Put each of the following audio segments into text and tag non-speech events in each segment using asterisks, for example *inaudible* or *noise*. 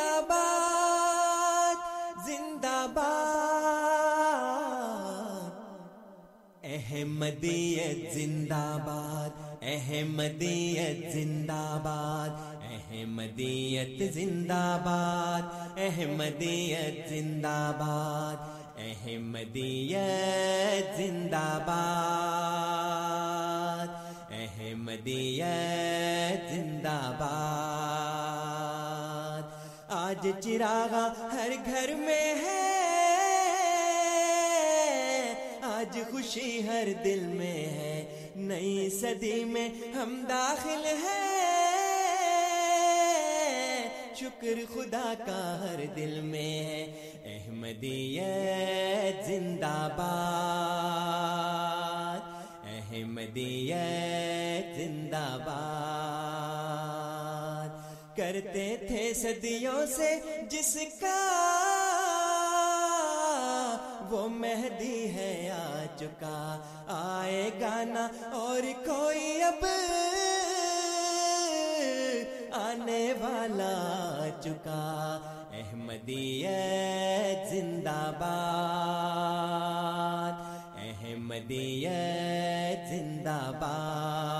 زندہ باد زندہ باد۔ احمدیت زندہ باد، احمدیت زندہ باد۔ احمدیت زندہ باد، احمدیت زندہ باد۔ احمدیت زندہ باد، احمدیت زندہ باد۔ آج چراغا ہر گھر میں ہے۔ آج خوشی ہر دل میں ہے۔ نئی صدی میں ہم داخل ہیں۔ شکر خدا کا ہر دل میں ہے۔ احمدیت زندہ باد۔ احمدیت کرتے تھے صدیوں سے جس کا وہ مہدی ہے آ چکا۔ آئے گانا اور کوئی اب آنے والا آ چکا۔ احمدیت زندہ باد۔ احمدیت زندہ باد۔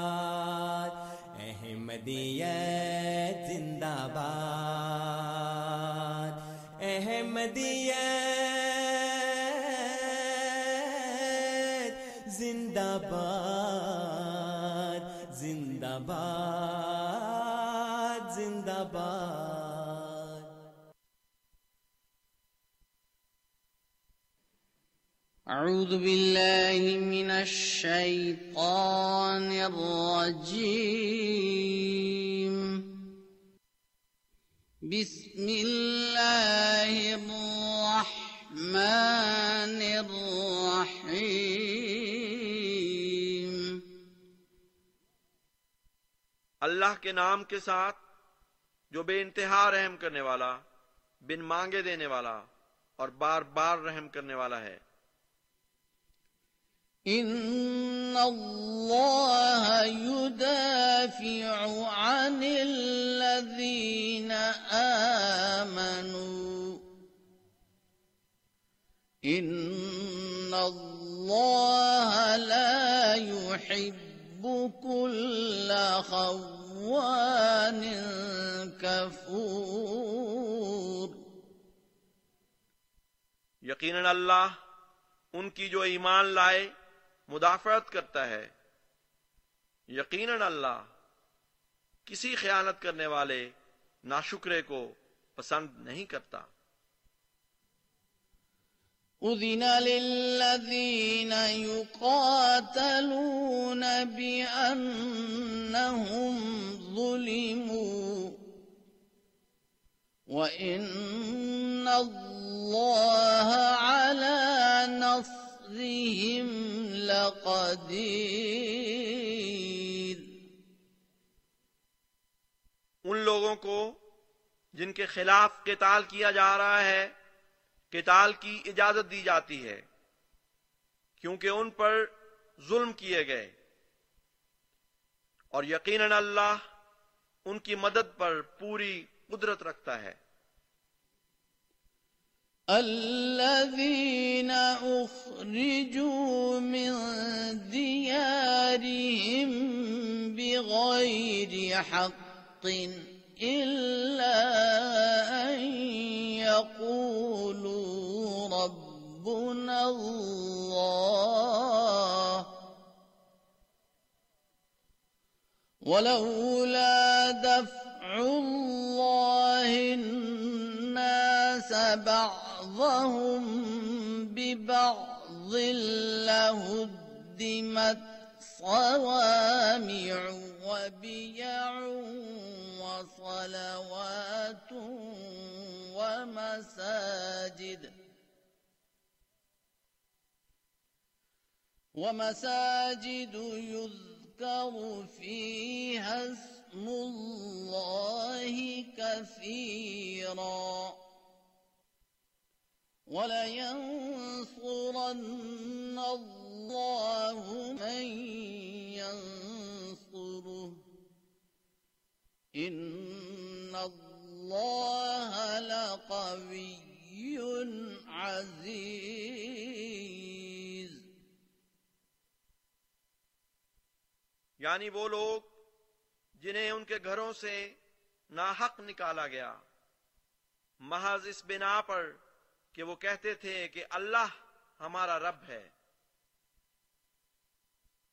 أعوذ بالله من الشيطان الرجيم. بسم الله الرحمن الرحيم. اللہ کے نام کے ساتھ جو بے انتہا رحم کرنے والا، بن مانگے دینے والا اور بار بار رحم کرنے والا ہے إن الله يدافع عن الذين آمنوا. إن الله لا يحب كل خوان كفور. یقیناً اللہ ان کی جو ایمان لائے مدافعت کرتا ہے۔ یقیناً اللہ کسی خیانت کرنے والے ناشکرے کو پسند نہیں کرتا۔ أذن للذين يقاتلون بأنهم ظلموا وإن الله نصرهم لقدير۔ ان لوگوں کو جن کے خلاف قتال کیا جا رہا ہے، قتال کی اجازت دی جاتی ہے، کیونکہ ان پر ظلم کیے گئے۔ اور یقیناً اللہ ان کی مدد پر پوری قدرت رکھتا ہے۔ الذين أخرجوا من ديارهم بغير حق إلا أن يقولوا ربنا الله ولولا دفع الله الناس بعض بعضهم ببعض لهدمت صوامع وبيع وصلوات ومساجد ومساجد يذكر فيها اسم الله كثيرا ولينصرن الله من ينصره. إن الله لقوي عزيز. یعنی وہ لوگ جنہیں ان کے گھروں سے ناحق نکالا گیا، محض اس بنا پر کہ وہ کہتے تھے کہ اللہ ہمارا رب ہے۔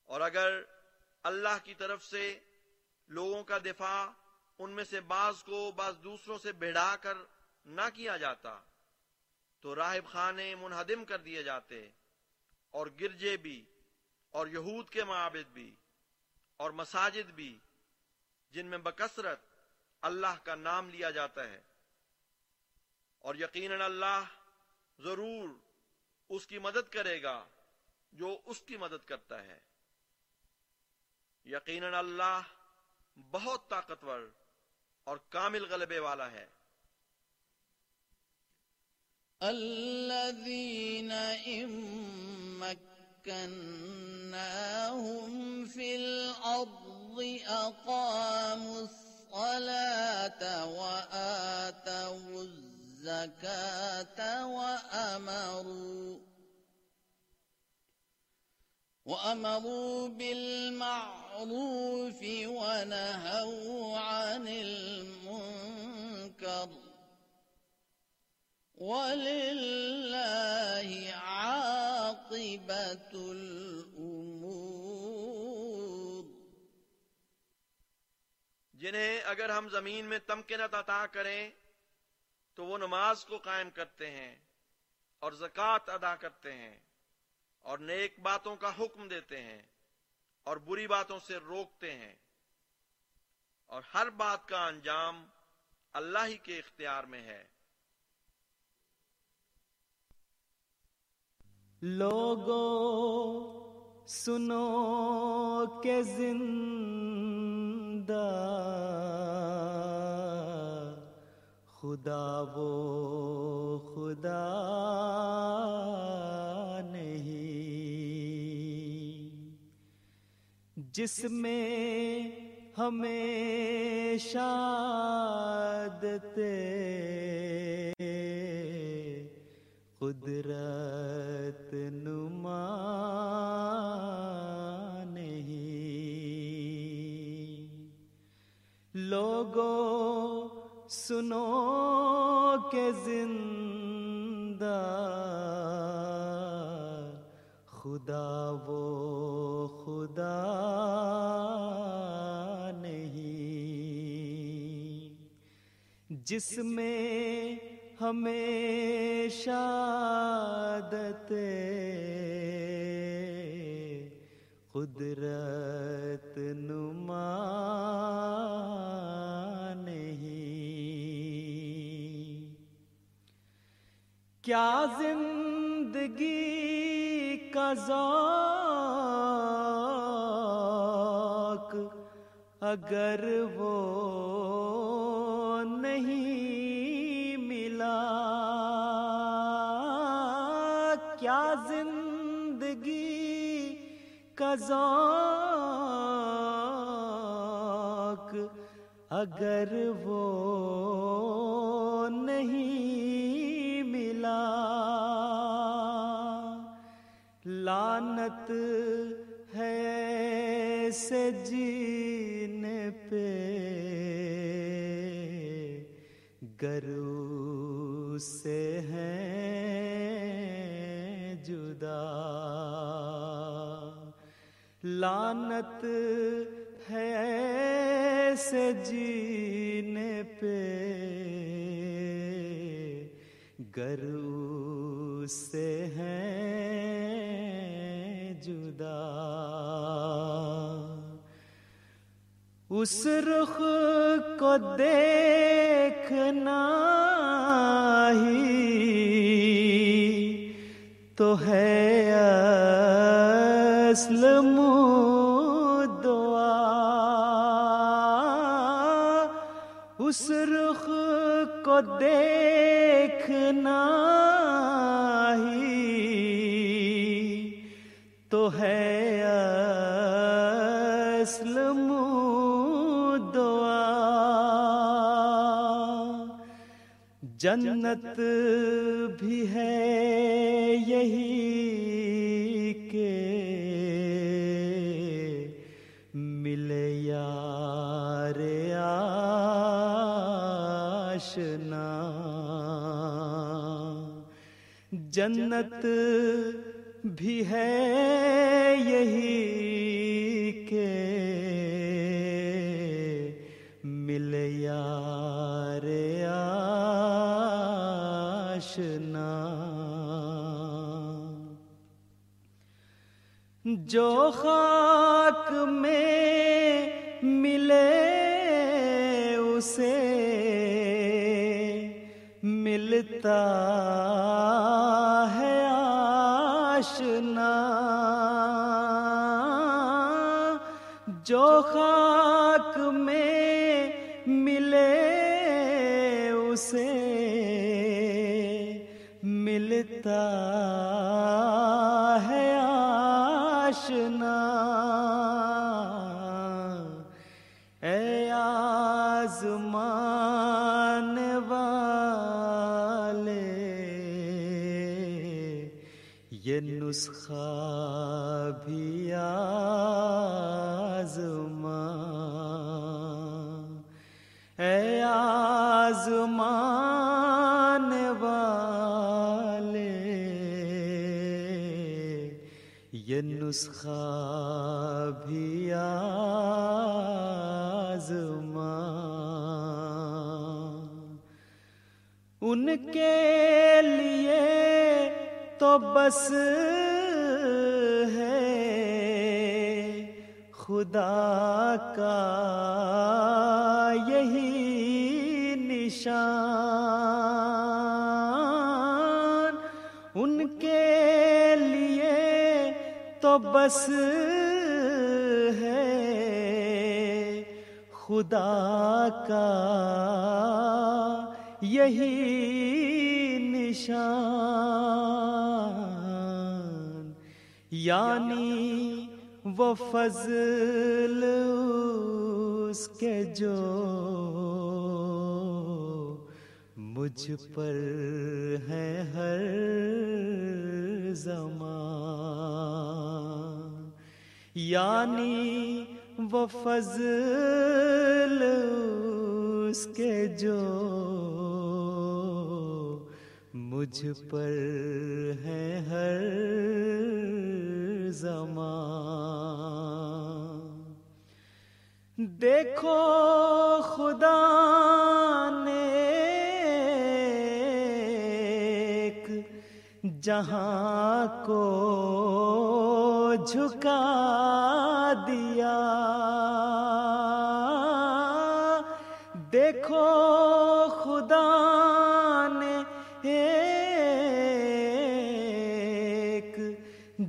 اور اگر اللہ کی طرف سے لوگوں کا دفاع ان میں سے بعض کو بعض دوسروں سے بڑھا کر نہ کیا جاتا، تو راہب خانے منہدم کر دیے جاتے، اور گرجے بھی، اور یہود کے معابد بھی، اور مساجد بھی، جن میں بکثرت اللہ کا نام لیا جاتا ہے۔ اور یقیناً اللہ ضرور اس کی مدد کرے گا جو اس کی مدد کرتا ہے۔ یقیناً اللہ بہت طاقتور اور کامل غلبے والا ہے۔ الذين إن مكناهم في الأرض أقاموا الصلاة وآتوا الزكاة وأمروا وأمروا بالمعروف ونهوا عن المنكر ولله عاقبة الأمور جنہیں اگر ہم زمین میں تمکنت عطا کریں تو وہ نماز کو قائم کرتے ہیں اور زکوٰۃ ادا کرتے ہیں اور نیک باتوں کا حکم دیتے ہیں اور بری باتوں سے روکتے ہیں اور ہر بات کا انجام اللہ ہی کے اختیار میں ہے۔ لوگو سنو کہ زندہ خدا وہ خدا نہیں۔ جس میں ہمیشہ قدرت نما نہیں۔ لوگو سنو کہ زندہ خدا وہ خدا نہیں جس میں ہمیشہ قدرت نما کیا زندگی کا ذوق اگر وہ نہیں ملا؟ کیا زندگی کا ذوق اگر وہ لانت ہے سے جینے پہ۔ گرو سے ہیں جدا۔ لانت ہے سے جینے پہ۔ گرو سے ہیں اس رخ کو دیکھنا ہی تو ہے اسلم دعا اس رخ کو دیکھنا جنت بھی ہے یہی کہ ملے یار آشنا۔ جنت بھی ہے یہی کہ جو خاک میں ملے اسے ملتا ہے آشنا جو خاک میں ملے اسے ملتا یہ نسخہ بھی آزما اے آزمان والے یہ نسخہ بھی آزما ان کے لیے بس ہے خدا کا یہی نشان۔ ان کے لیے تو بس ہے خدا کا یہی نشان۔ یعنی وہ فضل اس کے جو مجھ پر ہے ہر زمان۔ یعنی وہ فضل اس کے جو مجھ پر ہے ہر زمان۔ دیکھو خدا نے ایک جہاں کو جھکا دیا۔ دیکھو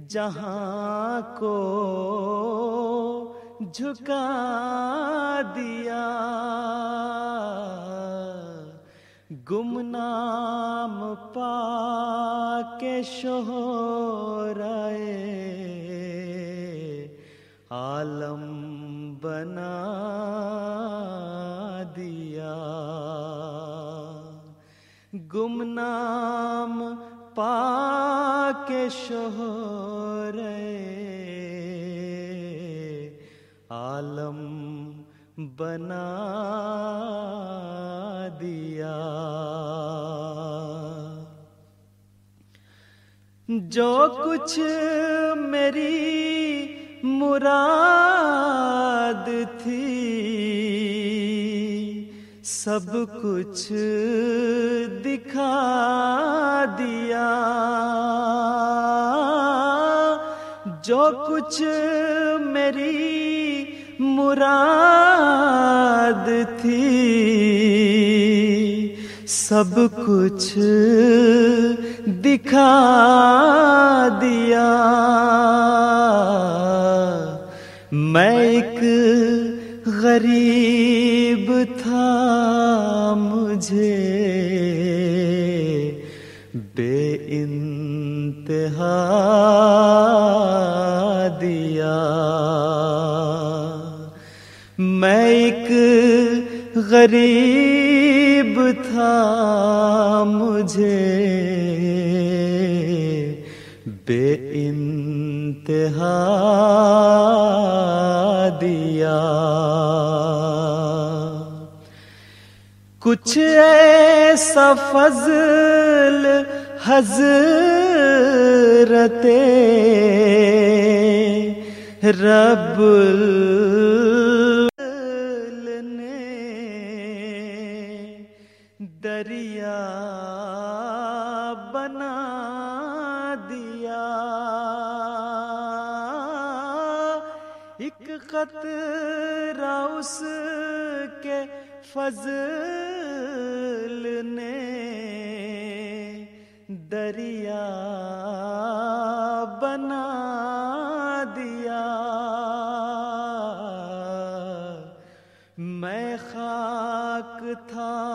جہاں کو جھکا دیا۔ گمنام پا کے شہرائے عالم بنا دیا۔ گمنام پا کے شہرائے عالم بنا دیا۔ جو کچھ میری مراد تھی سب کچھ دکھا دیا۔ جو کچھ میری مراد تھی، سب کچھ دکھا دیا۔ میں ایک غریب تھا مجھے بے انتہا دیا۔ میں ایک غریب تھا مجھے بے انتہا دیا۔ کچھ ایسا فضل حضرت رب نے دریا بنا دیا۔ ایک قطرہ اس فضل نے دریا بنا دیا۔ میں خاک تھا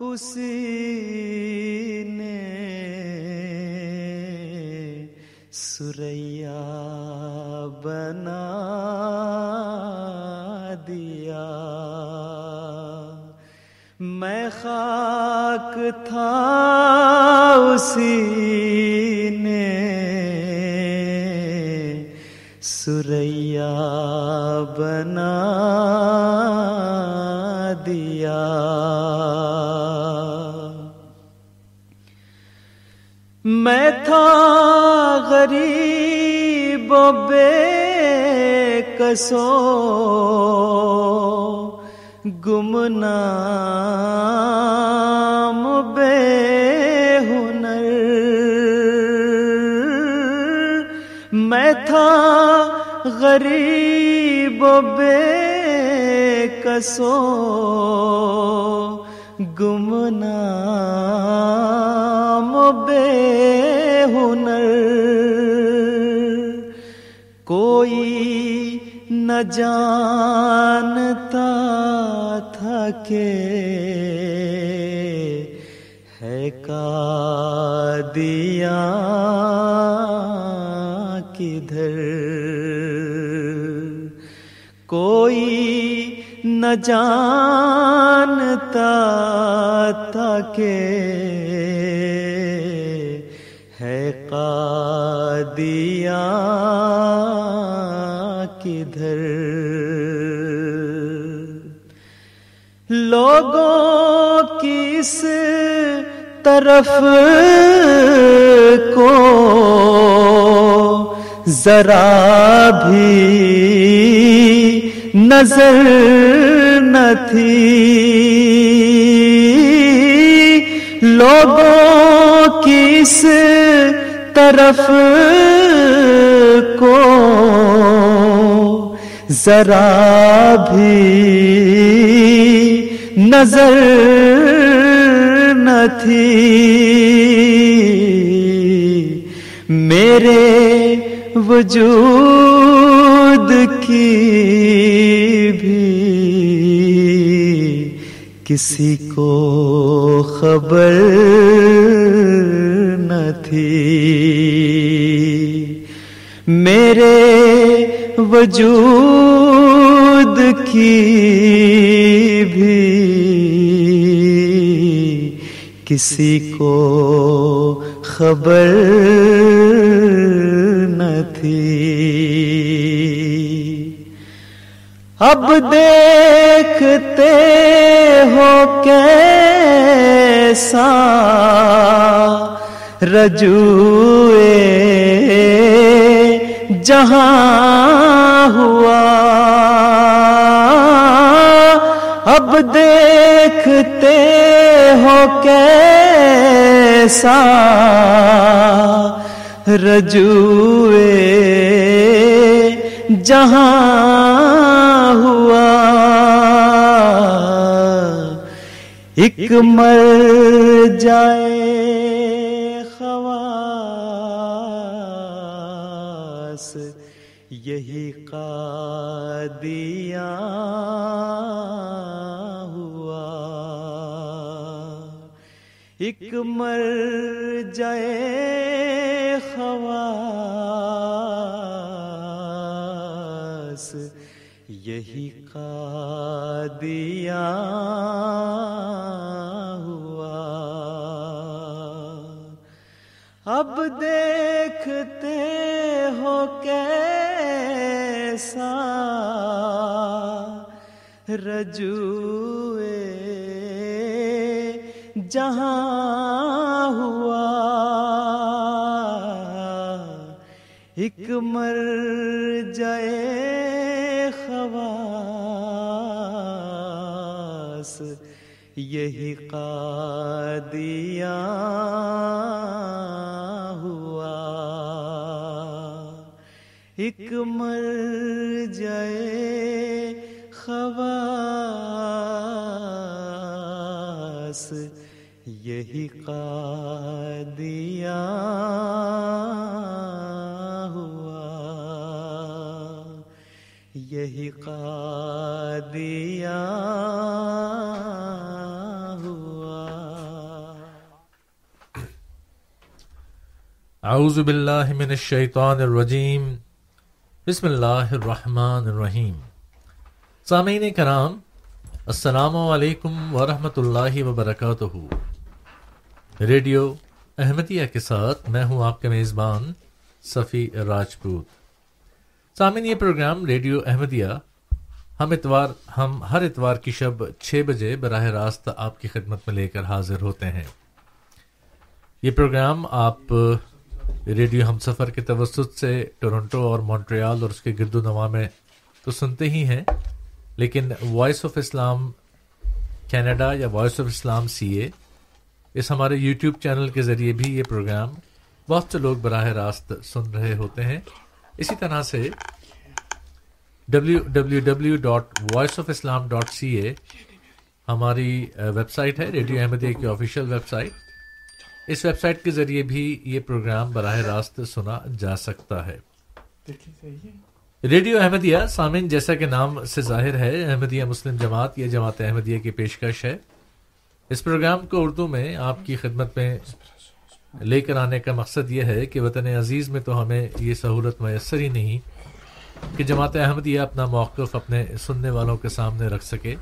اسی نے۔ سریا بنا خاک تھا اسی نے۔ سریا بنا دیا۔ میں تھا غریب بے کسو۔ گمنام بے ہنر۔ میں تھا غریب بے کسو۔ گمنام بے ہنر۔ کوئی نہ جانتا تھا کہ ہے کا کدھر؟ کوئی نہ جانتا تھا کہ ہے قادیاں لوگوں کی اس طرف کو ذرا بھی نظر نہ تھی۔ لوگوں کی اس طرف کو ذرا بھی نظر نہ تھی۔ میرے وجود کی بھی کسی کو خبر نہ تھی۔ میرے وجود کی بھی کسی کو خبر نہ تھی۔ اب دیکھتے ہو کیسا رجوع جہاں ہوا۔ اب دیکھتے ہو کیسا رجوع جہاں ہوا۔ ایک مر جائے رجوع جہاں ہوا ایک مر جائے خواس یہی قادیاں ہوا۔ ایک مر جائے خواس یہی قادیاں ہوا۔ یہی قادیاں ہوا۔ اعوذ باللہ من الشیطان الرجیم۔ بسم اللہ الرحمن الرحیم۔ سامعین کرام، السلام علیکم ورحمۃ اللہ وبرکاتہ ریڈیو احمدیہ کے ساتھ میں ہوں آپ کے میزبان صفی راجپوت۔ سامعین، یہ پروگرام ریڈیو احمدیہ، ہم اتوار، ہم ہر اتوار کی شب چھ بجے براہ راست آپ کی خدمت میں لے کر حاضر ہوتے ہیں۔ یہ پروگرام آپ ریڈیو ہم سفر کے توسط سے ٹورنٹو اور مونٹریال اور اس کے گرد و نواح میں تو سنتے ہی ہیں۔ لیکن وائس آف اسلام کینیڈا یا Voice of Islam C A اس ہمارے یوٹیوب چینل کے ذریعے بھی یہ پروگرام بہت سے لوگ براہ راست سن رہے ہوتے ہیں۔ اسی طرح سے W W W dot Voice of Islam dot C A ہماری ویب سائٹ ہے ریڈیو احمدیہ کی آفیشیل ویب سائٹ اس ویب سائٹ کے ذریعے بھی یہ پروگرام براہ راست سنا جا سکتا ہے۔ ریڈیو احمدیہ سامعین، جیسا کہ نام سے ظاہر ہے، احمدیہ مسلم جماعت یہ جماعت احمدیہ کی پیشکش ہے۔ اس پروگرام کو اردو میں آپ کی خدمت میں لے کر آنے کا مقصد یہ ہے کہ وطن عزیز میں تو ہمیں یہ سہولت میسر ہی نہیں کہ جماعت احمدیہ اپنا موقف اپنے سننے والوں کے سامنے رکھ سکے۔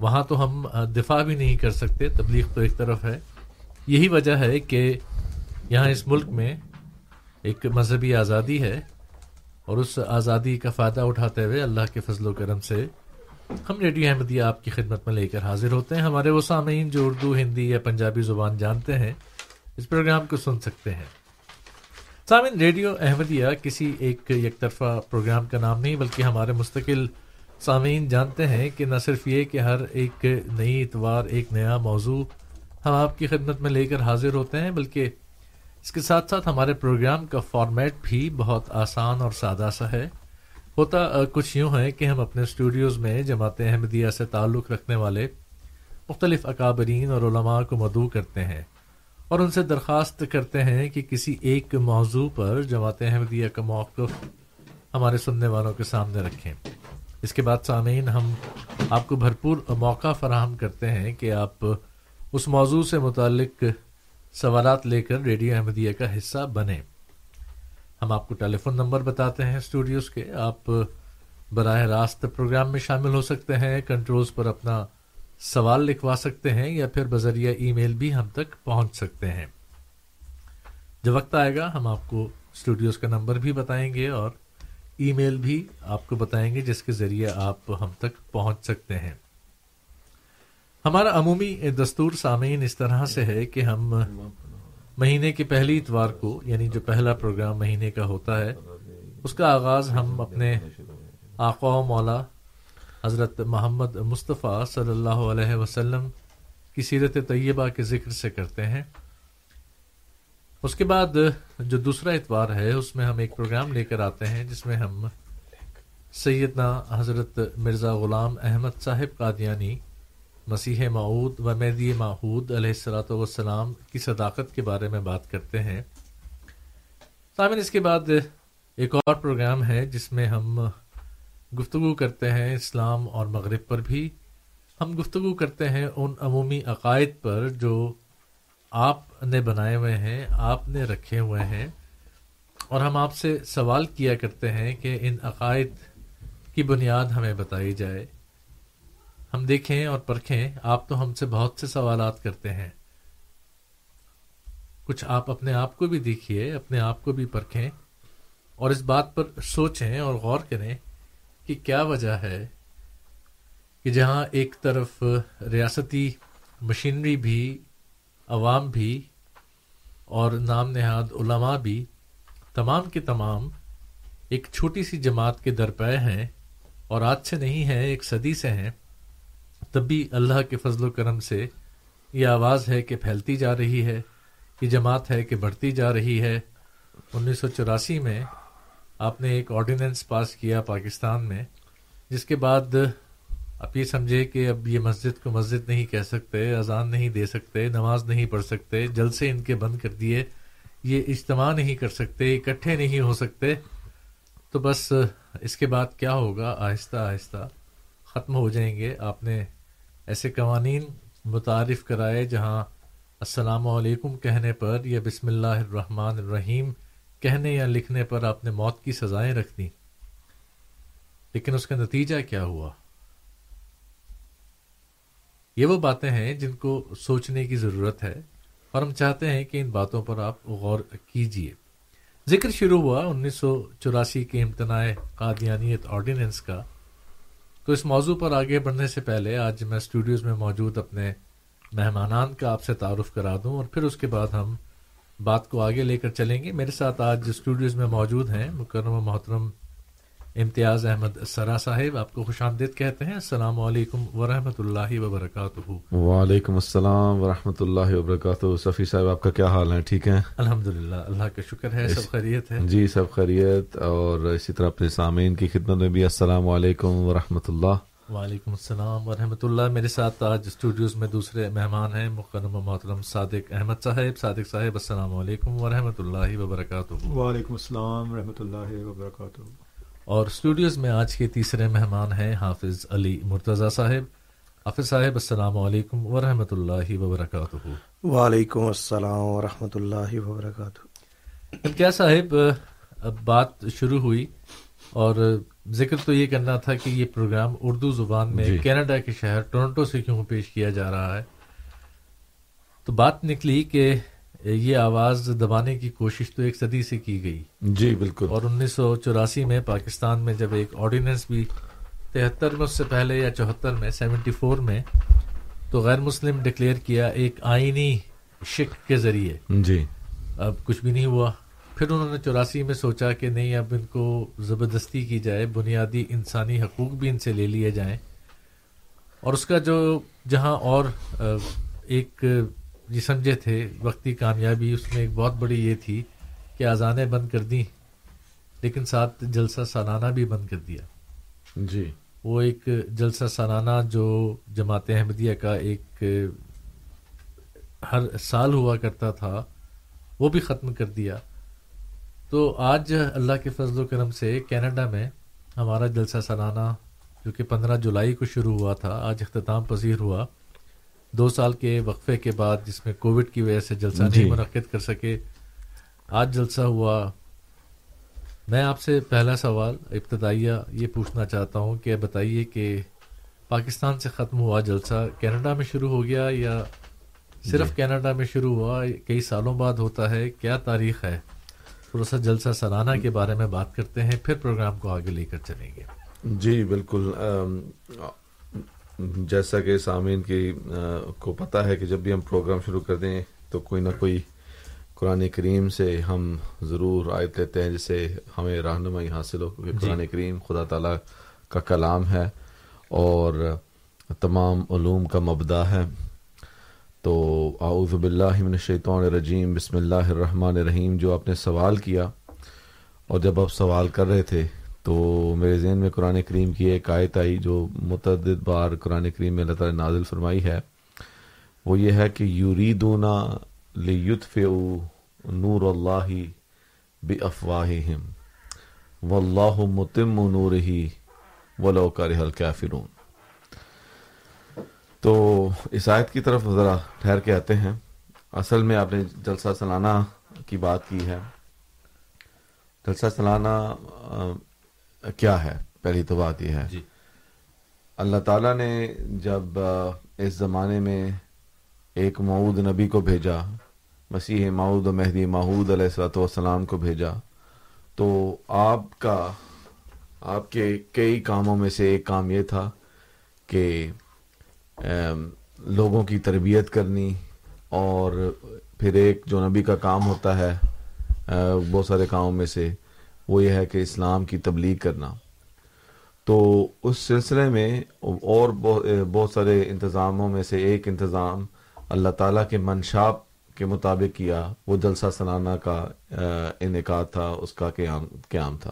وہاں تو ہم دفاع بھی نہیں کر سکتے، تبلیغ تو ایک طرف ہے۔ یہی وجہ ہے کہ یہاں اس ملک میں ایک مذہبی آزادی ہے۔ اور اس آزادی کا فائدہ اٹھاتے ہوئے اللہ کے فضل و کرم سے ہم ریڈیو احمدیہ آپ کی خدمت میں لے کر حاضر ہوتے ہیں۔ ہمارے وہ سامعین جو اردو، ہندی یا پنجابی زبان جانتے ہیں، اس پروگرام کو سن سکتے ہیں۔ سامعین، ریڈیو احمدیہ کسی ایک یک طرفہ پروگرام کا نام نہیں، بلکہ ہمارے مستقل سامعین جانتے ہیں کہ نہ صرف یہ کہ ہر ایک نئی اتوار، ایک نیا موضوع ہم آپ کی خدمت میں لے کر حاضر ہوتے ہیں، بلکہ اس کے ساتھ ساتھ ہمارے پروگرام کا فارمیٹ بھی بہت آسان اور سادہ سا ہے۔ ہوتا کچھ یوں ہے کہ ہم اپنے اسٹوڈیوز میں جماعت احمدیہ سے تعلق رکھنے والے مختلف اکابرین اور علماء کو مدعو کرتے ہیں اور ان سے درخواست کرتے ہیں کہ کسی ایک موضوع پر جماعت احمدیہ کا موقف ہمارے سننے والوں کے سامنے رکھیں۔ اس کے بعد سامعین، ہم آپ کو بھرپور موقع فراہم کرتے ہیں کہ آپ اس موضوع سے متعلق سوالات لے کر ریڈیو احمدیہ کا حصہ بنیں۔ ہم آپ کو ٹیلی فون نمبر بتاتے ہیں اسٹوڈیوز کے۔ آپ براہ راست پروگرام میں شامل ہو سکتے ہیں، کنٹرولز پر اپنا سوال لکھوا سکتے ہیں یا پھر بذریعہ ای میل بھی ہم تک پہنچ سکتے ہیں۔ جب وقت آئے گا، ہم آپ کو اسٹوڈیوز کا نمبر بھی بتائیں گے اور ای میل بھی آپ کو بتائیں گے، جس کے ذریعے آپ ہم تک پہنچ سکتے ہیں۔ ہمارا عمومی دستور سامعین اس طرح سے ہے کہ ہم مہینے کے پہلی اتوار کو یعنی جو پہلا پروگرام مہینے کا ہوتا ہے، اس کا آغاز ہم اپنے آقا و مولا حضرت محمد مصطفیٰ صلی اللہ علیہ وسلم کی سیرت طیبہ کے ذکر سے کرتے ہیں۔ اس کے بعد جو دوسرا اتوار ہے، اس میں ہم ایک پروگرام لے کر آتے ہیں، جس میں ہم سیدنا حضرت مرزا غلام احمد صاحب قادیانی مسیح معود و مہدی معود علیہ السلاۃ والسلام کی صداقت کے بارے میں بات کرتے ہیں۔ سامن اس کے بعد ایک اور پروگرام ہے جس میں ہم گفتگو کرتے ہیں اسلام اور مغرب پر بھی۔ ہم گفتگو کرتے ہیں ان عمومی عقائد پر جو آپ نے بنائے ہوئے ہیں، آپ نے رکھے ہوئے ہیں۔ اور ہم آپ سے سوال کیا کرتے ہیں کہ ان عقائد کی بنیاد ہمیں بتائی جائے۔ ہم دیکھیں اور پرکھیں، آپ تو ہم سے بہت سے سوالات کرتے ہیں۔ کچھ آپ اپنے آپ کو بھی دیکھیے، اپنے آپ کو بھی پرکھیں۔ اور اس بات پر سوچیں اور غور کریں کہ کیا وجہ ہے کہ جہاں ایک طرف ریاستی مشینری بھی، عوام بھی، اور نام نہاد علماء بھی تمام کے تمام ایک چھوٹی سی جماعت کے درپے ہیں اور آج سے نہیں ہے ایک صدی سے ہیں۔ تب بھی اللہ کے فضل و کرم سے یہ آواز ہے کہ پھیلتی جا رہی ہے، یہ جماعت ہے کہ بڑھتی جا رہی ہے۔ انیس سو چوراسی میں آپ نے ایک آرڈیننس پاس کیا پاکستان میں، جس کے بعد آپ یہ سمجھے کہ اب یہ مسجد کو مسجد نہیں کہہ سکتے، اذان نہیں دے سکتے، نماز نہیں پڑھ سکتے، جلسے ان کے بند کر دیے، یہ اجتماع نہیں کر سکتے، اکٹھے نہیں ہو سکتے۔ تو بس اس کے بعد کیا ہوگا؟ آہستہ آہستہ ختم ہو جائیں گے۔ آپ نے ایسے قوانین متعارف کرائے جہاں السلام علیکم کہنے پر یا بسم اللہ الرحمن الرحیم کہنے یا لکھنے پر آپ نے موت کی سزائیں رکھ دیں۔ لیکن اس کا نتیجہ کیا ہوا؟ یہ وہ باتیں ہیں جن کو سوچنے کی ضرورت ہے اور ہم چاہتے ہیں کہ ان باتوں پر آپ غور کیجیے۔ ذکر شروع ہوا انیس سو چوراسی کے امتناع قادیانیت آرڈیننس کا۔ تو اس موضوع پر آگے بڑھنے سے پہلے آج میں اسٹوڈیوز میں موجود اپنے مہمانان کا آپ سے تعارف کرا دوں اور پھر اس کے بعد ہم بات کو آگے لے کر چلیں گے۔ میرے ساتھ آج اسٹوڈیوز میں موجود ہیں مکرم و محترم امتیاز احمد سرا صاحب آپ کو خوش آمدید کہتے ہیں۔ السلام علیکم ورحمۃ اللہ وبرکاتہ۔ وعلیکم السلام ورحمۃ اللہ وبرکاتہ۔ صفی صاحب آپ کا کیا حال ہے؟ ٹھیک ہے الحمد للہ اللہ کا شکر ہے سب خیریت ہے۔ جی سب خیریت۔ اور اسی طرح اپنے سامعین کی خدمت میں بھی السلام علیکم ورحمۃ اللہ۔ وعلیکم السلام ورحمۃ اللہ۔ میرے ساتھ آج اسٹوڈیوز میں دوسرے مہمان ہیں مکرم محترم صادق احمد صاحب۔ صادق صاحب السلام علیکم ورحمۃ اللہ وبرکاتہ۔ وعلیکم السلام ورحمۃ اللہ وبرکاتہ۔ اور اسٹوڈیوز میں آج کے تیسرے مہمان ہیں حافظ علی مرتضی صاحب۔ حافظ صاحب السلام علیکم ورحمۃ اللہ وبرکاتہ۔ وعلیکم السلام ورحمۃ اللہ وبرکاتہ۔ کیا صاحب اب بات شروع ہوئی اور ذکر تو یہ کرنا تھا کہ یہ پروگرام اردو زبان میں جی۔ کینیڈا کے شہر ٹورنٹو سے کیوں پیش کیا جا رہا ہے؟ تو بات نکلی کہ یہ آواز دبانے کی کوشش تو ایک صدی سے کی گئی۔ جی بالکل۔ اور انیس سو چوراسی میں پاکستان میں جب ایک آرڈیننس بھی تہتر میں اس سے پہلے یا چوہتر میں سیونٹی فور میں تو غیر مسلم ڈکلیئر کیا ایک آئینی شک کے ذریعے۔ جی۔ اب کچھ بھی نہیں ہوا۔ پھر انہوں نے چوراسی میں سوچا کہ نہیں اب ان کو زبردستی کی جائے بنیادی انسانی حقوق بھی ان سے لے لیے جائیں۔ اور اس کا جو جہاں اور ایک جی سمجھے تھے وقتی کامیابی اس میں ایک بہت بڑی یہ تھی کہ آزانیں بند کر دیں لیکن ساتھ جلسہ سالانہ بھی بند کر دیا۔ جی۔ وہ ایک جلسہ سالانہ جو جماعت احمدیہ کا ایک ہر سال ہوا کرتا تھا وہ بھی ختم کر دیا۔ تو آج اللہ کے فضل و کرم سے کینیڈا میں ہمارا جلسہ سالانہ جو کہ پندرہ جولائی کو شروع ہوا تھا آج اختتام پذیر ہوا۔ دو سال کے وقفے کے بعد جس میں کووڈ کی وجہ سے جلسہ جی۔ نہیں منعقد کر سکے آج جلسہ ہوا۔ میں آپ سے پہلا سوال ابتدائیہ یہ پوچھنا چاہتا ہوں کہ بتائیے کہ پاکستان سے ختم ہوا جلسہ کینیڈا میں شروع ہو گیا یا صرف جی۔ کینیڈا میں شروع ہوا؟ کئی سالوں بعد ہوتا ہے کیا تاریخ ہے؟ تھوڑا سا جلسہ سالانہ کے بارے میں بات کرتے ہیں پھر پروگرام کو آگے لے کر چلیں گے۔ جی بالکل۔ جیسا کہ سامعین کی کو پتہ ہے کہ جب بھی ہم پروگرام شروع کر دیں تو کوئی نہ کوئی قرآن کریم سے ہم ضرور آیت لیتے ہیں جس سے ہمیں رہنمائی حاصل ہو کیونکہ جی۔ قرآن کریم خدا تعالیٰ کا کلام ہے اور تمام علوم کا مبدا ہے۔ تو اعوذ باللہ من الشیطان الرجیم بسم اللہ الرحمن الرحیم جو آپ نے سوال کیا اور جب آپ سوال کر رہے تھے تو میرے ذہن میں قرآن کریم کی ایک آیت آئی جو متعدد بار قرآن کریم میں اللہ تعالیٰ نازل فرمائی ہے۔ وہ یہ ہے کہ یوریدونا لیطفئو نور اللہ بی افواہہم واللہ متم نورہی ولو کرہ تو اس آیت کی طرف ذرا ٹھہر کے آتے ہیں۔ اصل میں آپ نے جلسہ سلانہ کی بات کی ہے۔ جلسہ سلانہ کیا ہے؟ پہلی تو بات یہ ہے۔ جی۔ اللہ تعالیٰ نے جب اس زمانے میں ایک معود نبی کو بھیجا مسیح معود و مہدی معود علیہ السلۃ والسلام کو بھیجا تو آپ کا آپ کے کئی کاموں میں سے ایک کام یہ تھا کہ لوگوں کی تربیت کرنی اور پھر ایک جو نبی کا کام ہوتا ہے بہت سارے کاموں میں سے وہ یہ ہے کہ اسلام کی تبلیغ کرنا۔ تو اس سلسلے میں اور بہت سارے انتظاموں میں سے ایک انتظام اللہ تعالیٰ کے منشاب کے مطابق کیا۔ وہ جلسہ سلانہ کا انعقاد تھا، اس کا قیام قیام تھا۔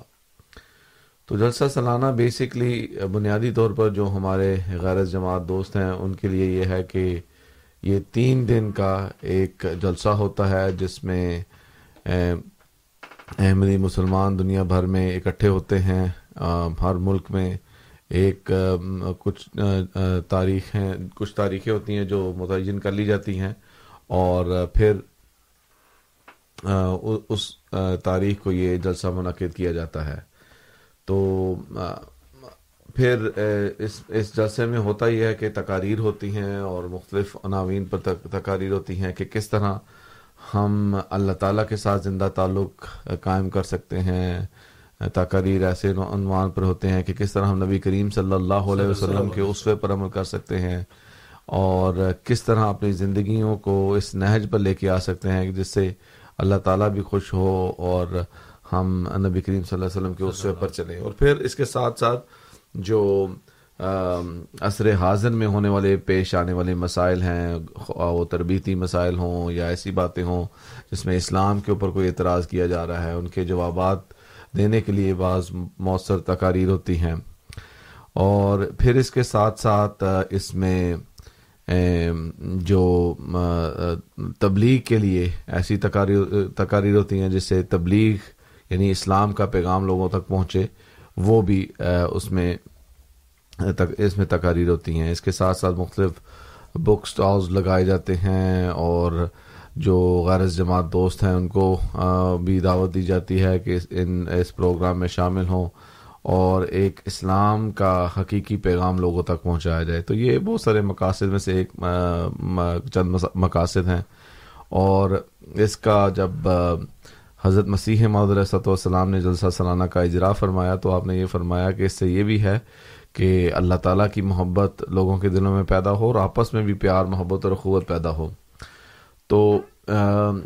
تو جلسہ سلانہ بیسکلی بنیادی طور پر جو ہمارے غیر جماعت دوست ہیں، ان کے لیے یہ ہے کہ یہ تین دن کا ایک جلسہ ہوتا ہے، جس میں احمدی مسلمان دنیا بھر میں اکٹھے ہوتے ہیں ہر ملک میں ایک کچھ تاریخ ہیں کچھ تاریخیں ہوتی ہیں جو متعین کر لی جاتی ہیں اور پھر اس تاریخ کو یہ جلسہ منعقد کیا جاتا ہے۔ تو پھر اس اس جلسے میں ہوتا یہ ہے کہ تقاریر ہوتی ہیں اور مختلف عناوین پر تقاریر ہوتی ہیں کہ کس طرح ہم اللہ تعالیٰ کے ساتھ زندہ تعلق قائم کر سکتے ہیں آ، تقاریر ایسے عنوان پر ہوتے ہیں کہ کس طرح ہم نبی کریم صلی اللہ علیہ وسلم کے اسوے پر عمل کر سکتے ہیں اور کس طرح اپنی زندگیوں کو اس نہج پر لے کے آ سکتے ہیں جس سے اللہ تعالیٰ بھی خوش ہو اور ہم نبی کریم صلی اللہ علیہ وسلم کے اسوے پر چلیں۔ اور پھر اس کے ساتھ ساتھ جو عصر حاضر میں ہونے والے، پیش آنے والے مسائل ہیں وہ تربیتی مسائل ہوں یا ایسی باتیں ہوں جس میں اسلام کے اوپر کوئی اعتراض کیا جا رہا ہے، ان کے جوابات دینے کے لیے بعض مؤثر تقاریر ہوتی ہیں۔ اور پھر اس کے ساتھ ساتھ اس میں جو تبلیغ کے لیے ایسی تقاریر تقاریر ہوتی ہیں جس سے تبلیغ یعنی اسلام کا پیغام لوگوں تک پہنچے، وہ بھی اس میں اس میں تقاریر ہوتی ہیں۔ اس کے ساتھ ساتھ مختلف بک سٹالز لگائے جاتے ہیں اور جو غیر جماعت دوست ہیں ان کو بھی دعوت دی جاتی ہے کہ ان اس پروگرام میں شامل ہوں اور ایک اسلام کا حقیقی پیغام لوگوں تک پہنچایا جائے۔ تو یہ بہت سارے مقاصد میں سے ایک چند مقاصد ہیں۔ اور اس کا جب حضرت مسیح محدود علیہ والسلام نے جلسہ سلانہ کا اجرا فرمایا تو آپ نے یہ فرمایا کہ اس سے یہ بھی ہے کہ اللہ تعالیٰ کی محبت لوگوں کے دلوں میں پیدا ہو اور آپس میں بھی پیار محبت اور اخوت پیدا ہو۔ تو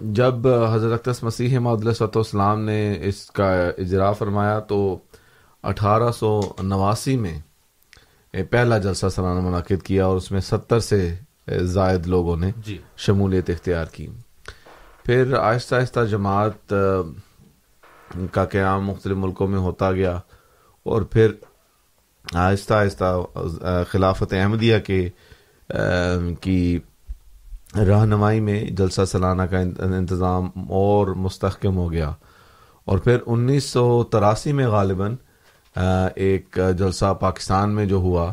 جب حضرت مسیح محدود علیہ والسلام نے اس کا اجرا فرمایا تو اٹھارہ سو نواسی میں پہلا جلسہ سلانہ منعقد کیا اور اس میں ستر سے زائد لوگوں نے جی۔ شمولیت اختیار کی۔ پھر آہستہ آہستہ جماعت کا قیام مختلف ملکوں میں ہوتا گیا اور پھر آہستہ آہستہ خلافت احمدیہ کے کی رہنمائی میں جلسہ سلانہ کا ان- انتظام اور مستحکم ہو گیا۔ اور پھر انیس سو تراسی میں غالباً ایک جلسہ پاکستان میں جو ہوا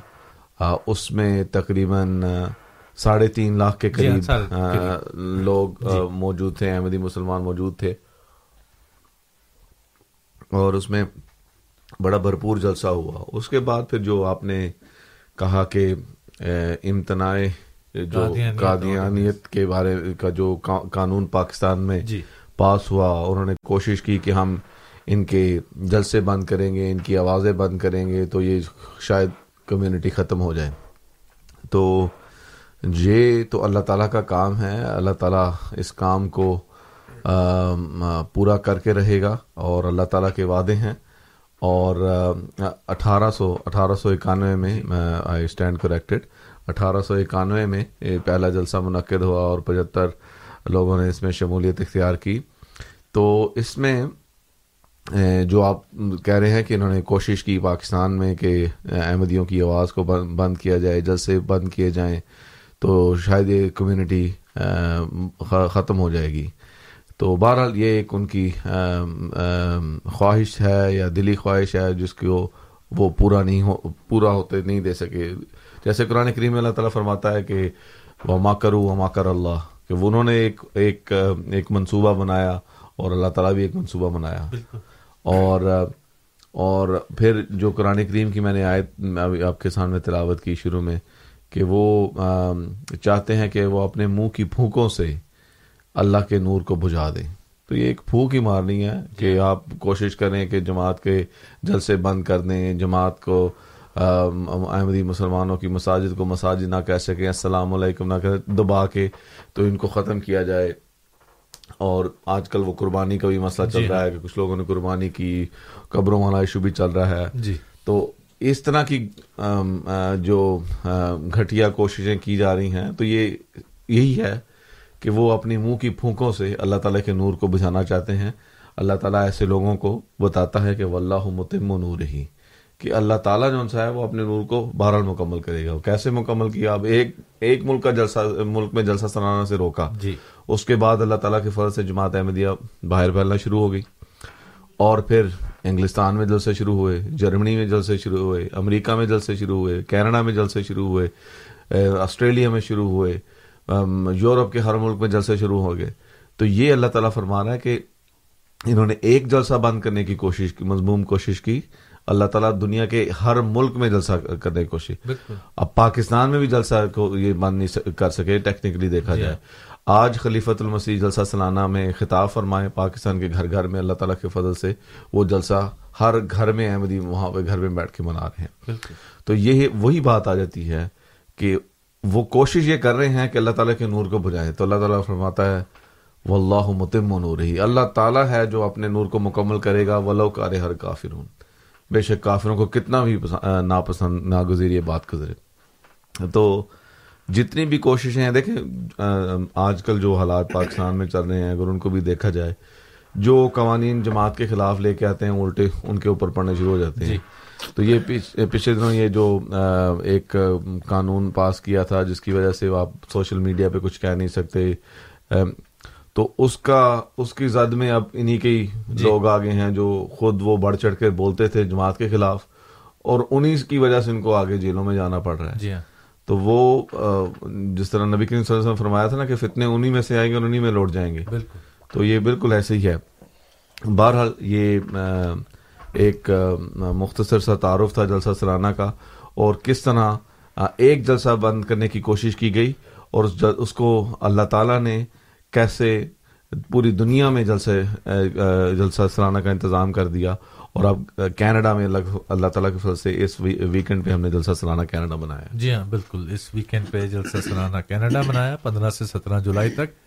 اس میں تقریباً ساڑھے تین لاکھ کے جی ہاں، قریب۔ لوگ آ، موجود تھے احمدی مسلمان موجود تھے۔ اور اس میں بڑا بھرپور جلسہ ہوا۔ اس کے بعد پھر جو آپ نے کہا کہ امتناع جو قادیانیت کے بارے کا جو قا- قانون پاکستان میں جی۔ پاس ہوا انہوں نے کوشش کی کہ ہم ان کے جلسے بند کریں گے ان کی آوازیں بند کریں گے تو یہ شاید کمیونٹی ختم ہو جائے۔ تو یہ تو اللہ تعالیٰ کا کام ہے۔ اللہ تعالیٰ اس کام کو پورا کر کے رہے گا اور اللہ تعالیٰ کے وعدے ہیں۔ اور اٹھارہ سو اٹھارہ سو اکانوے میں آئی اسٹینڈ کریکٹڈ۔ اٹھارہ سو اکانوے میں پہلا جلسہ منعقد ہوا اور پچہتر لوگوں نے اس میں شمولیت اختیار کی۔ تو اس میں جو آپ کہہ رہے ہیں کہ انہوں نے کوشش کی پاکستان میں کہ احمدیوں کی آواز کو بند کیا جائے، جلسے بند کیے جائیں، تو شاید یہ کمیونٹی ختم ہو جائے گی۔ تو بہرحال یہ ایک ان کی خواہش ہے یا دلی خواہش ہے جس کو وہ پورا نہیں ہو پورا ہوتے نہیں دے سکے۔ جیسے قرآن کریم میں اللہ تعالیٰ فرماتا ہے کہ وہ ما کرو وما کر اللہ کہ وہ انہوں نے ایک ایک ایک منصوبہ بنایا اور اللہ تعالیٰ بھی ایک منصوبہ بنایا۔ اور اور پھر جو قرآن کریم کی میں نے آیت آپ کے سامنے تلاوت کی شروع میں کہ وہ چاہتے ہیں کہ وہ اپنے منہ کی پھونکوں سے اللہ کے نور کو بجھا دیں۔ تو یہ ایک پھونک ہی مارنی ہے کہ آپ کوشش کریں کہ جماعت کے جلسے بند کر دیں جماعت کو احمدی مسلمانوں کی مساجد کو مساجد نہ کہہ سکیں السلام علیکم نہ کہ دبا کے تو ان کو ختم کیا جائے۔ اور آج کل وہ قربانی کا بھی مسئلہ چل جی رہا ہے کہ کچھ لوگوں نے قربانی کی قبروں والا ایشو بھی چل رہا ہے۔ جی۔ تو اس طرح کی جو گھٹیا کوششیں کی جا رہی ہیں تو یہ یہی ہے کہ وہ اپنی منہ کی پھونکوں سے اللہ تعالیٰ کے نور کو بجھانا چاہتے ہیں۔ اللہ تعالیٰ ایسے لوگوں کو بتاتا ہے کہ واللہ متم و نور ہی کہ اللہ تعالیٰ جو سا ہے وہ اپنے نور کو بہرحال مکمل کرے گا۔ وہ کیسے مکمل کیا؟ اب ایک ایک ملک کا جلسہ ملک میں جلسہ سنانا سے روکا۔ جی۔ اس کے بعد اللہ تعالیٰ کے فضل سے جماعت احمدیہ باہر پھیلنا شروع ہو گئی۔ اور پھر انگلستان میں جلسے شروع ہوئے جرمنی میں جلسے شروع ہوئے امریکہ میں جلسے شروع ہوئے کینیڈا میں جلسے شروع ہوئے آسٹریلیا میں شروع ہوئے۔ یورپ کے ہر ملک میں جلسے شروع ہو گئے تو یہ اللہ تعالیٰ فرما رہا ہے کہ انہوں نے ایک جلسہ بند کرنے کی کوشش کی مضموم کوشش کی۔ اللہ تعالیٰ دنیا کے ہر ملک میں جلسہ کرنے کی کوشش۔ بالکل۔ اب پاکستان میں بھی جلسہ کو یہ بند نہیں کر سکے ٹیکنیکلی دیکھا جائے۔ آج خلیفت المسیح جلسہ سلانہ میں خطاب فرمائے پاکستان کے گھر گھر میں اللہ تعالیٰ کے فضل سے وہ جلسہ ہر گھر میں احمدی وہاں پہ گھر میں بیٹھ کے منا رہے ہیں۔ بالکل۔ تو یہ وہی بات آ جاتی ہے کہ وہ کوشش یہ کر رہے ہیں کہ اللہ تعالیٰ کے نور کو بجائے تو اللہ تعالیٰ فرماتا ہے، واللہ متم و نور ہی اللہ تعالیٰ ہے جو اپنے نور کو مکمل کرے گا، ولو کارے ہر کافرون۔ بے شک کافروں کو کتنا بھی ناپسند، ناگزیر یہ بات گزرے۔ تو جتنی بھی کوششیں ہیں، دیکھیں آج کل جو حالات پاکستان میں چل رہے ہیں، اگر ان کو بھی دیکھا جائے، جو قوانین جماعت کے خلاف لے کے آتے ہیں، الٹے ان کے اوپر پڑنے شروع ہو جاتے ہیں۔ جی۔ تو یہ پچھلے دنوں یہ جو ایک قانون پاس کیا تھا جس کی وجہ سے آپ سوشل میڈیا پہ کچھ کہہ نہیں سکتے تو اس کا اس کی زد میں اب انہی کے ہی لوگ آگے ہیں جو خود وہ بڑھ چڑھ کے بولتے تھے جماعت کے خلاف اور انہی کی وجہ سے ان کو آگے جیلوں میں جانا پڑ رہا ہے۔ جی ہاں۔ تو وہ جس طرح نبی کریم صلی اللہ علیہ وسلم فرمایا تھا نا کہ فتنے انہی میں سے آئیں گے اور انہی میں لوٹ جائیں گے۔ بالکل۔ تو یہ بالکل ایسے ہی ہے۔ بہرحال یہ ایک مختصر سا تعارف تھا جلسہ سلانہ کا، اور کس طرح ایک جلسہ بند کرنے کی کوشش کی گئی، اور اس کو اللہ تعالیٰ نے کیسے پوری دنیا میں جلسے جلسہ سلانہ کا انتظام کر دیا، اور اب کینیڈا میں اللہ تعالیٰ کے فضل سے اس ویکینڈ پہ ہم نے جلسہ سلانہ کینیڈا بنایا۔ جی ہاں بالکل، اس ویکینڈ پہ جلسہ سالانہ کینیڈا منایا پندرہ سے سترہ جولائی تک۔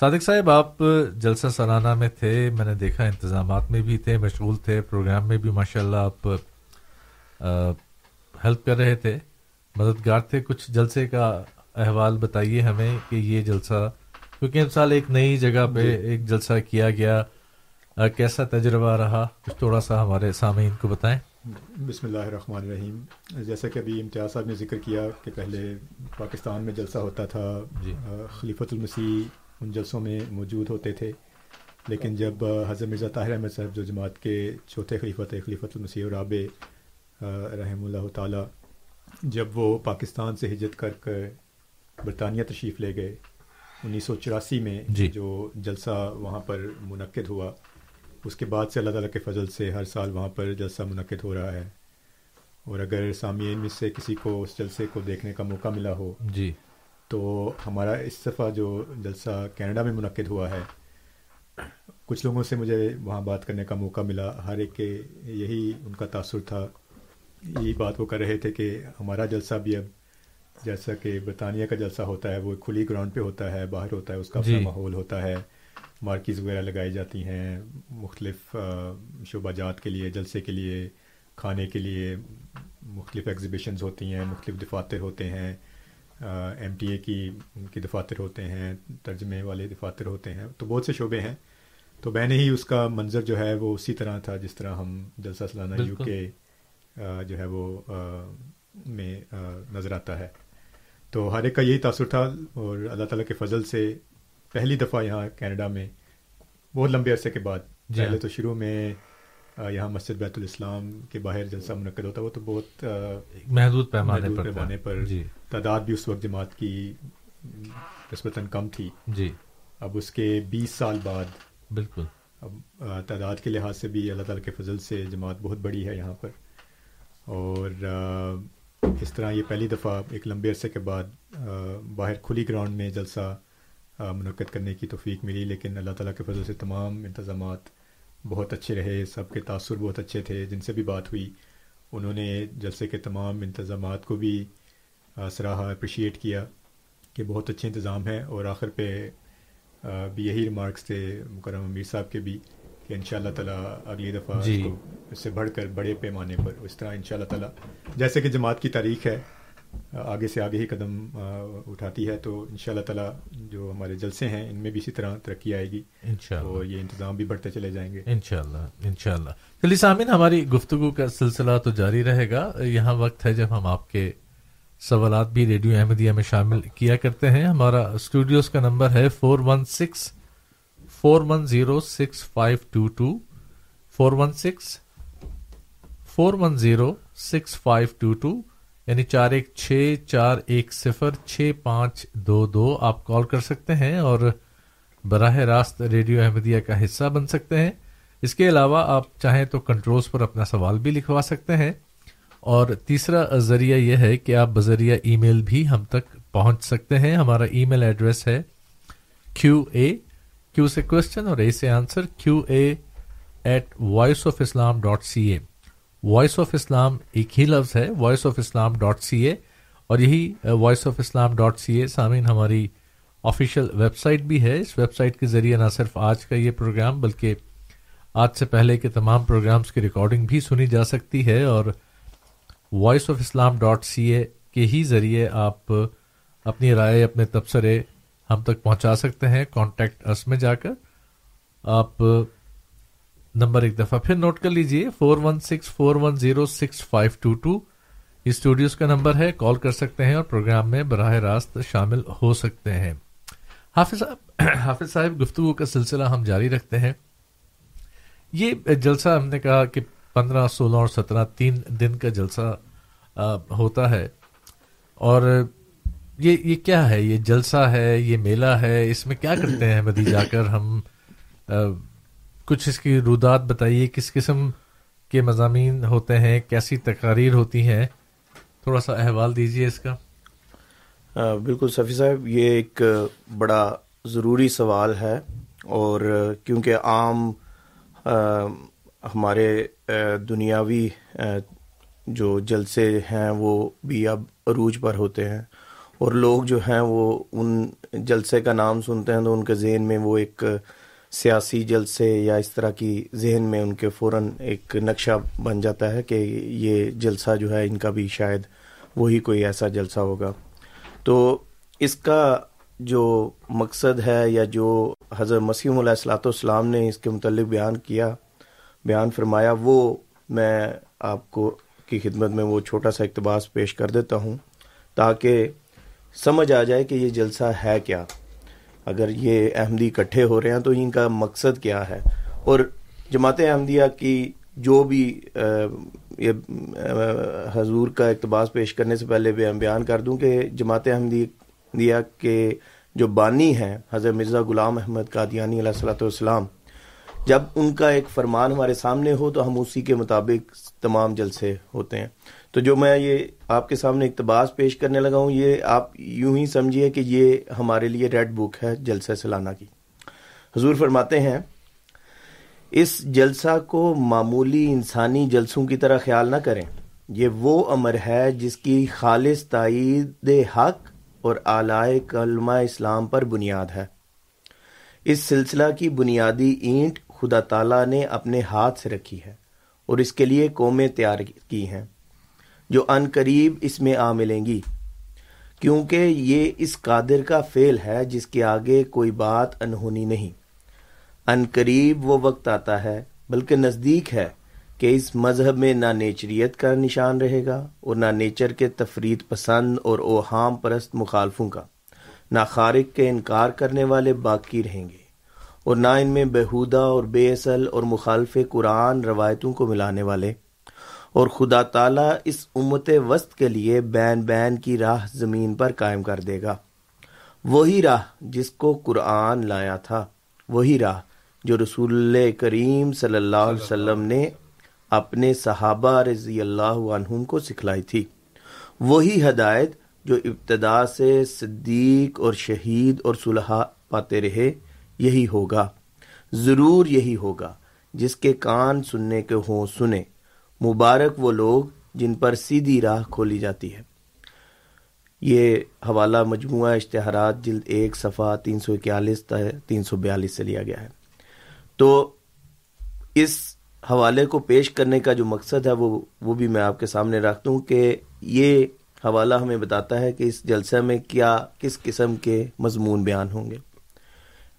صادق صاحب آپ جلسہ سالانہ میں تھے میں نے دیکھا انتظامات میں بھی تھے مشغول تھے پروگرام میں بھی ماشاءاللہ آپ ہیلپ کر رہے تھے۔ مددگار تھے۔ کچھ جلسے کا احوال بتائیے ہمیں کہ یہ جلسہ کیونکہ ان سال ایک نئی جگہ پہ ایک جلسہ کیا گیا۔ آ، کیسا تجربہ رہا؟ کچھ تھوڑا سا ہمارے سامعین کو بتائیں۔ بسم اللہ الرحمن الرحیم۔ جیسا کہ ابھی امتیاز صاحب نے ذکر کیا کہ پہلے پاکستان میں جلسہ ہوتا تھا جی۔ خلیفۃ المسیح ان جلسوں میں موجود ہوتے تھے۔ لیکن جب حضرت مرزا طاہر احمد صاحب جو جماعت کے چوتھے خلیفت ہے خلیفۃ المسیح رابع رحم اللہ تعالیٰ جب وہ پاکستان سے ہجرت کر کر برطانیہ تشریف لے گئے انیس سو چوراسی میں جی۔ جو جلسہ وہاں پر منعقد ہوا اس کے بعد سے اللہ تعالیٰ کے فضل سے ہر سال وہاں پر جلسہ منعقد ہو رہا ہے۔ اور اگر سامعین میں سے کسی کو اس جلسے کو دیکھنے کا موقع ملا ہو جی۔ تو ہمارا اس دفعہ جو جلسہ کینیڈا میں منعقد ہوا ہے کچھ لوگوں سے مجھے وہاں بات کرنے کا موقع ملا۔ ہر ایک کے یہی ان کا تاثر تھا۔ یہی بات وہ کر رہے تھے کہ ہمارا جلسہ بھی اب جیسا کہ برطانیہ کا جلسہ ہوتا ہے وہ کھلی گراؤنڈ پہ ہوتا ہے باہر ہوتا ہے اس کا اپنا جی۔ ماحول ہوتا ہے۔ مارکیز وغیرہ لگائی جاتی ہیں مختلف شعبہ جات کے لیے جلسے کے لیے کھانے کے لیے مختلف ایگزیبیشنز ہوتی ہیں مختلف دفاتر ہوتے ہیں۔ ایم ٹی اے کی ان کی دفاتر ہوتے ہیں ترجمے والے دفاتر ہوتے ہیں تو بہت سے شعبے ہیں۔ تو میں نے ہی اس کا منظر جو ہے وہ اسی طرح تھا جس طرح ہم جلسہ سالانہ یو۔ کے جو ہے وہ میں نظر آتا ہے۔ تو ہر ایک کا یہی تاثر تھا اور اللہ تعالیٰ کے فضل سے پہلی دفعہ یہاں کینیڈا میں بہت لمبے عرصے کے بعد۔ جی ہاں۔ پہلے تو شروع میں یہاں مسجد بیت الاسلام کے باہر جلسہ منعقد ہوتا وہ تو بہت محدود پیمانے پر تعداد بھی اس وقت جماعت کی نسبتاً کم تھی۔ جی۔ اب اس کے بیس سال بعد بالکل۔ اب تعداد کے لحاظ سے بھی اللہ تعالیٰ کے فضل سے جماعت بہت بڑی ہے یہاں پر۔ اور اس طرح یہ پہلی دفعہ ایک لمبے عرصے کے بعد باہر کھلی گراؤنڈ میں جلسہ منعقد کرنے کی توفیق ملی لیکن اللہ تعالیٰ کے فضل سے تمام انتظامات بہت اچھے رہے سب کے تاثر بہت اچھے تھے۔ جن سے بھی بات ہوئی انہوں نے جلسے کے تمام انتظامات کو بھی سراہا اپریشیٹ کیا کہ بہت اچھے انتظام ہیں اور آخر پہ بھی یہی ریمارکس تھے مکرم امیر صاحب کے بھی کہ ان شاء اللہ تعالیٰ اگلی دفعہ جی۔ اس کو اس سے بڑھ کر بڑے پیمانے پر اس طرح ان شاء اللہ تعالیٰ جیسے کہ جماعت کی تاریخ ہے آگے سے آگے ہی قدم اٹھاتی ہے تو ان شاء اللہ تعالیٰ جو ہمارے جلسے ہیں ان میں بھی اسی طرح ترقی آئے گی اور یہ انتظام بھی بڑھتے چلے جائیں گے۔ انشاءاللہ انشاءاللہ۔ چلیے سامعین ہماری گفتگو کا سلسلہ تو جاری رہے گا۔ یہاں وقت ہے جب ہم آپ کے سوالات بھی ریڈیو احمدیہ میں شامل کیا کرتے ہیں۔ ہمارا اسٹوڈیوز کا نمبر ہے four one six, four one zero, six five two two, four one six, four one zero, six five two two یعنی چار ایک چھ، چار ایک صفر، چھ پانچ دو دو، آپ کال کر سکتے ہیں اور براہ راست ریڈیو احمدیہ کا حصہ بن سکتے ہیں۔ اس کے علاوہ آپ چاہیں تو کنٹرولز پر اپنا سوال بھی لکھوا سکتے ہیں۔ اور تیسرا ذریعہ یہ ہے کہ آپ بذریعہ ای میل بھی ہم تک پہنچ سکتے ہیں۔ ہمارا ای میل ایڈریس ہے کیو اے کیو سے کوشچن اور اے سے answer Q A at Voice of Islam dot C A Voice of Islam ایک ہی لفظ ہے Voice of Islam dot C A اور یہی Voice of Islam dot C A سامعین ہماری آفیشیل ویب سائٹ بھی ہے۔ اس ویب سائٹ کے ذریعے نہ صرف آج کا یہ پروگرام بلکہ آج سے پہلے کے تمام پروگرامز کی ریکارڈنگ بھی سنی جا سکتی ہے۔ اور Voice of Islam dot C A کے ہی ذریعے آپ اپنی رائے، اپنے تبصرے ہم تک پہنچا سکتے ہیں۔ کانٹیکٹ اس میں جا کر آپ نمبر ایک دفعہ پھر نوٹ کر لیجیے۔ Four one six four one zero six five two two studios کا نمبر ہے۔ کال کر سکتے ہیں اور پروگرام میں براہ راست شامل ہو سکتے ہیں۔ حافظ صاحب حافظ صاحب، گفتگو کا سلسلہ ہم جاری رکھتے ہیں۔ یہ جلسہ ہم نے کہا کہ پندرہ، سولہ اور سترہ، تین دن کا جلسہ ہوتا ہے۔ اور یہ یہ کیا ہے؟ یہ جلسہ ہے، یہ میلہ ہے، اس میں کیا کرتے ہیں مدی جا کر؟ ہم کچھ اس کی رودات بتائیے، کس قسم کے مضامین ہوتے ہیں؟ کیسی تقاریر ہوتی ہیں؟ تھوڑا سا احوال دیجیے اس کا۔ بالکل صفی صاحب، یہ ایک بڑا ضروری سوال ہے۔ اور کیونکہ عام ہمارے دنیاوی جو جلسے ہیں وہ بھی اب عروج پر ہوتے ہیں اور لوگ جو ہیں وہ ان جلسے کا نام سنتے ہیں تو ان کے ذہن میں وہ ایک سیاسی جلسے یا اس طرح کی ذہن میں ان کے فوراً ایک نقشہ بن جاتا ہے کہ یہ جلسہ جو ہے ان کا بھی شاید وہی کوئی ایسا جلسہ ہوگا۔ تو اس کا جو مقصد ہے یا جو حضرت مسیم علیہ السلاۃ والسلام نے اس کے متعلق بیان کیا، بیان فرمایا، وہ میں آپ کو کی خدمت میں وہ چھوٹا سا اقتباس پیش کر دیتا ہوں تاکہ سمجھ آ جائے کہ یہ جلسہ ہے کیا۔ اگر یہ احمدی اکٹھے ہو رہے ہیں تو ان کا مقصد کیا ہے؟ اور جماعت احمدیہ کی جو بھی یہ حضور کا اقتباس پیش کرنے سے پہلے بیان کر دوں کہ جماعت احمدیہ کے جو بانی ہیں، حضرت مرزا غلام احمد قادیانی علیہ السلۃ والسلام جب ان کا ایک فرمان ہمارے سامنے ہو تو ہم اسی کے مطابق تمام جلسے ہوتے ہیں۔ تو جو میں یہ آپ کے سامنے اقتباس پیش کرنے لگا ہوں، یہ آپ یوں ہی سمجھیے کہ یہ ہمارے لیے ریڈ بک ہے جلسہ سلانہ کی۔ حضور فرماتے ہیں، اس جلسہ کو معمولی انسانی جلسوں کی طرح خیال نہ کریں۔ یہ وہ امر ہے جس کی خالص تائید حق اور اعلی کلمہ اسلام پر بنیاد ہے۔ اس سلسلہ کی بنیادی اینٹ خدا تعالیٰ نے اپنے ہاتھ سے رکھی ہے اور اس کے لیے قومیں تیار کی ہیں جو ان قریب اس میں آ ملیں گی۔ کیونکہ یہ اس قادر کا فعل ہے جس کے آگے کوئی بات انہونی نہیں۔ ان قریب وہ وقت آتا ہے، بلکہ نزدیک ہے، کہ اس مذہب میں نہ نیچریت کا نشان رہے گا اور نہ نیچر کے تفرید پسند اور اوہام پرست مخالفوں کا، نہ خارق کے انکار کرنے والے باقی رہیں گے۔ اور نہ ان میں بہودہ اور بے اصل اور مخالف قرآن روایتوں کو ملانے والے۔ اور خدا تعالیٰ اس امت وسط کے لیے بین بین کی راہ زمین پر قائم کر دے گا۔ وہی راہ جس کو قرآن لایا تھا، وہی راہ جو رسول کریم صلی اللہ علیہ وسلم نے اپنے صحابہ رضی اللہ عنہم کو سکھلائی تھی۔ وہی ہدایت جو ابتدا سے صدیق اور شہید اور صلحہ پاتے رہے۔ یہی ہوگا، ضرور یہی ہوگا، جس کے کان سننے کے ہوں سنے مبارک وہ لوگ جن پر سیدھی راہ کھولی جاتی ہے۔ یہ حوالہ مجموعہ اشتہارات جلد ایک صفحہ تین سو اکیالیس تین سو بیالیس سے لیا گیا ہے۔ تو اس حوالے کو پیش کرنے کا جو مقصد ہے، وہ وہ بھی میں آپ کے سامنے رکھتا ہوں کہ یہ حوالہ ہمیں بتاتا ہے کہ اس جلسہ میں کیا، کس قسم کے مضمون بیان ہوں گے۔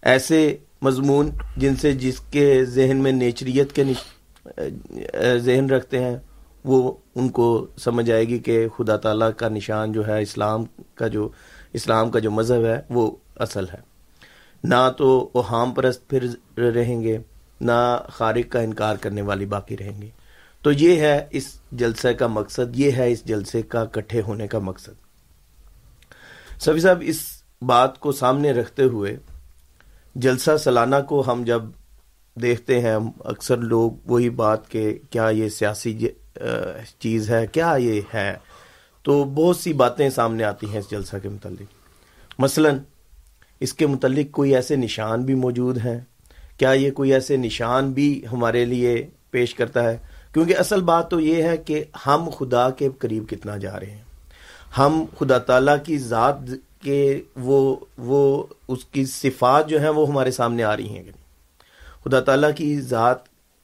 ایسے مضمون جن سے جس کے ذہن میں نیچریت کے ذہن رکھتے ہیں، وہ ان کو سمجھ آئے گی کہ خدا تعالیٰ کا نشان جو ہے، اسلام کا جو اسلام کا جو مذہب ہے، وہ اصل ہے۔ نہ تو وہ ہام پرست پھر رہیں گے، نہ خارق کا انکار کرنے والی باقی رہیں گے تو یہ ہے اس جلسے کا مقصد، یہ ہے اس جلسے کا کٹھے ہونے کا مقصد۔ سبھی صاحب، اس بات کو سامنے رکھتے ہوئے جلسہ سالانہ کو ہم جب دیکھتے ہیں، ہم اکثر لوگ وہی بات کہ کیا یہ سیاسی جی، چیز ہے، کیا یہ ہے؟ تو بہت سی باتیں سامنے آتی ہیں اس جلسہ کے متعلق۔ مثلا، اس کے متعلق کوئی ایسے نشان بھی موجود ہیں؟ کیا یہ کوئی ایسے نشان بھی ہمارے لیے پیش کرتا ہے؟ کیونکہ اصل بات تو یہ ہے کہ ہم خدا کے قریب کتنا جا رہے ہیں۔ ہم خدا تعالیٰ کی ذات کے وہ وہ اس کی صفات جو ہیں وہ ہمارے سامنے آ رہی ہیں خدا تعالیٰ کی ذات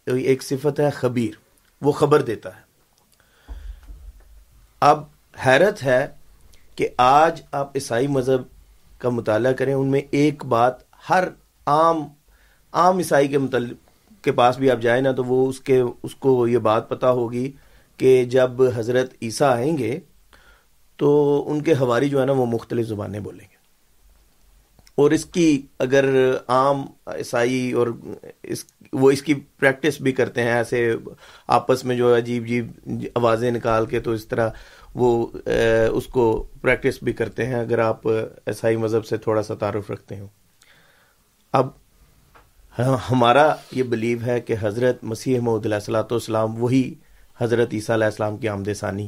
ایک صفت ہے خبیر، وہ خبر دیتا ہے۔ اب حیرت ہے کہ آج آپ عیسائی مذہب کا مطالعہ کریں، ان میں ایک بات ہر عام عام عیسائی کے متعلق، کے پاس بھی آپ جائیں نا تو وہ اس کے، اس کو یہ بات پتا ہوگی کہ جب حضرت عیسیٰ آئیں گے تو ان کے ہواری جو ہے نا وہ مختلف زبانیں بولیں گے۔ اور اس کی اگر عام عیسائی اور اس وہ اس کی پریکٹس بھی کرتے ہیں، ایسے آپس میں جو عجیب عجیب آوازیں نکال کے تو اس طرح وہ اس کو پریکٹس بھی کرتے ہیں۔ اگر آپ عیسائی مذہب سے تھوڑا سا تعارف رکھتے ہوں۔ اب ہمارا یہ بلیو ہے کہ حضرت مسیح محمد علیہ السلاۃ والسلام وہی حضرت عیسیٰ علیہ السلام کی آمد ثانی۔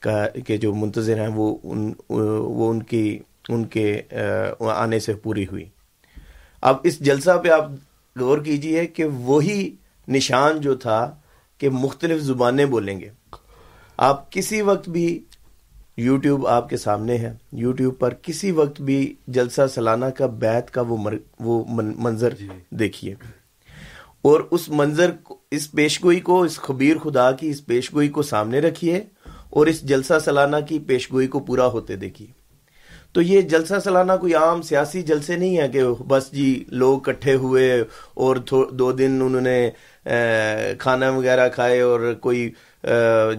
کا کے جو منتظر ہیں وہ ان وہ ان کی ان کے آنے سے پوری ہوئی۔ اب اس جلسہ پہ آپ غور کیجیے کہ وہی نشان جو تھا کہ مختلف زبانیں بولیں گے۔ آپ کسی وقت بھی یوٹیوب آپ کے سامنے ہے یوٹیوب پر کسی وقت بھی جلسہ سالانہ کا بیت کا وہ مر وہ منظر جی۔ دیکھیے۔ اور اس منظر اس پیشگوئی کو اس خبیر خدا کی اس پیشگوئی کو سامنے رکھیے۔ اور اس جلسہ سالانہ کی پیشگوئی کو پورا ہوتے دیکھیے۔ تو یہ جلسہ سالانہ کوئی عام سیاسی جلسے نہیں ہے کہ بس جی لوگ کٹھے ہوئے اور دو دن انہوں نے کھانا وغیرہ کھائے اور کوئی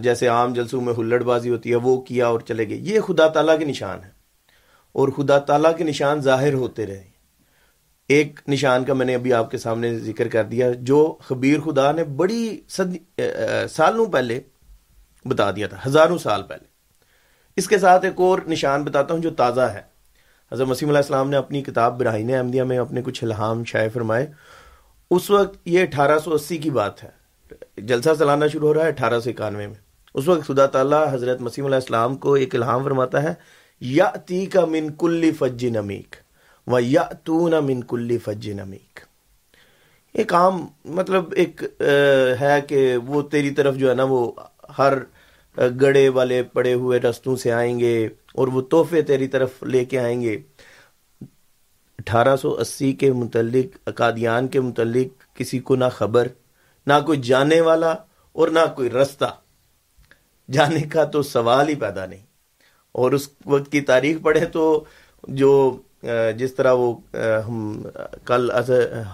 جیسے عام جلسوں میں ہلڑ بازی ہوتی ہے، وہ کیا اور چلے گئے۔ یہ خدا تعالیٰ کے نشان ہے اور خدا تعالیٰ کے نشان ظاہر ہوتے رہے۔ ایک نشان کا میں نے ابھی آپ کے سامنے ذکر کر دیا، جو خبیر خدا نے بڑی سالوں پہلے بتا دیا تھا، ہزاروں سال پہلے۔ اس کے ساتھ ایک اور نشان بتاتا ہوں جو تازہ ہے۔ حضرت مسیم علیہ السلام نے اپنی کتاب براہین احمدیہ میں اپنے کچھ الہام شائع فرمائے۔ اس وقت یہ اٹھارہ سو اسی کی بات ہے۔ جلسہ چلانا شروع ہو رہا ہے اٹھارہ سو اکانوے میں۔ اس وقت خدا تعالیٰ حضرت مسیم علیہ السلام کو ایک الہام فرماتا ہے یا تی کا من کلی فج نمیک و یا تو نہ من کلی فج نمیک۔ ایک عام مطلب ایک ہے کہ وہ تیری طرف جو ہے نا، وہ ہر گڑے والے پڑے ہوئے رستوں سے آئیں گے اور وہ تحفے تیری طرف لے کے آئیں گے۔ اٹھارہ سو اسی کے متعلق، اکادیان کے متعلق کسی کو نہ خبر، نہ کوئی جانے والا اور نہ کوئی رستہ۔ جانے کا تو سوال ہی پیدا نہیں۔ اور اس وقت کی تاریخ پڑھے تو جو جس طرح وہ ہم، کل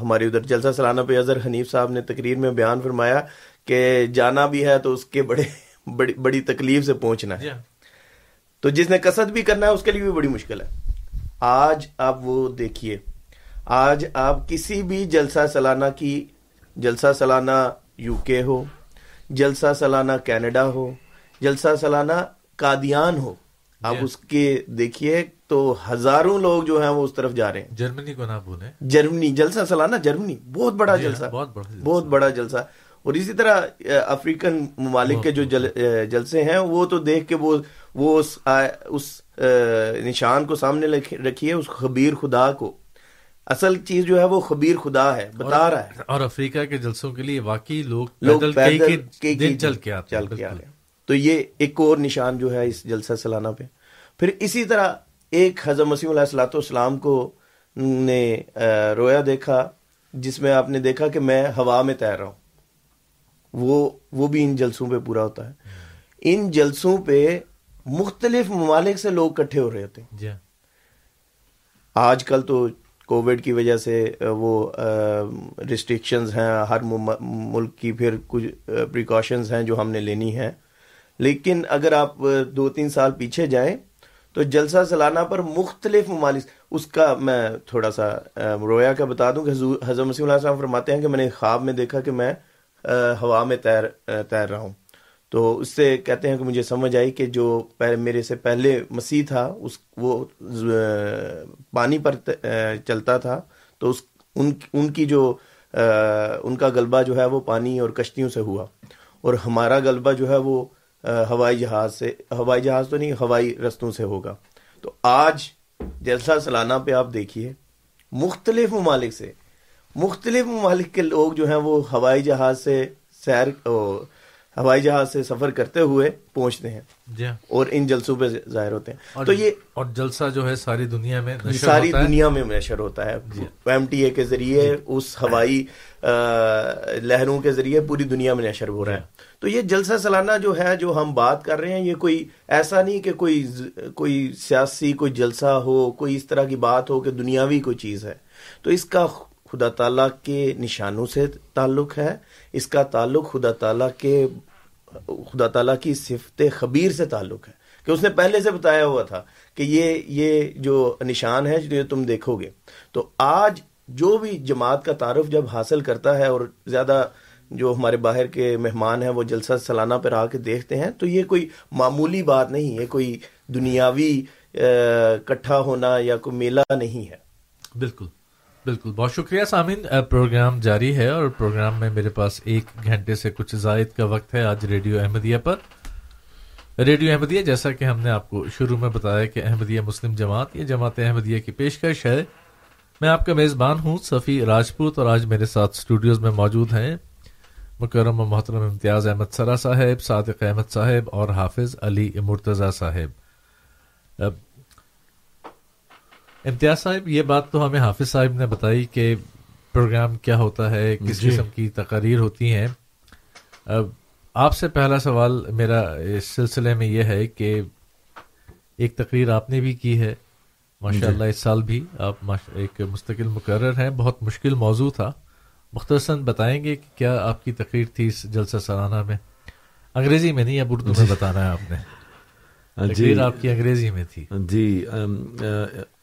ہمارے ادھر جلسہ سالانہ پہ اظہر حنیف صاحب نے تقریر میں بیان فرمایا کہ جانا بھی ہے تو اس کے بڑے بڑی بڑی تکلیف سے پہنچنا ہے۔ تو جس نے قصد بھی کرنا ہے اس کے لیے بھی بڑی مشکل ہے۔ آج آپ وہ دیکھیے۔ آج آپ کسی بھی جلسہ سالانہ کی جلسہ سالانہ یو کے ہو جلسہ سالانہ کینیڈا ہو جلسہ سالانہ قادیان ہو۔ آپ اس کے دیکھیے تو ہزاروں لوگ جو ہیں وہ اس طرف جا رہے ہیں۔ جرمنی کو نہ بھولیں۔ جرمنی جلسہ سالانہ جرمنی بہت بڑا جی ہاں، جلسہ۔ بہت بڑا جلسہ۔ اور اسی طرح افریقن ممالک کے جو جل- جلسے ہیں وہ تو دیکھ کے وہ وہ اس اس نشان کو سامنے رکھیے اس خبیر خدا کو۔ اصل چیز جو ہے وہ خبیر خدا ہے بتا رہا ہے۔ اور افریقہ کے جلسوں کے لیے واقعی لوگ لوگ پیدل کئی دن چل کے چل کے آ۔ رہے تو یہ ایک اور نشان جو ہے اس جلسہ سالانہ پہ۔ پھر اسی طرح ایک حضرت مسیم علیہ السلاۃ والسلام کو نے رویا دیکھا جس میں آپ نے دیکھا کہ میں ہوا میں تیر رہا ہوں۔ وہ وہ بھی ان جلسوں پہ پورا ہوتا ہے۔ ان جلسوں پہ مختلف ممالک سے لوگ کٹھے ہو رہے ہوتے ہیں۔ جی۔ آج کل تو کووڈ کی وجہ سے وہ ریسٹرکشنز ہیں ہر ملک کی پھر کچھ پریکاشنز ہیں جو ہم نے لینی ہیں۔ لیکن اگر آپ دو تین سال پیچھے جائیں تو جلسہ سالانہ پر مختلف ممالک اس کا میں تھوڑا سا رویا کا بتا دوں کہ حضرت مسیم اللہ السلام فرماتے ہیں کہ میں نے خواب میں دیکھا کہ میں ہوا میں تیر تیر رہا ہوں۔ تو اس سے کہتے ہیں کہ مجھے سمجھ آئی کہ جو میرے سے پہلے مسیح تھا، اس وہ پانی پر چلتا تھا۔ تو اس، ان ان کی جو ان کا غلبہ جو ہے وہ پانی اور کشتیوں سے ہوا۔ اور ہمارا غلبہ جو ہے وہ ہوائی جہاز سے، ہوائی جہاز تو نہیں، ہوائی رستوں سے ہوگا۔ تو آج جلسہ سالانہ پہ آپ دیکھیے، مختلف ممالک سے مختلف ممالک کے لوگ جو ہیں وہ ہوائی جہاز سے سیر ہوائی جہاز سے سفر کرتے ہوئے پہنچتے ہیں جی ہاں۔ اور ان جلسوں پہ ظاہر ہوتے ہیں۔ اور تو یہ اور جلسہ جو ہے ساری دنیا میں نشر ساری ہوتا ہے۔ دنیا میں نشر ہوتا ہے۔ ایم ٹی اے کے ذریعے اس ہوائی لہروں کے ذریعے پوری دنیا میں نشر ہو رہا ہے۔ تو یہ جلسہ سالانہ جو ہے جو ہم بات کر رہے ہیں یہ کوئی ایسا نہیں کہ کوئی کوئی سیاسی کوئی جلسہ ہو کوئی اس طرح کی بات ہو کہ دنیاوی کوئی چیز ہے۔ تو اس کا خدا تعالیٰ کے نشانوں سے تعلق ہے۔ اس کا تعلق خدا تعالیٰ کے، خدا تعالیٰ کی صفت خبیر سے تعلق ہے۔ کہ اس نے پہلے سے بتایا ہوا تھا کہ یہ یہ جو نشان ہے، جو تم دیکھو گے۔ تو آج جو بھی جماعت کا تعارف جب حاصل کرتا ہے اور زیادہ جو ہمارے باہر کے مہمان ہیں، وہ جلسہ سالانہ پر آ کے دیکھتے ہیں، تو یہ کوئی معمولی بات نہیں ہے۔ کوئی دنیاوی کٹھا ہونا یا کوئی میلہ نہیں ہے۔ بالکل۔ بالکل، بہت شکریہ سامعین پروگرام جاری ہے اور پروگرام میں میرے پاس ایک گھنٹے سے کچھ زائد کا وقت ہے آج ریڈیو احمدیہ پر۔ ریڈیو احمدیہ جیسا کہ ہم نے آپ کو شروع میں بتایا کہ احمدیہ مسلم جماعت، یہ جماعت احمدیہ کی پیشکش ہے۔ میں آپ کا میزبان ہوں، صفی راجپوت اور آج میرے ساتھ اسٹوڈیوز میں موجود ہیں۔ مکرم و محترم امتیاز احمد سرا صاحب، صادق احمد صاحب اور حافظ علی مرتضی صاحب۔ امتیاز صاحب یہ بات تو ہمیں حافظ صاحب نے بتائی کہ پروگرام کیا ہوتا ہے کس جی قسم کی تقاریر ہوتی ہیں۔ اب آپ سے پہلا سوال میرا اس سلسلے میں یہ ہے کہ ایک تقریر آپ نے بھی کی ہے ماشاء اللہ اس سال بھی آپ ایک مستقل مقرر ہیں۔ بہت مشکل موضوع تھا۔ مختصراً بتائیں گے کہ کیا آپ کی تقریر تھی اس جلسہ سالانہ میں؟ انگریزی میں نہیں اب اردو میں بتانا ہے آپ نے۔ تقریر آپ کی انگریزی میں تھی۔ جی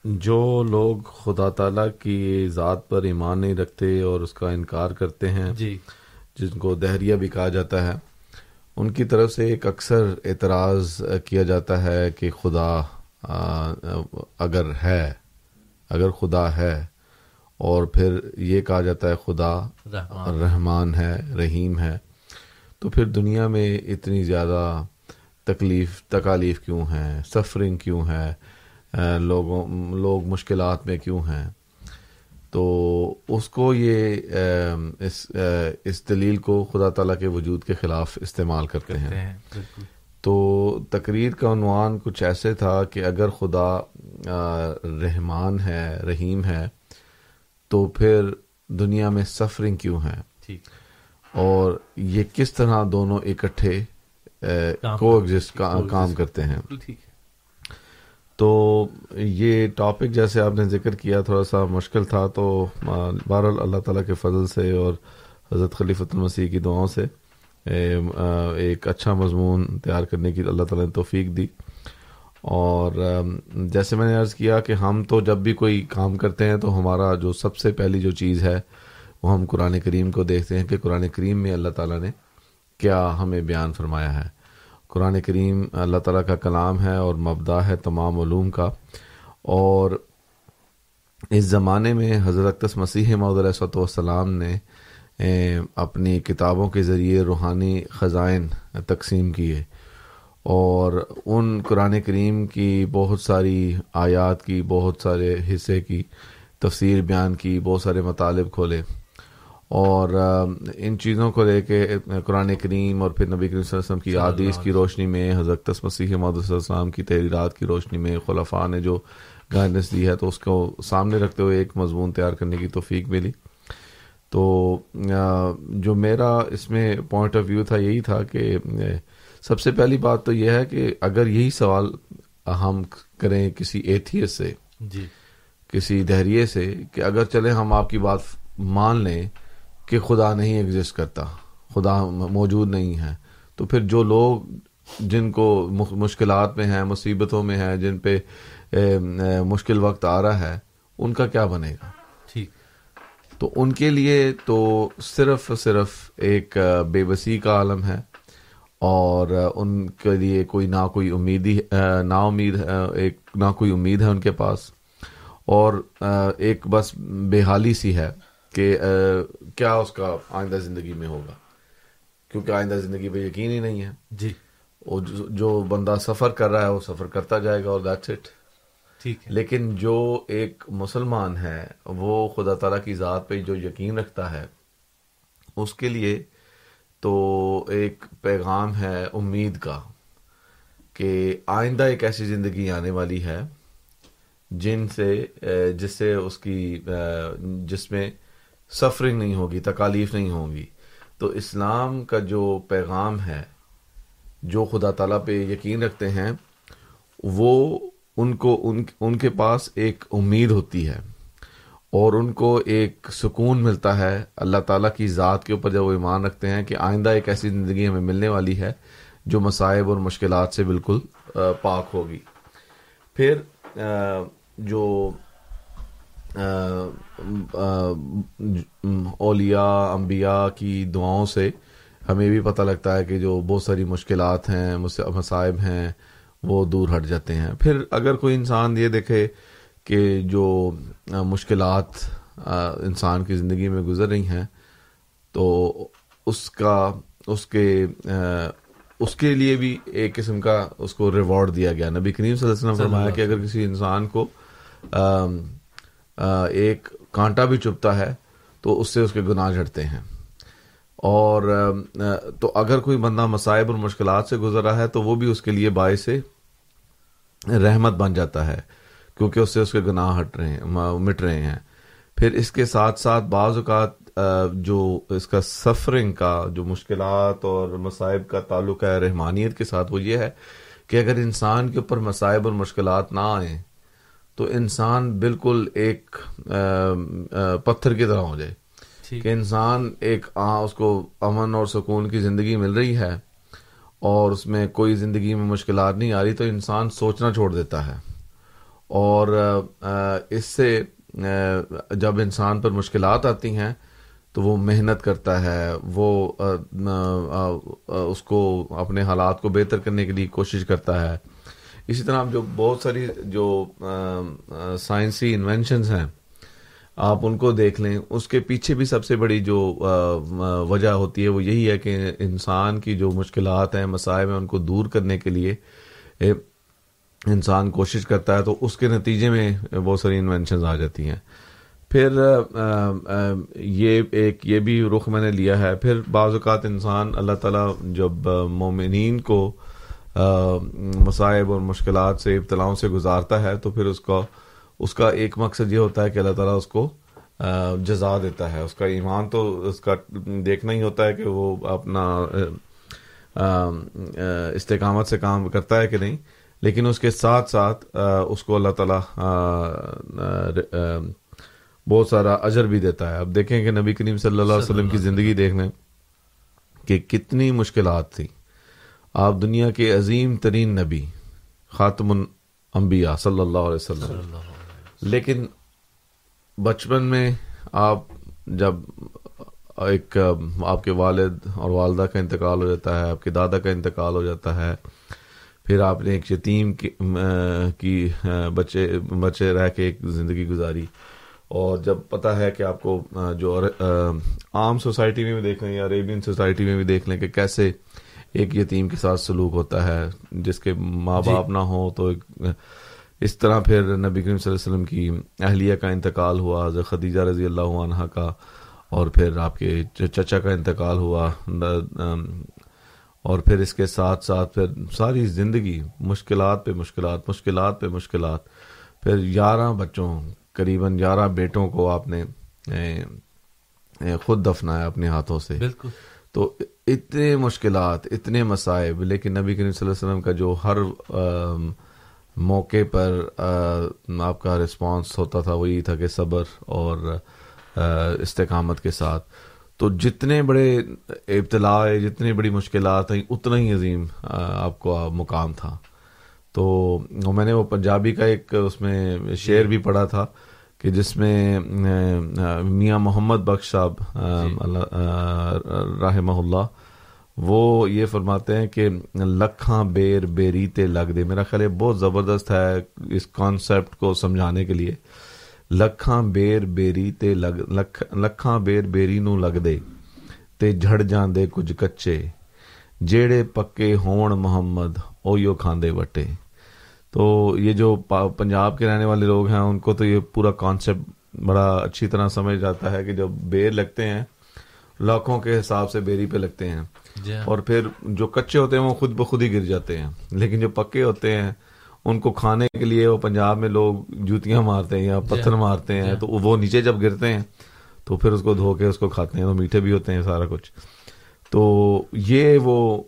جو لوگ خدا تعالیٰ کی ذات پر ایمان نہیں رکھتے اور اس کا انکار کرتے ہیں جی۔ جن کو دہریہ بھی کہا جاتا ہے ان کی طرف سے ایک اکثر اعتراض کیا جاتا ہے کہ خدا اگر ہے اگر خدا ہے اور پھر یہ کہا جاتا ہے خدا رحمان, رحمان ہے رحیم ہے۔ تو پھر دنیا میں اتنی زیادہ تکلیف تکالیف کیوں ہیں؟ سفرنگ کیوں ہے لوگوں لوگ مشکلات میں کیوں ہیں؟ تو اس کو یہ اس اس دلیل کو خدا تعالیٰ کے وجود کے خلاف استعمال کرتے ہیں۔ تو تقریر کا عنوان کچھ ایسے تھا کہ اگر خدا رحمان ہے رحیم ہے تو پھر دنیا میں سفرنگ کیوں ہے اور یہ کس طرح دونوں اکٹھے کو ایگزسٹ کام کرتے ہیں۔ تو یہ ٹاپک جیسے آپ نے ذکر کیا تھوڑا سا مشکل تھا تو بہرحال اللہ تعالیٰ کے فضل سے اور حضرت خلیفۃ المسیح کی دعاؤں سے ایک اچھا مضمون تیار کرنے کی اللہ تعالیٰ نے توفیق دی۔ اور جیسے میں نے عرض کیا کہ ہم تو جب بھی کوئی کام کرتے ہیں تو ہمارا جو سب سے پہلی جو چیز ہے وہ ہم قرآن کریم کو دیکھتے ہیں کہ قرآن کریم میں اللہ تعالیٰ نے کیا ہمیں بیان فرمایا ہے۔ قرآن کریم اللہ تعالیٰ کا کلام ہے اور مبدا ہے تمام علوم کا۔ اور اس زمانے میں حضرت مسیح محدود علیہ والسلام نے اپنی کتابوں کے ذریعے روحانی خزائن تقسیم کیے۔ اور ان قرآن کریم کی بہت ساری آیات کی، بہت سارے حصے کی تفسیر بیان کی، بہت سارے مطالب کھولے۔ اور ان چیزوں کو لے کے قرآن کریم اور پھر نبی کریم صلی اللہ علیہ وسلم کی عادیث کی روشنی میں حضرت مسیح محدود صلی اللہ علیہ وسلم کی تحریرات کی روشنی میں خلفاء نے جو گائیڈنس دی ہے تو اس کو سامنے رکھتے ہوئے ایک مضمون تیار کرنے کی توفیق ملی۔ تو جو میرا اس میں پوائنٹ آف ویو تھا یہی تھا کہ سب سے پہلی بات تو یہ ہے کہ اگر یہی سوال ہم کریں کسی ایتھیس سے جی۔ کسی دہریے سے کہ اگر چلے ہم آپ کی بات مان لیں کہ خدا نہیں ایگزسٹ کرتا خدا موجود نہیں ہے۔ تو پھر جو لوگ جن کو مشکلات میں ہیں مصیبتوں میں ہیں جن پہ مشکل وقت آ رہا ہے ان کا کیا بنے گا؟ تو ان کے لیے تو صرف صرف ایک بے بسی کا عالم ہے اور ان کے لیے کوئی نہ کوئی امید ہی نا امید ایک نہ کوئی امید ہے ان کے پاس اور ایک بس بے حالی سی ہے۔ کہ کیا اس کا آئندہ زندگی میں ہوگا؟ کیونکہ آئندہ زندگی پہ یقین ہی نہیں ہے۔ جی۔ جو بندہ سفر کر رہا ہے وہ سفر کرتا جائے گا اور دیٹس اٹ لیکن جو ایک مسلمان ہے وہ خدا تعالیٰ کی ذات پہ جو یقین رکھتا ہے اس کے لیے تو ایک پیغام ہے امید کا کہ آئندہ ایک ایسی زندگی آنے والی ہے جن سے جس سے اس کی جس میں سفرنگ نہیں ہوگی، تکالیف نہیں ہوگی تو اسلام کا جو پیغام ہے، جو خدا تعالیٰ پہ یقین رکھتے ہیں، وہ ان کو، ان ان کے پاس ایک امید ہوتی ہے اور ان کو ایک سکون ملتا ہے۔ اللہ تعالیٰ کی ذات کے اوپر جب وہ ایمان رکھتے ہیں کہ آئندہ ایک ایسی زندگی ہمیں ملنے والی ہے جو مصائب اور مشکلات سے بالکل پاک ہوگی۔ پھر جو اولیاء انبیاء کی دعاؤں سے ہمیں بھی پتہ لگتا ہے کہ جو بہت ساری مشکلات ہیں مصائب ہیں وہ دور ہٹ جاتے ہیں۔ پھر اگر کوئی انسان یہ دیکھے کہ جو مشکلات انسان کی زندگی میں گزر رہی ہیں تو اس کا اس کے اس کے لیے بھی ایک قسم کا اس کو ریوارڈ دیا گیا۔ نبی کریم صلی اللہ علیہ وسلم فرمایا کہ اگر کسی انسان کو ایک کانٹا بھی چپتا ہے تو اس سے اس کے گناہ جھڑتے ہیں۔ اور تو اگر کوئی بندہ مصائب اور مشکلات سے گزر رہا ہے تو وہ بھی اس کے لیے باعث رحمت بن جاتا ہے، کیونکہ اس سے اس کے گناہ ہٹ رہے ہیں مٹ رہے ہیں۔ پھر اس کے ساتھ ساتھ بعض اوقات جو اس کا سفرنگ کا، جو مشکلات اور مصائب کا تعلق ہے، رحمانیت کے ساتھ وہ یہ ہے کہ اگر انسان کے اوپر مصائب اور مشکلات نہ آئیں تو انسان بالکل ایک پتھر کی طرح ہو جائے۔ کہ انسان ایک اس کو امن اور سکون کی زندگی مل رہی ہے اور اس میں کوئی زندگی میں مشکلات نہیں آ رہی تو انسان سوچنا چھوڑ دیتا ہے۔ اور اس سے جب انسان پر مشکلات آتی ہیں تو وہ محنت کرتا ہے وہ اس کو اپنے حالات کو بہتر کرنے کے لیے کوشش کرتا ہے۔ اسی طرح جو بہت ساری جو سائنسی انوینشنز ہیں، آپ ان کو دیکھ لیں، اس کے پیچھے بھی سب سے بڑی جو وجہ ہوتی ہے وہ یہی ہے کہ انسان کی جو مشکلات ہیں، مسائل ہیں، ان کو دور کرنے کے لیے انسان کوشش کرتا ہے تو اس کے نتیجے میں بہت ساری انوینشنز آ جاتی ہیں۔ پھر یہ ایک، یہ بھی رخ میں نے لیا ہے۔ پھر بعض اوقات انسان اللہ تعالیٰ جب مومنین کو مصائب اور مشکلات سے ابتلاؤں سے گزارتا ہے تو پھر اس کو اس کا ایک مقصد یہ ہوتا ہے کہ اللہ تعالیٰ اس کو جزا دیتا ہے۔ اس کا ایمان تو اس کا دیکھنا ہی ہوتا ہے کہ وہ اپنا استقامت سے کام کرتا ہے کہ نہیں۔ لیکن اس کے ساتھ ساتھ اس کو اللہ تعالیٰ بہت اجر اجر بھی دیتا ہے۔ اب دیکھیں کہ نبی کریم صلی اللہ علیہ وسلم کی زندگی دیکھنے کہ کتنی مشکلات تھی آپ دنیا کے عظیم ترین نبی خاتم الانبیاء صلی اللہ علیہ وسلم۔ لیکن بچپن میں آپ جب ایک آپ کے والد اور والدہ کا انتقال ہو جاتا ہے آپ کے دادا کا انتقال ہو جاتا ہے پھر آپ نے ایک یتیم کی بچے بچے رہ کے ایک زندگی گزاری۔ اور جب پتہ ہے کہ آپ کو جو عام سوسائٹی میں بھی دیکھ لیں یا عریبین سوسائٹی میں بھی دیکھ لیں کہ کیسے ایک یتیم کے ساتھ سلوک ہوتا ہے جس کے ماں جی۔ باپ نہ ہو تو اس طرح پھر نبی کریم صلی اللہ علیہ وسلم کی اہلیہ کا انتقال ہوا حضرت خدیجہ رضی اللہ عنہ کا اور پھر آپ کے چچا کا انتقال ہوا اور پھر اس کے ساتھ ساتھ پھر ساری زندگی مشکلات پہ مشکلات مشکلات پہ مشکلات۔ پھر گیارہ بچوں قریباً گیارہ بیٹوں کو آپ نے خود دفنایا اپنے ہاتھوں سے۔ بالکل۔ تو اتنے مشکلات، اتنے مسائب لیکن نبی کریم صلی اللہ علیہ وسلم کا جو ہر موقع پر آپ کا رسپانس ہوتا تھا وہی تھا کہ صبر اور استقامت کے ساتھ۔ تو جتنے بڑے ابتلاع جتنی بڑی مشکلات ہیں اتنا ہی عظیم آپ کو مقام تھا۔ تو میں نے وہ پنجابی کا ایک اس میں شعر بھی پڑھا تھا۔ کہ جس میں میاں محمد بخش صاحب جی۔ رحمہ اللہ وہ یہ فرماتے ہیں کہ لکھاں بیر بیریتے لگ دے۔ میرا خیال ہے بہت زبردست ہے اس کانسیپٹ کو سمجھانے کے لیے۔ لکھاں بیر بیری تے لگ لکھاں بیر بیری نو لگ دے تے جھڑ جاندے کچھ کچے۔ جیڑے پکے ہون محمد اویو کھاندے وٹے۔ تو یہ جو پنجاب کے رہنے والے لوگ ہیں ان کو تو یہ پورا کانسیپٹ بڑا اچھی طرح سمجھ جاتا ہے کہ جب بیر لگتے ہیں لاکھوں کے حساب سے بیری پہ لگتے ہیں۔ جی ہاں۔ اور پھر جو کچے ہوتے ہیں وہ خود بخود ہی گر جاتے ہیں۔ لیکن جو پکے ہوتے ہیں ان کو کھانے کے لیے وہ پنجاب میں لوگ جوتیاں مارتے ہیں یا جی پتھر ہاں۔ مارتے ہیں جی تو وہ نیچے جب گرتے ہیں تو پھر اس کو دھو کے اس کو کھاتے ہیں۔ تو میٹھے بھی ہوتے ہیں سارا کچھ۔ تو یہ وہ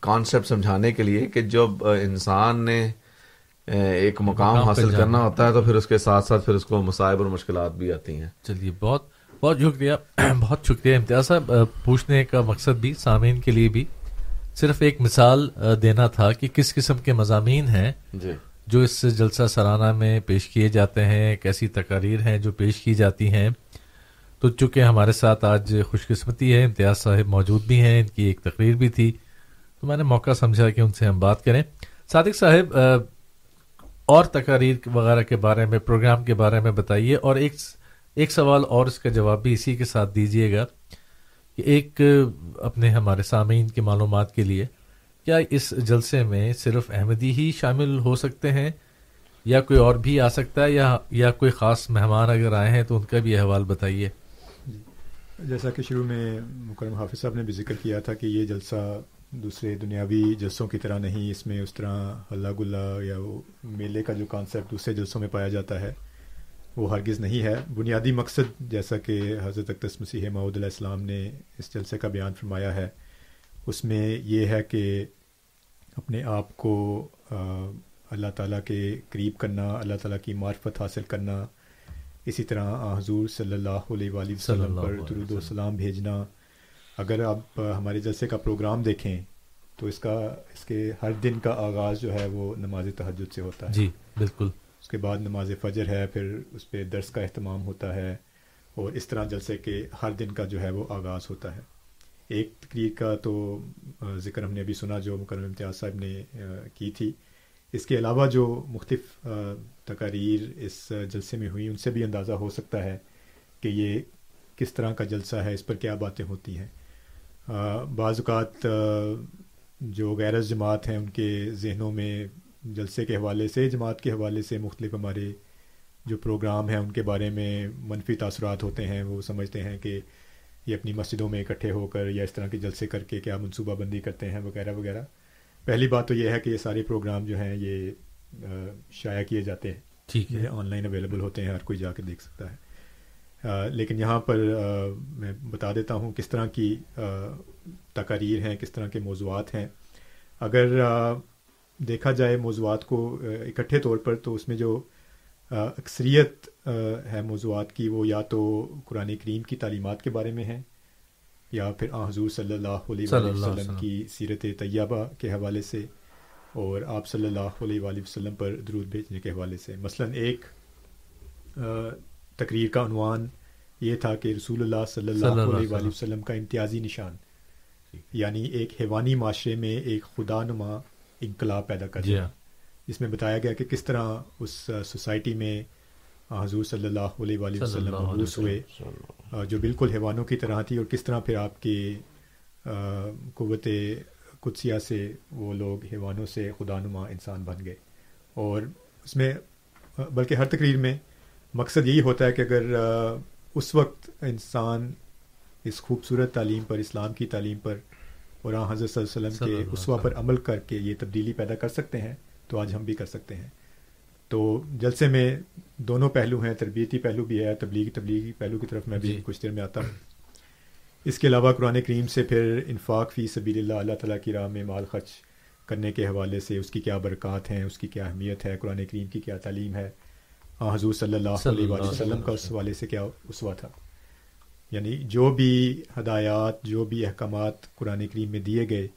کانسیپٹ سمجھانے کے لیے کہ جب انسان نے ایک مقام حاصل کرنا ہوتا ہے تو پھر اس کے ساتھ ساتھ پھر اس کو مسائب اور مشکلات بھی آتی ہیں۔ چلیے بہت بہت شکریہ *clears throat* بہت شکریہ امتیاز صاحب۔ پوچھنے کا مقصد بھی سامعین کے لیے بھی صرف ایک مثال دینا تھا کہ کس قسم کے مضامین ہیں جی۔ جو اس جلسہ سرانہ میں پیش کیے جاتے ہیں کیسی تقاریر ہیں جو پیش کی جاتی ہیں۔ تو چونکہ ہمارے ساتھ آج خوش قسمتی ہے امتیاز صاحب موجود بھی ہیں ان کی ایک تقریر بھی تھی۔ تو میں نے موقع سمجھا کہ ان سے ہم بات کریں۔ صادق صاحب اور تقاریر وغیرہ کے بارے میں، پروگرام کے بارے میں بتائیے اور ایک ایک سوال اور اس کا جواب بھی اسی کے ساتھ دیجیے گا کہ ایک، اپنے ہمارے سامعین کی معلومات کے لیے کیا اس جلسے میں صرف احمدی ہی شامل ہو سکتے ہیں یا کوئی اور بھی آ سکتا ہے یا یا کوئی خاص مہمان اگر آئے ہیں تو ان کا بھی احوال بتائیے۔ جیسا کہ شروع میں مکرم حافظ صاحب نے بھی ذکر کیا تھا کہ یہ جلسہ دوسرے دنیاوی جلسوں کی طرح نہیں اس میں اس طرح اللہ گلا یا وہ میلے کا جو کانسیپٹ دوسرے جلسوں میں پایا جاتا ہے وہ ہرگز نہیں ہے۔ بنیادی مقصد جیسا کہ حضرت اقدس مسیح معود علیہ السلام نے اس جلسے کا بیان فرمایا ہے اس میں یہ ہے کہ اپنے آپ کو اللہ تعالیٰ کے قریب کرنا اللہ تعالیٰ کی معرفت حاصل کرنا اسی طرح حضور صلی اللہ علیہ وآلہ وسلم پر درود و سلام بھیجنا اگر آپ ہمارے جلسے کا پروگرام دیکھیں تو اس کا اس کے ہر دن کا آغاز جو ہے وہ نماز تحجد سے ہوتا ہے۔ جی بالکل۔ اس کے بعد نماز فجر ہے پھر اس پہ درس کا اہتمام ہوتا ہے اور اس طرح جلسے کے ہر دن کا جو ہے وہ آغاز ہوتا ہے۔ ایک تقریر کا تو ذکر ہم نے ابھی سنا جو مکرم امتیاز صاحب نے کی تھی۔ اس کے علاوہ جو مختلف تقاریر اس جلسے میں ہوئی ان سے بھی اندازہ ہو سکتا ہے کہ یہ کس طرح کا جلسہ ہے اس پر کیا باتیں ہوتی ہیں۔ بعض اوقات جو غیر جماعت ہیں ان کے ذہنوں میں جلسے کے حوالے سے جماعت کے حوالے سے مختلف ہمارے جو پروگرام ہیں ان کے بارے میں منفی تاثرات ہوتے ہیں۔ وہ سمجھتے ہیں کہ یہ اپنی مسجدوں میں اکٹھے ہو کر یا اس طرح کے جلسے کر کے کیا منصوبہ بندی کرتے ہیں وغیرہ وغیرہ۔ پہلی بات تو یہ ہے کہ یہ سارے پروگرام جو ہیں یہ شائع کیے جاتے ہیں۔ ٹھیک ہے۔ آن لائن اویلیبل ہوتے ہیں ہر کوئی جا کے دیکھ سکتا ہے۔ لیکن یہاں پر میں بتا دیتا ہوں کس طرح کی تقاریر ہیں کس طرح کے موضوعات ہیں۔ اگر دیکھا جائے موضوعات کو اکٹھے طور پر تو اس میں جو اکثریت ہے موضوعات کی وہ یا تو قرآن کریم کی تعلیمات کے بارے میں ہیں یا پھر آ حضور صلی اللہ علیہ وآلہ وسلم کی سیرت طیبہ کے حوالے سے اور آپ صلی اللہ علیہ وآلہ وسلم پر درود بھیجنے کے حوالے سے۔ مثلا ایک تقریر کا عنوان یہ تھا کہ رسول اللہ صلی صلی اللہ علیہ وآلہ وسلم۔ کا امتیازی نشان۔ یعنی ایک حیوانی معاشرے میں ایک خدا نما انقلاب پیدا کر جی دیا۔ ہاں۔ جس میں بتایا گیا کہ کس طرح اس سوسائٹی میں حضور صلی اللہ علیہ وآلہ وسلم مبعوث ہوئے۔ جو بالکل حیوانوں کی طرح تھی اور کس طرح پھر آپ آ، قوت قدسیہ سے وہ لوگ حیوانوں سے خدا نما انسان بن گئے۔ اور اس میں بلکہ ہر تقریر میں مقصد یہی ہوتا ہے کہ اگر اس وقت انسان اس خوبصورت تعلیم پر اسلام کی تعلیم پر اور حضرت صلی اللہ علیہ وسلم کے اسوا پر عمل کر کے یہ تبدیلی پیدا کر سکتے ہیں تو آج ہم بھی کر سکتے ہیں۔ تو جلسے میں دونوں پہلو ہیں تربیتی پہلو بھی ہے تبلیغی تبلیغی پہلو کی طرف میں بھی جی۔ کچھ دیر میں آتا ہوں۔ اس کے علاوہ قرآن کریم سے پھر انفاق فی سبیل اللہ اللہ تعالیٰ کی راہ میں مال خرچ کرنے کے حوالے سے اس کی کیا برکات ہیں اس کی کیا اہمیت ہے قرآن کریم کی کیا تعلیم ہے۔ حضور صلی اللہ علیہ وآلہ وسلم کا۔ اس حوالے سے کیا اسوا تھا۔ یعنی جو بھی ہدایات جو بھی احکامات قرآن کریم میں دیے گئے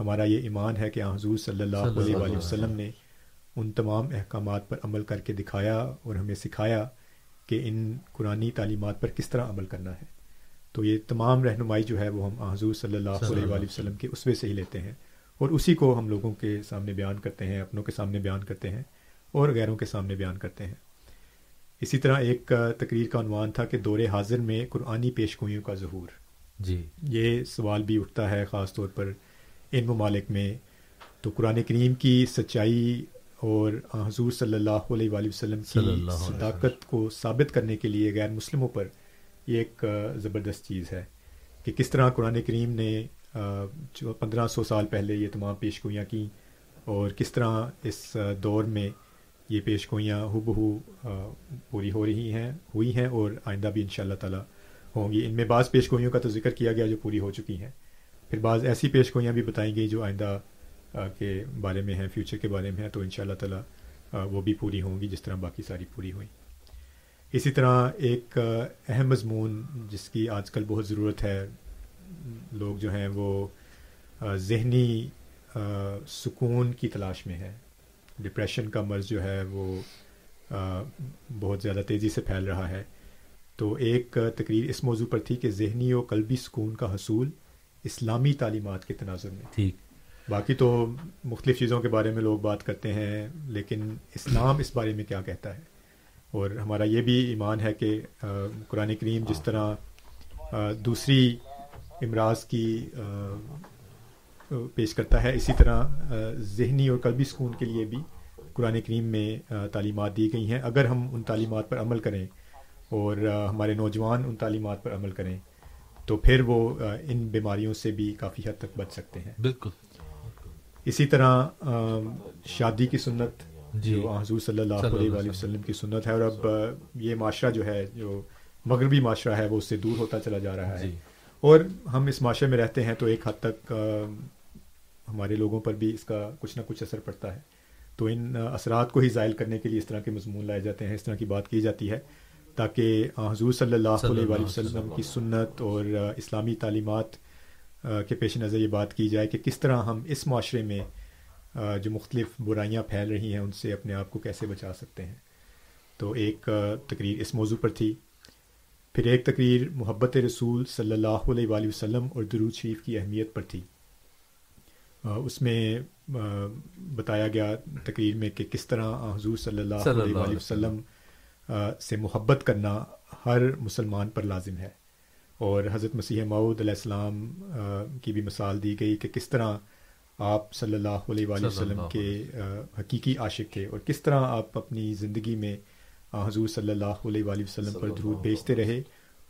ہمارا یہ ایمان ہے کہ حضور صلی اللہ علیہ وآلہ وسلم نے ان تمام احکامات پر عمل کر کے دکھایا اور ہمیں سکھایا کہ ان قرآنی تعلیمات پر کس طرح عمل کرنا ہے۔ تو یہ تمام رہنمائی جو ہے وہ ہم حضور صلی اللہ علیہ وآلہ وسلم۔ کے اسوے سے ہی لیتے ہیں۔ اور اسی کو ہم لوگوں کے سامنے بیان کرتے ہیں اپنوں کے سامنے بیان کرتے ہیں اور غیروں کے سامنے بیان کرتے ہیں۔ اسی طرح ایک تقریر کا عنوان تھا کہ دور حاضر میں قرآنی پیش گوئیوں کا ظہور۔ جی۔ یہ سوال بھی اٹھتا ہے خاص طور پر ان ممالک میں۔ تو قرآن کریم کی سچائی اور حضور صلی اللہ علیہ وآلہ وسلم کی صلی اللہ علیہ صداقت کو ثابت کرنے کے لیے غیر مسلموں پر یہ ایک زبردست چیز ہے کہ کس طرح قرآن کریم نے پندرہ سو سال پہلے یہ تمام پیش گوئیاں کیں اور کس طرح اس دور میں یہ پیش گوئیاں ہو بہو پوری ہو رہی ہیں، ہوئی ہیں اور آئندہ بھی ان شاء اللہ تعالیٰ ہوں گی۔ ان میں بعض پیش گوئیوں کا تو ذکر کیا گیا جو پوری ہو چکی ہیں۔ پھر بعض ایسی پیش گوئیاں بھی بتائیں گئی جو آئندہ کے بارے میں ہیں فیوچر کے بارے میں ہیں، تو ان شاء اللہ تعالیٰ وہ بھی پوری ہوں گی جس طرح باقی ساری پوری ہوئیں اسی طرح ایک اہم مضمون جس کی آج کل بہت ضرورت ہے، لوگ جو ہیں وہ ذہنی سکون کی تلاش میں ہے ڈپریشن کا مرض جو ہے وہ بہت زیادہ تیزی سے پھیل رہا ہے۔ تو ایک تقریر اس موضوع پر تھی کہ ذہنی و قلبی سکون کا حصول اسلامی تعلیمات کے تناظر میں۔ ٹھیک۔ باقی تو مختلف چیزوں کے بارے میں لوگ بات کرتے ہیں لیکن اسلام اس بارے میں کیا کہتا ہے؟ اور ہمارا یہ بھی ایمان ہے کہ قرآن کریم جس طرح آ، دوسری امراض کی پیش کرتا ہے۔ اسی طرح ذہنی اور قلبی سکون کے لیے بھی قرآن کریم میں تعلیمات دی گئی ہیں۔ اگر ہم ان تعلیمات پر عمل کریں اور ہمارے نوجوان ان تعلیمات پر عمل کریں تو پھر وہ ان بیماریوں سے بھی کافی حد تک بچ سکتے ہیں۔ بالکل۔ اسی طرح شادی کی سنت جی۔ جو حضور صلی اللہ علیہ وآلہ وسلم۔ کی سنت ہے اور اب یہ معاشرہ جو ہے جو مغربی معاشرہ ہے وہ اس سے دور ہوتا چلا جا رہا ہے۔ جی۔ اور ہم اس معاشرے میں رہتے ہیں تو ایک حد تک ہمارے لوگوں پر بھی اس کا کچھ نہ کچھ اثر پڑتا ہے۔ تو ان اثرات کو ہی زائل کرنے کے لیے اس طرح کے مضمون لائے جاتے ہیں اس طرح کی بات کی جاتی ہے تاکہ حضور صلی اللہ علیہ وسلم کی سنت اور اسلامی تعلیمات کے پیش نظر یہ بات کی جائے کہ کس طرح ہم اس معاشرے میں جو مختلف برائیاں پھیل رہی ہیں ان سے اپنے آپ کو کیسے بچا سکتے ہیں۔ تو ایک تقریر اس موضوع پر تھی۔ پھر ایک تقریر محبت رسول صلی اللہ علیہ وآلہ وسلم اور درود شریف کی اہمیت پر تھی۔ اس میں بتایا گیا تقریر میں کہ کس طرح حضور صلی اللہ علیہ وسلم سے محبت کرنا ہر مسلمان پر لازم ہے۔ اور حضرت مسیح معود علیہ السلام کی بھی مثال دی گئی کہ کس طرح آپ صلی اللہ علیہ وآلہ وسلم کے حقیقی عاشق تھے اور کس طرح آپ اپنی زندگی میں حضور صلی اللہ علیہ وآلہ وسلم پر درود بھیجتے رہے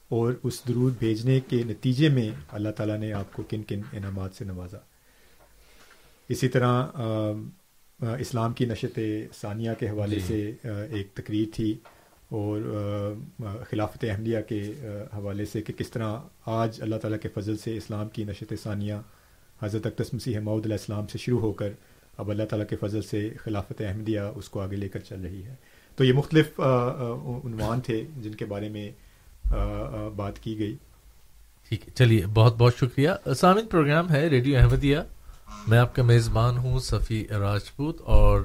اور اس درود بھیجنے کے نتیجے میں اللہ تعالیٰ نے آپ کو کن کن انعامات سے نوازا۔ اسی طرح اسلام کی نشت ثانیہ کے حوالے جی۔ سے ایک تقریر تھی اور خلافت احمدیہ کے حوالے سے کہ کس طرح آج اللہ تعالیٰ کے فضل سے اسلام کی نشت ثانیہ حضرت اقدس مسیح معود علیہ السلام سے شروع ہو کر اب اللہ تعالیٰ کے فضل سے خلافت احمدیہ اس کو آگے لے کر چل رہی ہے۔ تو یہ مختلف عنوان تھے جن کے بارے میں بات کی گئی۔ ٹھیک ہے چلیے بہت بہت شکریہ۔ سامن پروگرام ہے ریڈیو احمدیہ۔ میں آپ کا میزبان ہوں، صفی راجپوت، اور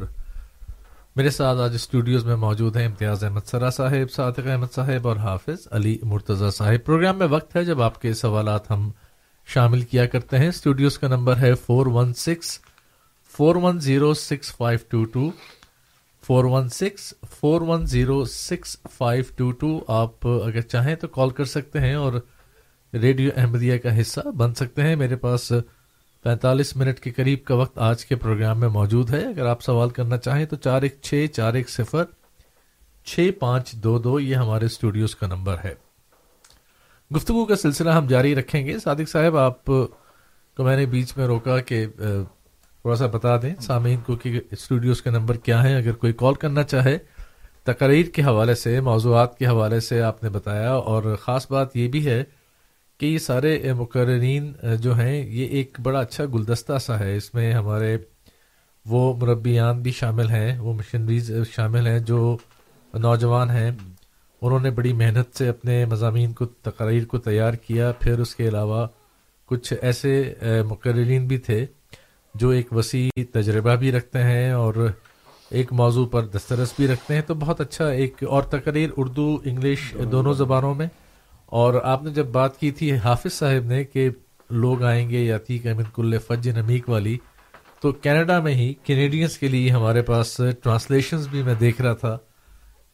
میرے ساتھ آج اسٹوڈیوز میں موجود ہیں امتیاز احمد سرا صاحب، صادق احمد صاحب، اور حافظ علی مرتضی صاحب۔ پروگرام میں وقت ہے، جب آپ کے سوالات ہم شامل کیا کرتے ہیں۔ اسٹوڈیوز کا نمبر ہے four one six, four one zero six five two two. Four one six, four one zero six five two two. آپ اگر چاہیں تو کال کر سکتے ہیں اور ریڈیو احمدیہ کا حصہ بن سکتے ہیں۔ میرے پاس پینتالیس منٹ کے قریب کا وقت آج کے پروگرام میں موجود ہے۔ اگر آپ سوال کرنا چاہیں تو چار ایک چھ، چار ایک صفر، چھ پانچ دو دو، یہ ہمارے اسٹوڈیوز کا نمبر ہے۔ گفتگو کا سلسلہ ہم جاری رکھیں گے۔ صادق صاحب، آپ کو میں نے بیچ میں روکا کہ تھوڑا سا بتا دیں سامعین کو کہ اسٹوڈیوز کا نمبر کیا ہے اگر کوئی کال کرنا چاہے، تقریر کے حوالے سے، موضوعات کے حوالے سے آپ نے بتایا۔ اور خاص بات یہ بھی ہے کہ یہ سارے مقررین جو ہیں یہ ایک بڑا اچھا گلدستہ سا ہے۔ اس میں ہمارے وہ مربیان بھی شامل ہیں وہ مشنریز شامل ہیں جو نوجوان ہیں۔ انہوں نے بڑی محنت سے اپنے مضامین کو تقریر کو تیار کیا۔ پھر اس کے علاوہ کچھ ایسے مقررین بھی تھے جو ایک وسیع تجربہ بھی رکھتے ہیں اور ایک موضوع پر دسترس بھی رکھتے ہیں۔ تو بہت اچھا ایک اور تقریر اردو انگلش دونوں زبانوں میں۔ اور آپ نے جب بات کی تھی حافظ صاحب نے کہ لوگ آئیں گے یا تھی امن کل فج نمیک والی تو کینیڈا میں ہی کینیڈینس کے لیے ہمارے پاس ٹرانسلیشنز بھی میں دیکھ رہا تھا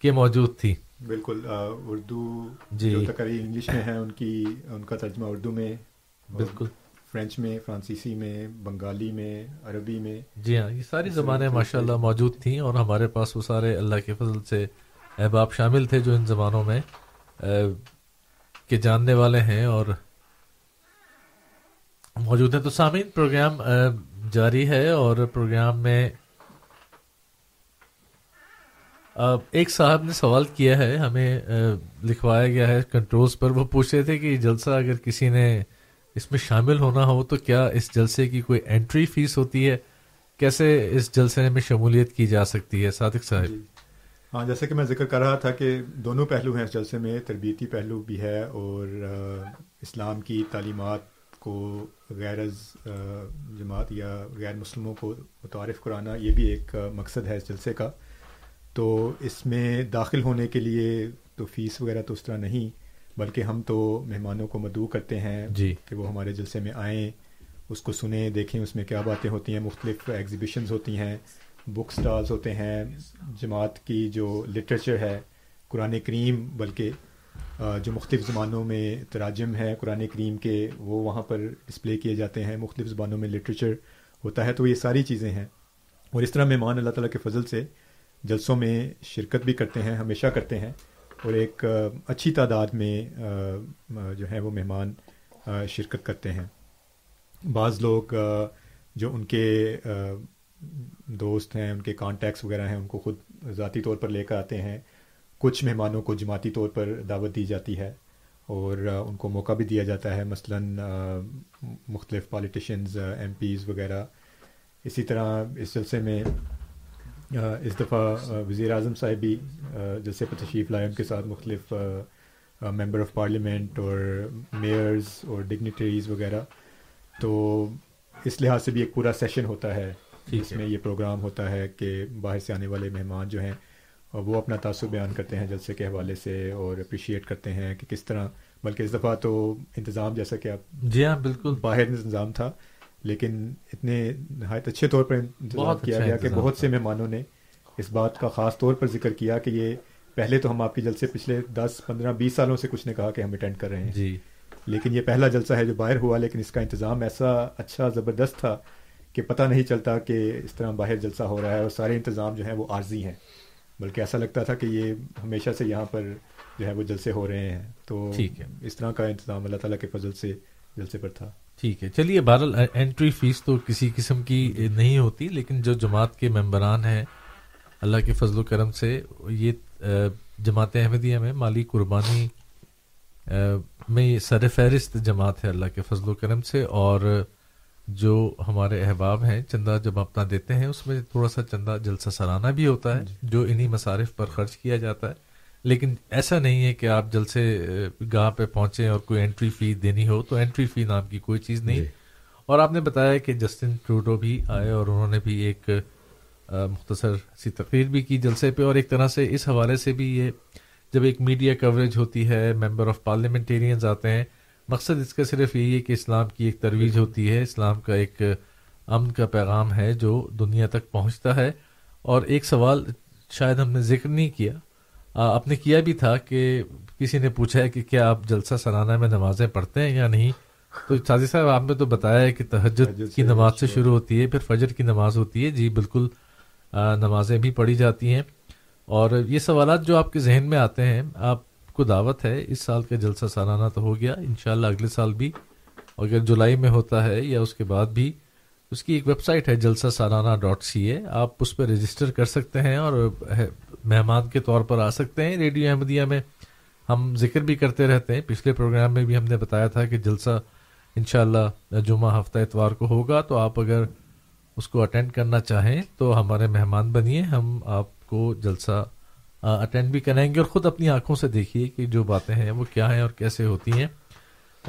کہ موجود تھی بالکل اردو جی۔ تقریر انگلش میں ہیں ان کی ان کا ترجمہ اردو میں بالکل۔ فرینچ میں فرانسیسی میں بنگالی میں عربی میں۔ جی ہاں یہ ساری زبانیں ماشاء اللہ موجود تھیں اور ہمارے پاس وہ سارے اللہ کے فضل سے احباب شامل تھے جو ان زبانوں میں کے جاننے والے ہیں اور موجود ہیں تو سامعین، پروگرام جاری ہے اور پروگرام میں ایک صاحب نے سوال کیا ہے، ہمیں لکھوایا گیا ہے کنٹرولز پر۔ وہ پوچھ رہے تھے کہ جلسہ اگر کسی نے اس میں شامل ہونا ہو تو کیا اس جلسے کی کوئی انٹری فیس ہوتی ہے؟ کیسے اس جلسے میں شمولیت کی جا سکتی ہے؟ صادق صاحب۔ جی۔ ہاں جیسے کہ میں ذکر کر رہا تھا کہ دونوں پہلو ہیں اس جلسے میں تربیتی پہلو بھی ہے اور اسلام کی تعلیمات کو غیر جماعت یا غیر مسلموں کو متعارف کرانا یہ بھی ایک مقصد ہے اس جلسے کا۔ تو اس میں داخل ہونے کے لیے تو فیس وغیرہ تو اس طرح نہیں بلکہ ہم تو مہمانوں کو مدعو کرتے ہیں جی۔ کہ وہ ہمارے جلسے میں آئیں اس کو سنیں دیکھیں اس میں کیا باتیں ہوتی ہیں مختلف ایگزیبیشنز ہوتی ہیں۔ بک سٹالز ہوتے ہیں، جماعت کی جو لٹریچر ہے، قرآن کریم، بلکہ جو مختلف زبانوں میں تراجم ہے قرآن کریم کے، وہ وہاں پر ڈسپلے کیے جاتے ہیں، مختلف زبانوں میں لٹریچر ہوتا ہے، تو یہ ساری چیزیں ہیں۔ اور اس طرح مہمان اللہ تعالیٰ کے فضل سے جلسوں میں شرکت بھی کرتے ہیں، ہمیشہ کرتے ہیں۔ اور ایک اچھی تعداد میں جو ہے وہ مہمان شرکت کرتے ہیں۔ بعض لوگ جو ان کے دوست ہیں، ان کے کانٹیکٹس وغیرہ ہیں، ان کو خود ذاتی طور پر لے کر آتے ہیں۔ کچھ مہمانوں کو جماعتی طور پر دعوت دی جاتی ہے اور ان کو موقع بھی دیا جاتا ہے۔ مثلا مختلف پالیٹیشنز ایم پیز وغیرہ۔ اسی طرح اس جلسے میں اس دفعہ وزیر اعظم صاحب بھی جلسے پر تشریف لائے۔ ان کے ساتھ مختلف ممبر آف پارلیمنٹ اور میئرز اور ڈگنیٹریز وغیرہ۔ تو اس لحاظ سے بھی ایک پورا سیشن ہوتا ہے۔ جس میں یہ پروگرام ہوتا ہے کہ باہر سے آنے والے مہمان جو ہیں وہ اپنا تاثر بیان کرتے ہیں جلسے کے حوالے سے اور اپریشیٹ کرتے ہیں کہ کس طرح بلکہ اس دفعہ تو انتظام جیسا کہ آپ جی ہاں بالکل۔ باہر انتظام تھا لیکن اتنے نہایت اچھے طور پر انتظام کیا اچھا گیا کہ بہت سے مہمانوں نے اس بات کا خاص طور پر ذکر کیا کہ یہ پہلے تو ہم آپ کے جلسے پچھلے دس پندرہ بیس سالوں سے کچھ نے کہا کہ ہم اٹینڈ کر رہے ہیں۔ جی۔ لیکن یہ پہلا جلسہ ہے جو باہر ہوا لیکن اس کا انتظام ایسا اچھا زبردست تھا کہ پتہ نہیں چلتا کہ اس طرح باہر جلسہ ہو رہا ہے اور سارے انتظام جو ہیں وہ عارضی ہیں بلکہ ایسا لگتا تھا کہ یہ ہمیشہ سے یہاں پر جو ہے وہ جلسے ہو رہے ہیں۔ تو اس طرح کا انتظام اللہ تعالیٰ کے فضل سے جلسے پر تھا۔ ٹھیک ہے۔ چلیے بہرحال انٹری فیس تو کسی قسم کی نہیں ہوتی لیکن جو جماعت کے ممبران ہیں اللہ کے فضل و کرم سے یہ جماعت احمدیہ میں مالی قربانی میں سر فہرست جماعت ہے اللہ کے فضل و کرم سے اور جو ہمارے احباب ہیں چندہ جب اپنا دیتے ہیں اس میں تھوڑا سا چندہ جلسہ سالانہ بھی ہوتا ہے جو انہی مصارف پر خرچ کیا جاتا ہے۔ لیکن ایسا نہیں ہے کہ آپ جلسے گاہ پہ پہنچیں اور کوئی انٹری فی دینی ہو تو انٹری فی نام کی کوئی چیز نہیں۔ اور آپ نے بتایا کہ جسٹن ٹروڈو بھی آئے اور انہوں نے بھی ایک مختصر سی تقریر بھی کی جلسے پہ۔ اور ایک طرح سے اس حوالے سے بھی یہ جب ایک میڈیا کوریج ہوتی ہے ممبر آف پارلیمنٹیرینز آتے ہیں مقصد اس کا صرف یہی ہے کہ اسلام کی ایک ترویج ہوتی ہے اسلام کا ایک امن کا پیغام ہے جو دنیا تک پہنچتا ہے۔ اور ایک سوال شاید ہم نے ذکر نہیں کیا آپ نے کیا بھی تھا کہ کسی نے پوچھا ہے کہ کیا آپ جلسہ سالانہ میں نمازیں پڑھتے ہیں یا نہیں؟ تو سازی صاحب آپ نے تو بتایا ہے کہ تہجد کی نماز سے شروع ہوتی ہے پھر فجر کی نماز ہوتی ہے۔ جی بالکل نمازیں بھی پڑھی جاتی ہیں۔ اور یہ سوالات جو آپ کے ذہن میں آتے ہیں آپ کو دعوت ہے، اس سال کا جلسہ سالانہ تو ہو گیا، انشاءاللہ اگلے سال بھی، اگر جولائی میں ہوتا ہے یا اس کے بعد بھی، اس کی ایک ویب سائٹ ہے جلسہ سالانہ ڈاٹ سی اے، آپ اس پہ رجسٹر کر سکتے ہیں اور مہمان کے طور پر آ سکتے ہیں۔ ریڈیو احمدیہ میں ہم ذکر بھی کرتے رہتے ہیں۔ پچھلے پروگرام میں بھی ہم نے بتایا تھا کہ جلسہ انشاءاللہ جمعہ ہفتہ اتوار کو ہوگا، تو آپ اگر اس کو اٹینڈ کرنا چاہیں تو ہمارے مہمان بنیے، ہم آپ کو جلسہ اٹینڈ بھی کریں گے اور خود اپنی آنکھوں سے دیکھیے کہ جو باتیں ہیں وہ کیا ہیں اور کیسے ہوتی ہیں۔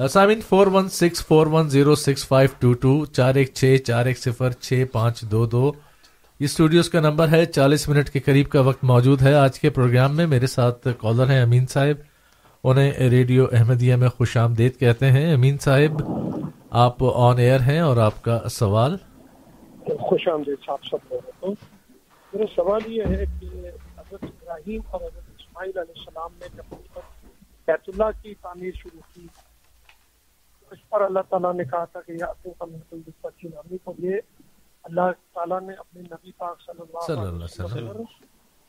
سامن four one six four one zero six five two two چار ایک چھ، چار ایک صفر، چھ پانچ دو دو۔ یہ اسٹوڈیوز کا نمبر ہے، چالیس منٹ کے قریب کا وقت موجود ہے۔ آج کے پروگرام میں میرے ساتھ کالر ہیں امین صاحب۔ انہیں ریڈیو احمدیہ میں خوش آمدید کہتے ہیں۔ امین صاحب، آپ آن ایئر ہیں اور آپ کا سوال؟ خوش آمدید صاحب سب میرا سوال یہ ہے کہ ابراہیم اور حضرت اسماعیل علیہ السلام نے جب بیت اللہ کی تعمیر شروع کی اس پر اللہ تعالیٰ نے کہا تھا کہ یہ نامی کو یہ اللہ تعالیٰ نے اپنے نبی پاک صلی اللہ علیہ وسلم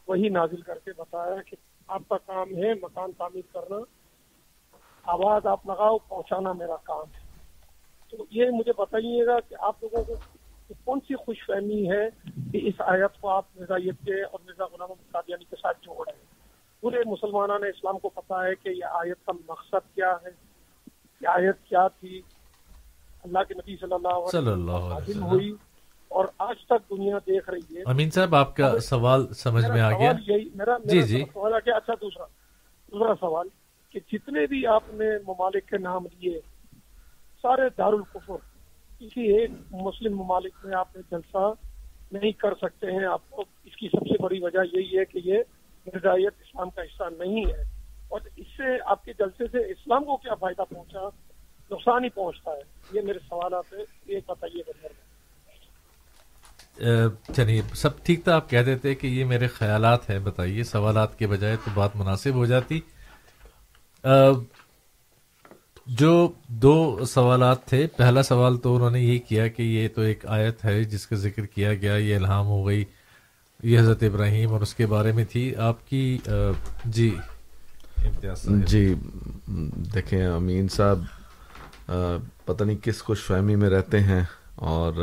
وہی نازل کر کے بتایا کہ آپ کا کام ہے مکان تعمیر کرنا آواز آپ لگاؤ پہنچانا میرا کام ہے۔ تو یہ مجھے بتائیے گا کہ آپ لوگوں کو کون سی خوش فہمی ہے کہ اس آیت کو آپ مرزائیت کے اور مرزا غلام قادیانی کے ساتھ جوڑ رہے ہیں؟ پورے مسلمانوں نے اسلام کو پتا ہے کہ یہ آیت کا مقصد کیا ہے؟ یہ آیت کیا تھی؟ اللہ کے نبی صلی اللہ علیہ وسلم ہوئی اور آج تک دنیا دیکھ رہی ہے۔ امین صاحب آپ کا سوال سمجھ میں آ گیا؟ میرا جی جی۔ سوال آ اچھا دوسرا دوسرا سوال کہ جتنے بھی آپ نے ممالک کے نام لیے سارے دارالقفر کسی ایک مسلم ممالک میں آپ نے جلسہ نہیں کر سکتے ہیں۔ آپ کو اس کی سب سے بڑی وجہ یہی ہے کہ یہ مرزائیت اسلام کا حصہ نہیں ہے۔ اور اس سے آپ کے جلسے سے اسلام کو کیا فائدہ پہنچا؟ نقصان ہی پہنچتا ہے۔ یہ میرے سوالات ہے یہ بتائیے چلیے، سب ٹھیک تھا۔ آپ کہہ دیتے کہ یہ میرے خیالات ہیں۔ بتائیے، سوالات کے بجائے تو بات مناسب ہو جاتی۔ جو دو سوالات تھے، پہلا سوال تو انہوں نے یہ کیا کہ یہ تو ایک آیت ہے جس کا ذکر کیا گیا، یہ الہام ہو گئی، یہ حضرت ابراہیم اور اس کے بارے میں تھی۔ آپ کی جی جی دیکھیں، امین صاحب پتہ نہیں کس خوش فہمی میں رہتے ہیں اور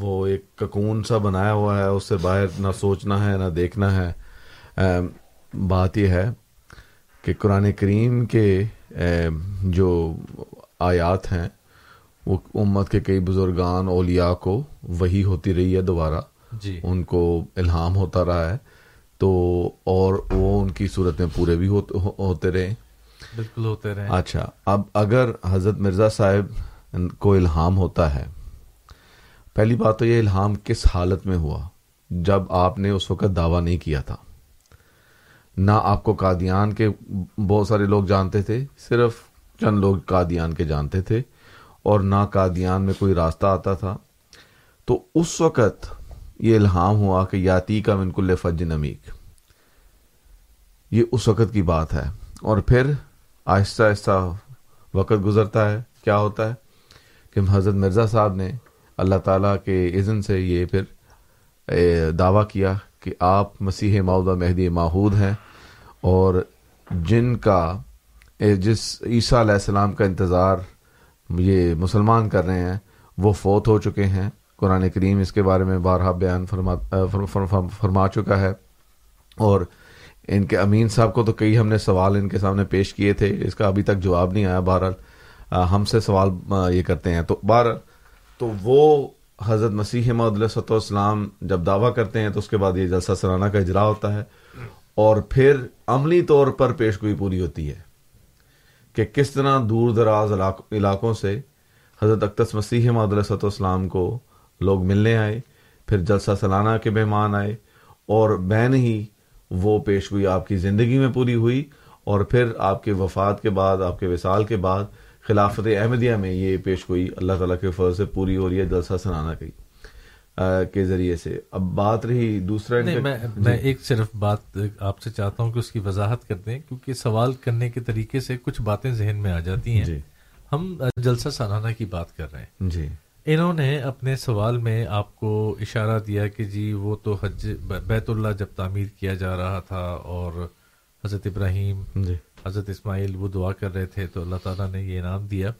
وہ ایک ککون سا بنایا ہوا ہے اس سے باہر نہ سوچنا ہے، نہ دیکھنا ہے۔ بات یہ ہے کہ قرآن کریم کے جو آیات ہیں وہ امت کے کئی بزرگان اولیاء کو وہی ہوتی رہی ہے دوبارہ۔ جی۔ ان کو الہام ہوتا رہا ہے۔ تو اور وہ ان کی صورت میں پورے بھی ہوتے رہے۔ بالکل ہوتے رہے۔ اچھا اب اگر حضرت مرزا صاحب کو الہام ہوتا ہے پہلی بات تو یہ الہام کس حالت میں ہوا؟ جب آپ نے اس وقت دعویٰ نہیں کیا تھا۔ نہ آپ کو قادیان کے بہت سارے لوگ جانتے تھے، صرف چند لوگ قادیان کے جانتے تھے، اور نہ قادیان میں کوئی راستہ آتا تھا۔ تو اس وقت یہ الہام ہوا کہ یاتی کا منکل فج نمیک یہ اس وقت کی بات ہے۔ اور پھر آہستہ آہستہ وقت گزرتا ہے۔ کیا ہوتا ہے؟ کہ حضرت مرزا صاحب نے اللہ تعالیٰ کے اذن سے یہ پھر دعویٰ کیا کہ آپ مسیح ماؤدہ مہدی ماحود ہیں۔ اور جن کا جس عیسیٰ علیہ السلام کا انتظار یہ مسلمان کر رہے ہیں، وہ فوت ہو چکے ہیں۔ قرآن کریم اس کے بارے میں بارہا بیان فرما فرما چکا ہے۔ اور ان کے امین صاحب کو تو کئی ہم نے سوال ان کے سامنے پیش کیے تھے، اس کا ابھی تک جواب نہیں آیا۔ بہرحال ہم سے سوال یہ کرتے ہیں۔ تو بار تو وہ حضرت مسیح محمد علیہ السلام جب دعویٰ کرتے ہیں تو اس کے بعد یہ جلسہ سرانہ کا اجرا ہوتا ہے۔ اور پھر عملی طور پر پیش گوئی پوری ہوتی ہے کہ کس طرح دور دراز علاقوں سے حضرت اقدس مسیح محمد علیہ السلام کو لوگ ملنے آئے، پھر جلسہ سالانہ کے مہمان آئے اور بین ہی وہ پیش گوئی آپ کی زندگی میں پوری ہوئی اور پھر آپ کے وفات کے بعد، آپ کے وصال کے بعد خلافت احمدیہ میں یہ پیش گوئی اللہ تعالیٰ کے فضل سے پوری ہو رہی ہے، جلسہ سالانہ کی۔ کے ذریعے سے۔ اب بات رہی دوسرا میں میں ایک صرف بات آپ سے چاہتا ہوں کہ اس کی وضاحت کر دیں کیونکہ سوال کرنے کے طریقے سے کچھ باتیں ذہن میں آ جاتی ہیں۔ جی۔ ہم جلسہ سالانہ کی بات کر رہے ہیں۔ جی۔ انہوں نے اپنے سوال میں آپ کو اشارہ دیا کہ جی وہ تو حج بیت اللہ جب تعمیر کیا جا رہا تھا اور حضرت ابراہیم جی۔ حضرت اسماعیل وہ دعا کر رہے تھے تو اللہ تعالیٰ نے یہ انعام دیا۔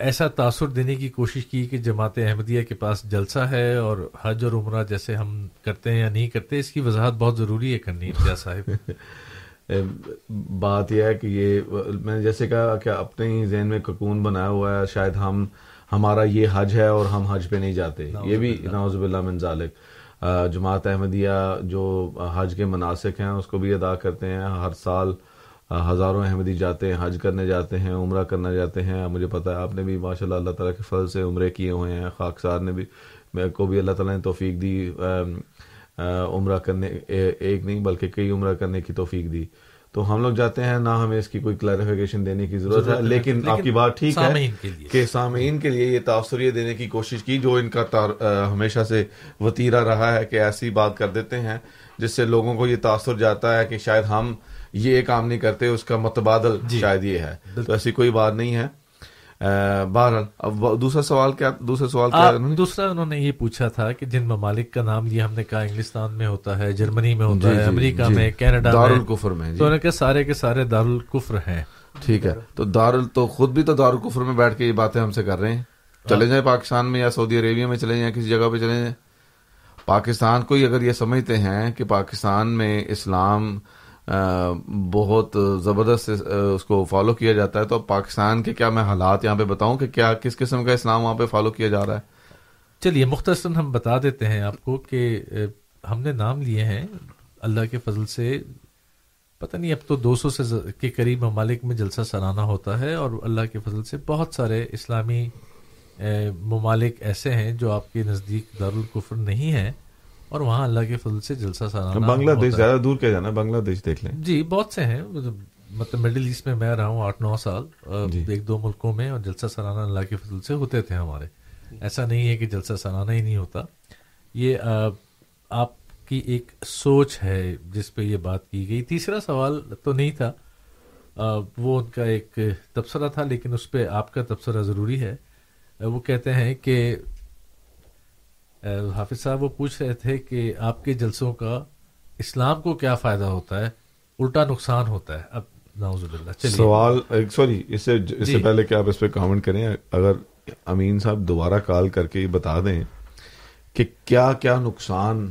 ایسا تاثر دینے کی کوشش کی کہ جماعت احمدیہ کے پاس جلسہ ہے اور حج اور عمرہ جیسے ہم کرتے ہیں یا نہیں کرتے اس کی وضاحت بہت ضروری ہے کرنی امتیاز صاحب۔ *laughs* بات یہ ہے کہ یہ میں نے جیسے کہا کہ اپنے ہی ذہن میں ککون بنایا ہوا ہے شاید ہم ہمارا یہ حج ہے اور ہم حج پہ نہیں جاتے۔ یہ بھی نعوذ باللہ۔ من ذالک۔ جماعت احمدیہ جو حج کے مناسک ہیں اس کو بھی ادا کرتے ہیں۔ ہر سال ہزاروں احمدی جاتے ہیں حج کرنے جاتے ہیں عمرہ کرنا جاتے ہیں۔ مجھے پتا ہے آپ نے بھی ماشاء اللہ اللہ تعالیٰ کے فضل سے عمرے کیے ہوئے ہیں۔ خاکسار نے بھی کو بھی اللہ تعالیٰ نے توفیق دی عمرہ کرنے ایک نہیں بلکہ کئی عمرہ کرنے کی توفیق دی۔ تو ہم لوگ جاتے ہیں نہ ہمیں اس کی کوئی کلیریفیکیشن دینے کی ضرورت ہے لیکن آپ کی بات ٹھیک ہے کہ سامعین کے لیے یہ تاثر یہ دینے کی کوشش کی جو ان کا ہمیشہ سے وطیرہ رہا ہے کہ ایسی بات کر دیتے ہیں جس سے لوگوں کو یہ تاثر جاتا ہے کہ شاید ہم یہ کام نہیں کرتے اس کا متبادل شاید یہ ہے۔ تو ایسی کوئی بات نہیں ہے۔ بہرحال اب دوسرا سوال کیا دوسرا سوال کیا؟ دوسرا انہوں نے یہ پوچھا تھا کہ جن ممالک کا نام لیا ہم نے کہا انگلستان میں ہوتا ہے جرمنی میں ہوتا جی، ہے جی، امریکہ جی۔ میں کینیڈا دارالکفر میں جی۔ تو انہوں نے کہا سارے کے سارے دارالکفر ہیں۔ ٹھیک ہے۔ تو دار تو خود بھی تو دارالکفر میں بیٹھ کے یہ باتیں ہم سے کر رہے ہیں۔ چلے جائیں پاکستان میں یا سعودی عربیہ میں چلے جائیں کسی جگہ پہ چلے جائیں۔ پاکستان کو ہی اگر یہ سمجھتے ہیں کہ پاکستان میں اسلام بہت زبردست اس کو فالو کیا جاتا ہے۔ تو پاکستان کے کیا میں حالات یہاں پہ بتاؤں کہ کیا، کس قسم کا اسلام وہاں پہ فالو کیا جا رہا ہے؟ چلیے، مختصراً ہم بتا دیتے ہیں آپ کو کہ ہم نے نام لیے ہیں اللہ کے فضل سے۔ پتہ نہیں، اب تو دو سو سے ز- کے قریب ممالک میں جلسہ سالانہ ہوتا ہے اور اللہ کے فضل سے بہت سارے اسلامی ممالک ایسے ہیں جو آپ کے نزدیک دارالکفر نہیں ہیں۔ اور وہاں اللہ کے فضل سے جلسہ سالانہ بنگلہ دیش۔ زیادہ دور کیا جانا بنگلہ دیش دیکھ لیں۔ جی بہت سے ہیں۔ مطلب مڈل ایسٹ میں میں رہا ہوں آٹھ نو سال۔ جی۔ ایک دو ملکوں میں اور جلسہ سالانہ اللہ کے فضل سے ہوتے تھے ہمارے۔ ایسا نہیں ہے کہ جلسہ سالانہ ہی نہیں ہوتا۔ یہ آپ کی ایک سوچ ہے جس پہ یہ بات کی گئی۔ تیسرا سوال تو نہیں تھا۔ وہ ان کا ایک تبصرہ تھا لیکن اس پہ آپ کا تبصرہ ضروری ہے۔ وہ کہتے ہیں کہ حافظ صاحب وہ پوچھ رہے تھے کہ آپ کے جلسوں کا اسلام کو کیا فائدہ ہوتا ہے؟ الٹا نقصان ہوتا ہے۔ اب سوال سوری اس سے اس سے جی۔ پہلے کہ آپ اس پہ کامنٹ کریں اگر امین صاحب دوبارہ کال کر کے یہ بتا دیں کہ کیا کیا نقصان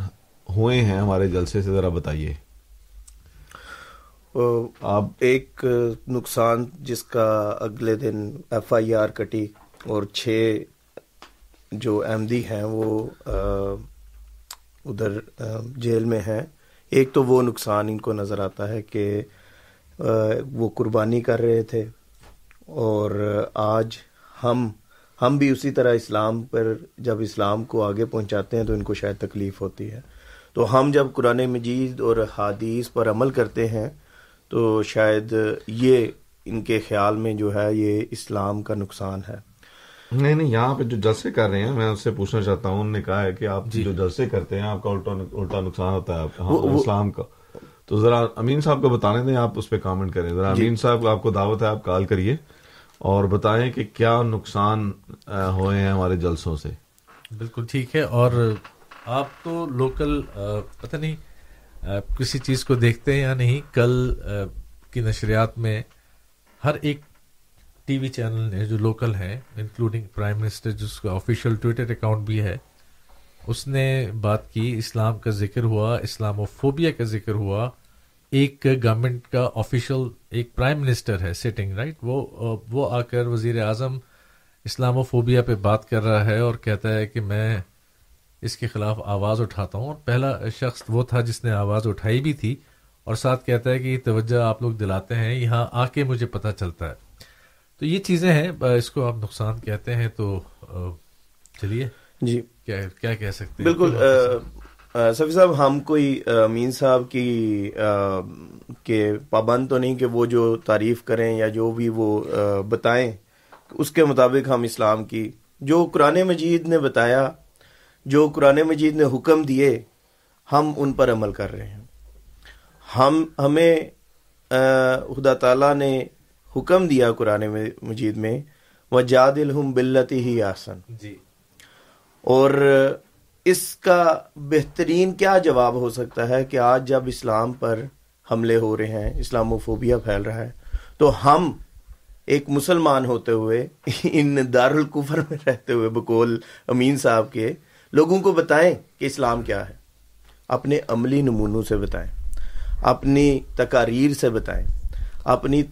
ہوئے ہیں ہمارے جلسے سے ذرا بتائیے۔ آپ ایک نقصان جس کا اگلے دن ایف آئی آر کٹی اور چھ جو احمدی ہیں وہ آ، ادھر آ، جیل میں ہیں۔ ایک تو وہ نقصان ان کو نظر آتا ہے کہ آ، وہ قربانی کر رہے تھے اور آج ہم ہم بھی اسی طرح اسلام پر جب اسلام کو آگے پہنچاتے ہیں تو ان کو شاید تکلیف ہوتی ہے۔ تو ہم جب قرآن مجید اور حادیث پر عمل کرتے ہیں تو شاید یہ ان کے خیال میں جو ہے یہ اسلام کا نقصان ہے۔ نہیں نہیں یہاں پہ جو جلسے کر رہے ہیں میں اس سے پوچھنا چاہتا ہوں انہوں نے کہا ہے کہ آپ جو جلسے کرتے ہیں آپ کا الٹا الٹا نقصان ہوتا ہے ہاں، اسلام کا۔ تو ذرا امین صاحب کو بتانے دیں آپ اس پہ کامنٹ کریں۔ ذرا امین صاحب آپ کو دعوت ہے آپ کال کریے اور بتائیں کہ کیا نقصان ہوئے ہیں ہمارے جلسوں سے۔ بالکل ٹھیک ہے۔ اور آپ تو لوکل پتہ نہیں کسی چیز کو دیکھتے ہیں یا نہیں کل کی نشریات میں ہر ایک ٹی وی چینل نے جو لوکل ہیں انکلوڈنگ پرائم منسٹر جس کا آفیشیل ٹویٹر اکاؤنٹ بھی ہے، اس نے بات کی، اسلام کا ذکر ہوا اسلام و فوبیا کا ذکر ہوا۔ ایک گورنمنٹ کا آفیشل ایک پرائم منسٹر ہے سٹنگ رائٹ وہ وہ آ کر وزیر اعظم اسلام فوبیا پہ بات کر رہا ہے اور کہتا ہے کہ میں اس کے خلاف آواز اٹھاتا ہوں۔ اور پہلا شخص وہ تھا جس نے آواز اٹھائی بھی تھی اور ساتھ کہتا ہے کہ یہ توجہ آپ لوگ دلاتے ہیں، یہاں آ کے مجھے پتہ چلتا ہے۔ تو یہ چیزیں ہیں اس کو آپ نقصان کہتے ہیں تو چلیے۔ جی۔ کیا کیا کہہ سکتے ہیں؟ بالکل سفی صاحب ہم کوئی امین صاحب کی کے پابند تو نہیں کہ وہ جو تعریف کریں یا جو بھی وہ بتائیں اس کے مطابق ہم اسلام کی جو قرآن مجید نے بتایا جو قرآن مجید نے حکم دیے ہم ان پر عمل کر رہے ہیں۔ ہم ہمیں خدا تعالی نے حکم دیا قرآن مجید میں وہ جاد الحم بلتی ہی آسن جی۔ اور اس کا بہترین کیا جواب ہو سکتا ہے کہ آج جب اسلام پر حملے ہو رہے ہیں اسلام و فوبیا پھیل رہا ہے تو ہم ایک مسلمان ہوتے ہوئے ان دارالکفر میں رہتے ہوئے بکول امین صاحب کے لوگوں کو بتائیں کہ اسلام کیا ہے۔ اپنے عملی نمونوں سے بتائیں اپنی تقاریر سے بتائیں۔ اپنی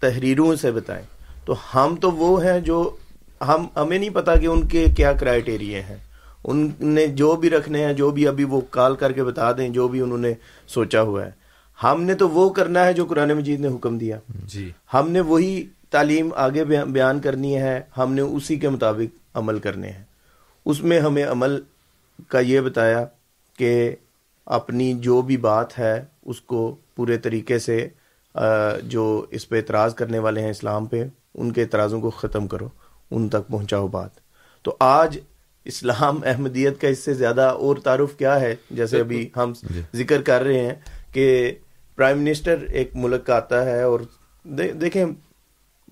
تحریروں سے بتائیں۔ تو ہم تو وہ ہیں جو ہم ہمیں نہیں پتا کہ ان کے کیا کرائٹیریا ہیں۔ ان نے جو بھی رکھنے ہیں جو بھی ابھی وہ کال کر کے بتا دیں جو بھی انہوں نے سوچا ہوا ہے۔ ہم نے تو وہ کرنا ہے جو قرآن مجید نے حکم دیا۔ جی۔ ہم نے وہی تعلیم آگے بیان کرنی ہے ہم نے اسی کے مطابق عمل کرنے ہیں۔ اس میں ہمیں عمل کا یہ بتایا کہ اپنی جو بھی بات ہے اس کو پورے طریقے سے جو اس پہ اعتراض کرنے والے ہیں اسلام پہ ان کے اعتراضوں کو ختم کرو ان تک پہنچاؤ بات۔ تو آج اسلام احمدیت کا اس سے زیادہ اور تعارف کیا ہے؟ جیسے ابھی ہم جی۔ ذکر کر رہے ہیں کہ پرائم منسٹر ایک ملک کا آتا ہے اور دیکھیں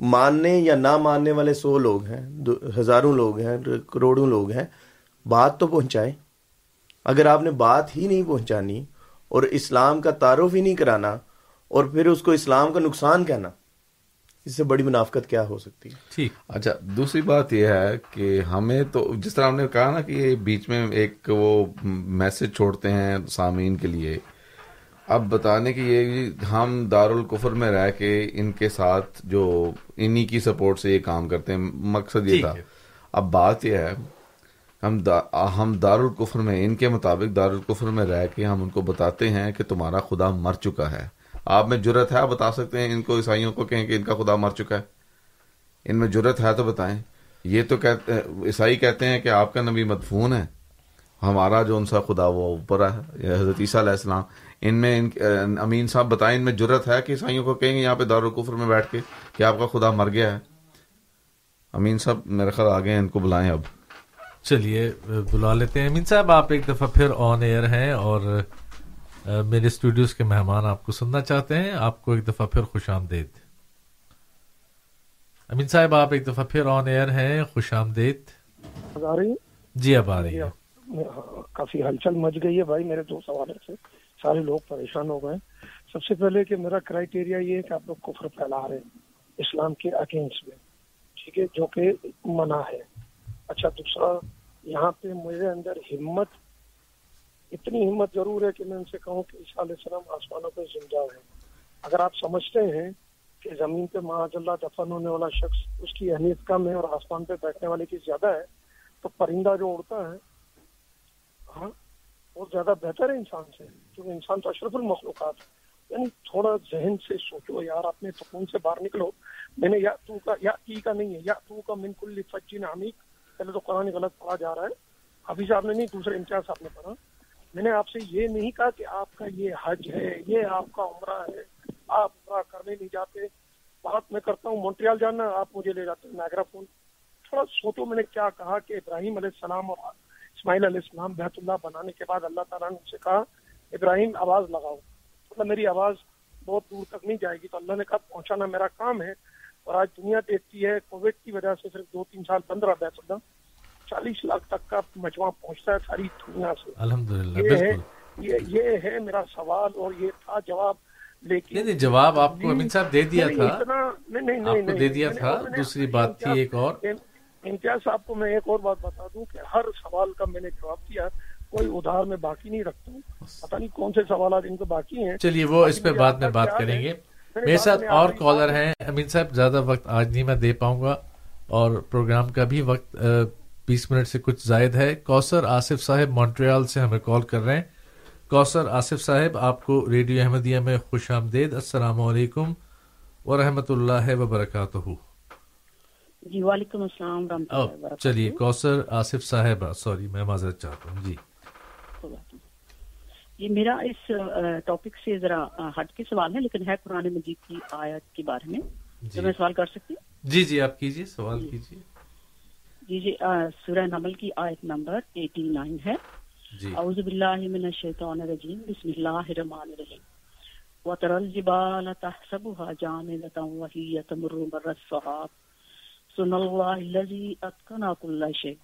ماننے یا نہ ماننے والے سو لوگ ہیں ہزاروں لوگ ہیں کروڑوں لوگ ہیں بات تو پہنچائے اگر آپ نے بات ہی نہیں پہنچانی اور اسلام کا تعارف ہی نہیں کرانا اور پھر اس کو اسلام کا نقصان کہنا اس سے بڑی منافقت کیا ہو سکتی ہے؟ ٹھیک۔ اچھا دوسری بات یہ ہے کہ ہمیں تو جس طرح ہم نے کہا نا کہ یہ بیچ میں ایک وہ میسج چھوڑتے ہیں سامعین کے لیے اب بتانے کی یہ ہم دارالکفر میں رہ کے ان کے ساتھ جو انہی کی سپورٹ سے یہ کام کرتے ہیں مقصد یہ تھا۔ اب بات یہ ہے ہم دا ہم دارالکفر میں ان کے مطابق دارالکفر میں رہ کے ہم ان کو بتاتے ہیں کہ تمہارا خدا مر چکا ہے۔ آپ میں جرت ہے بتا سکتے ہیں، ان کو، عیسائیوں کو کہیں کہ ان کا خدا مر چکا ہے۔ ان میں جرت ہے تو بتائیں۔ یہ تو کہتے عیسائی کہتے ہیں کہ آپ کا نبی مدفون ہے۔ ہمارا جو ان سا خدا وہ اوپر ہے حضرت عیسیٰ علیہ السلام۔ ان میں، ان، امین صاحب بتائیں، ان میں جرت ہے کہ عیسائیوں کو کہیں گے یہاں پہ دارالکفر میں بیٹھ کے کہ آپ کا خدا مر گیا ہے۔ امین صاحب، میرے خیال آگے ہیں ان کو بلائیں اب۔ چلیے، بلا لیتے ہیں۔ امین صاحب، آپ ایک دفعہ پھر آن ایئر ہیں اور میرے اسٹوڈیوز کے مہمان آپ کو سننا چاہتے ہیں آپ کو ایک دفعہ پھر خوش آمدید۔ امین صاحب آپ ایک دفعہ پھر آن ایئر ہیں خوش آمدید۔ جی اب آ رہی ہے کافی ہلچل مچ گئی ہے بھائی میرے دو سوالوں سے سارے لوگ پریشان ہو گئے سب سے پہلے کہ میرا کرائٹیریا یہ ہے کہ آپ لوگ کفر پھیلا رہے ہیں اسلام کے اگینسٹ میں۔ ٹھیک ہے جو کہ منع ہے۔ اچھا دوسرا یہاں پہ میرے اندر ہمت اتنی ہمت ضرور ہے کہ میں ان سے کہوں کہ عیسیٰ علیہ السلام آسمانوں پہ زندہ ہے اگر آپ سمجھتے ہیں کہ زمین پہ معاذ اللہ دفن ہونے والا شخص اس کی اہمیت کم ہے اور آسمان پہ بیٹھنے والے کی زیادہ ہے، تو پرندہ جو اڑتا ہے ہاں وہ زیادہ بہتر ہے انسان سے، کیونکہ انسان تو اشرف المخلوقات ہے۔ یعنی تھوڑا ذہن سے سوچو، یار اپنے سکون سے باہر نکلو۔ میں نے یا تو کا، یا تی کا نہیں ہے، یا تو کا من کل فجین عمیق۔ پہلے تو قرآن غلط پڑھا جا رہا ہے۔ ابھی صاحب نے نہیں، دوسرے امتیاز صاحب نے پڑھا۔ میں نے آپ سے یہ نہیں کہا کہ آپ کا یہ حج ہے، یہ آپ کا عمرہ ہے، آپ عمرہ کرنے نہیں جاتے۔ بات میں کرتا ہوں، مونٹریال جانا، آپ مجھے لے جاتے ہیں ناگرا فون تھوڑا سوچو میں نے کیا کہا کہ ابراہیم علیہ السلام اور اسماعیل علیہ السلام بیت اللہ بنانے کے بعد اللہ تعالیٰ نے ان سے کہا، ابراہیم آواز لگاؤ۔ مطلب میری آواز بہت دور تک نہیں جائے گی۔ تو اللہ نے کہا، پہنچانا میرا کام ہے۔ اور آج دنیا دیکھتی ہے کووڈ کی وجہ سے صرف دو تین سال بند رہا بیت اللہ۔ چالیس لاکھ تک کا مجموعہ پہنچتا ہے ساری دنیا سے۔ الحمد یہ ہے میرا سوال اور یہ تھا جواب لیکن جواب آپ کو امین صاحب دے دیا تھا۔ آپ کو دے دیا تھا۔ دوسری بات تھی ایک اور۔ امتیاز صاحب کو میں ایک اور بات بتا دوں کہ ہر سوال کا میں نے جواب دیا کوئی ادھار میں باقی نہیں رکھتا ہوں۔ پتہ نہیں کون سے سوالات ان کو باقی ہیں۔ چلیے وہ اس پہ بعد میں بات کریں گے۔ ہے؟ میرے ساتھ اور کالر ہے۔ ہیں۔ امین صاحب زیادہ وقت آج نہیں میں دے پاؤں گا اور پروگرام کا بھی وقت بیس منٹ سے کچھ زائد ہے۔ کوثر آصف صاحب مونٹریال سے ہمیں کال کر رہے ہیں۔ کوثر آصف صاحب آپ کو ریڈیو احمدیہ میں خوش آمدید۔ السلام علیکم ورحمۃ اللہ وبرکاتہ۔ جی وعلیکم السلام چلیے کوثر آصف صاحب سوری میں معذرت چاہتا ہوں۔ جی۔ یہ میرا اس ٹاپک سے ذرا ہٹ کے سوال ہے لیکن ہے قرآن مجید کی آیت کے بارے میں۔ جی۔ میں سوال کر سکتی ہوں؟ جی جی آپ کیجیے سوال کیجیے۔ جی جی آ، سورہ نمل کی آیت نمبر 89 ہے۔ جی۔ اعوذ باللہ من الشیطان الرجیم۔ بسم اللہ الرحمن الرحیم۔ وترى الجبال تحسبها جامدة وهي تمر مر السحاب۔ سن الله الذي أتقن كل شيء۔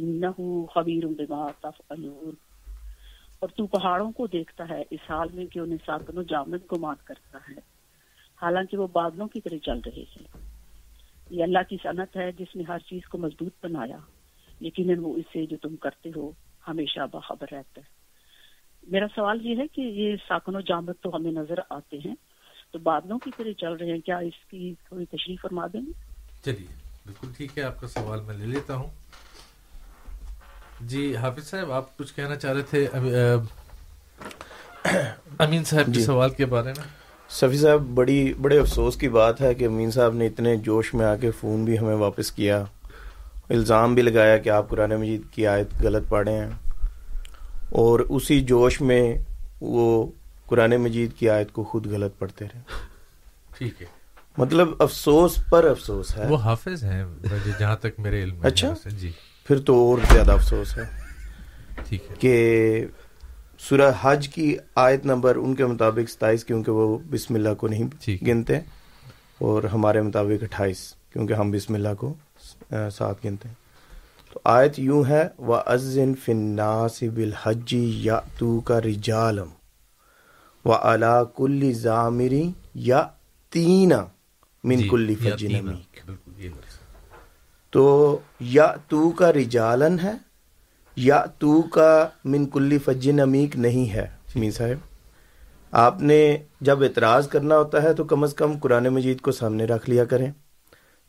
إنه خبير بما تفعلون۔ اور تو پہاڑوں کو دیکھتا ہے اس حال میں کہ انہیں ساکن و جامد گمان کرتا ہے۔ حالانکہ وہ بادلوں کی طرح چل رہے ہیں۔ یہ اللہ کی صنعت ہے جس نے ہر چیز کو مضبوط بنایا۔ یقیناً وہ اس سے جو تم کرتے ہو ہمیشہ باخبر رہتا ہے۔ میرا سوال یہ ہے کہ یہ ساکن و جامد تو ہمیں نظر آتے ہیں تو بادلوں کی طرح چل رہے ہیں کیا اس کی تھوڑی تشریح فرما دیں گے؟ چلیے بالکل ٹھیک ہے آپ کا سوال میں لے لیتا ہوں۔ جی حافظ صاحب آپ کچھ کہنا چاہ رہے تھے؟ امین صاحب کے جی۔ سوال کے بارے میں۔ صفی صاحب بڑی بڑے افسوس کی بات ہے کہ امین صاحب نے اتنے جوش میں آ کے فون بھی ہمیں واپس کیا۔ الزام بھی لگایا کہ آپ قرآن مجید کی آیت غلط پڑھے ہیں۔ اور اسی جوش میں وہ قرآن مجید کی آیت کو خود غلط پڑھتے رہے۔ ٹھیک ہے۔ مطلب افسوس پر افسوس ہے۔ وہ حافظ ہیں جہاں تک میرے علم میں اچھا۔ جی۔ پھر تو اور زیادہ افسوس ہے ٹھیک ہے۔ کہ سورہ حج کی آیت نمبر ان کے مطابق ستائیس کیونکہ وہ بسم اللہ کو نہیں۔ گنتے اور ہمارے مطابق اٹھائیس کیونکہ ہم بسم اللہ کو ساتھ گنتے ہیں۔ تو آیت یوں ہے و ازن فناس بالحجی یا تو کا رجالم و الا کل ضامری یا تینا من جی، کل یا فجن تینا، عمیق بالکل یہ لفظ تو یا تو کا رجالن ہے یا تو کا من کلی فجن عمیق نہیں ہے۔ می صاحب آپ نے جب اعتراض کرنا ہوتا ہے تو کم از کم قرآن مجید کو سامنے رکھ لیا کریں۔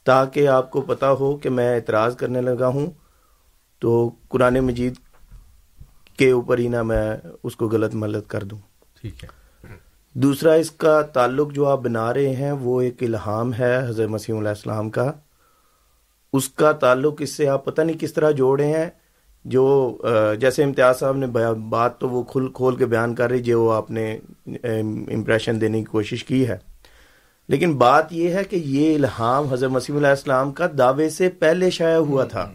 تاکہ آپ کو پتا ہو کہ میں اعتراض کرنے لگا ہوں تو قرآن مجید کے اوپر ہی نہ میں اس کو غلط ملت کر دوں۔ ٹھیک ہے۔ دوسرا اس کا تعلق جو آپ بنا رہے ہیں وہ ایک الہام ہے حضرت مسیم علیہ السلام کا۔ اس کا تعلق اس سے آپ پتہ نہیں کس طرح جوڑے ہیں۔ جو جیسے امتیاز صاحب نے بات تو وہ کھل کھول کے بیان کر رہی جو آپ نے امپریشن دینے کی کوشش کی ہے۔ لیکن بات یہ ہے کہ یہ الہام حضرت مسیم علیہ السلام کا دعوے سے پہلے شائع ہوا تھا۔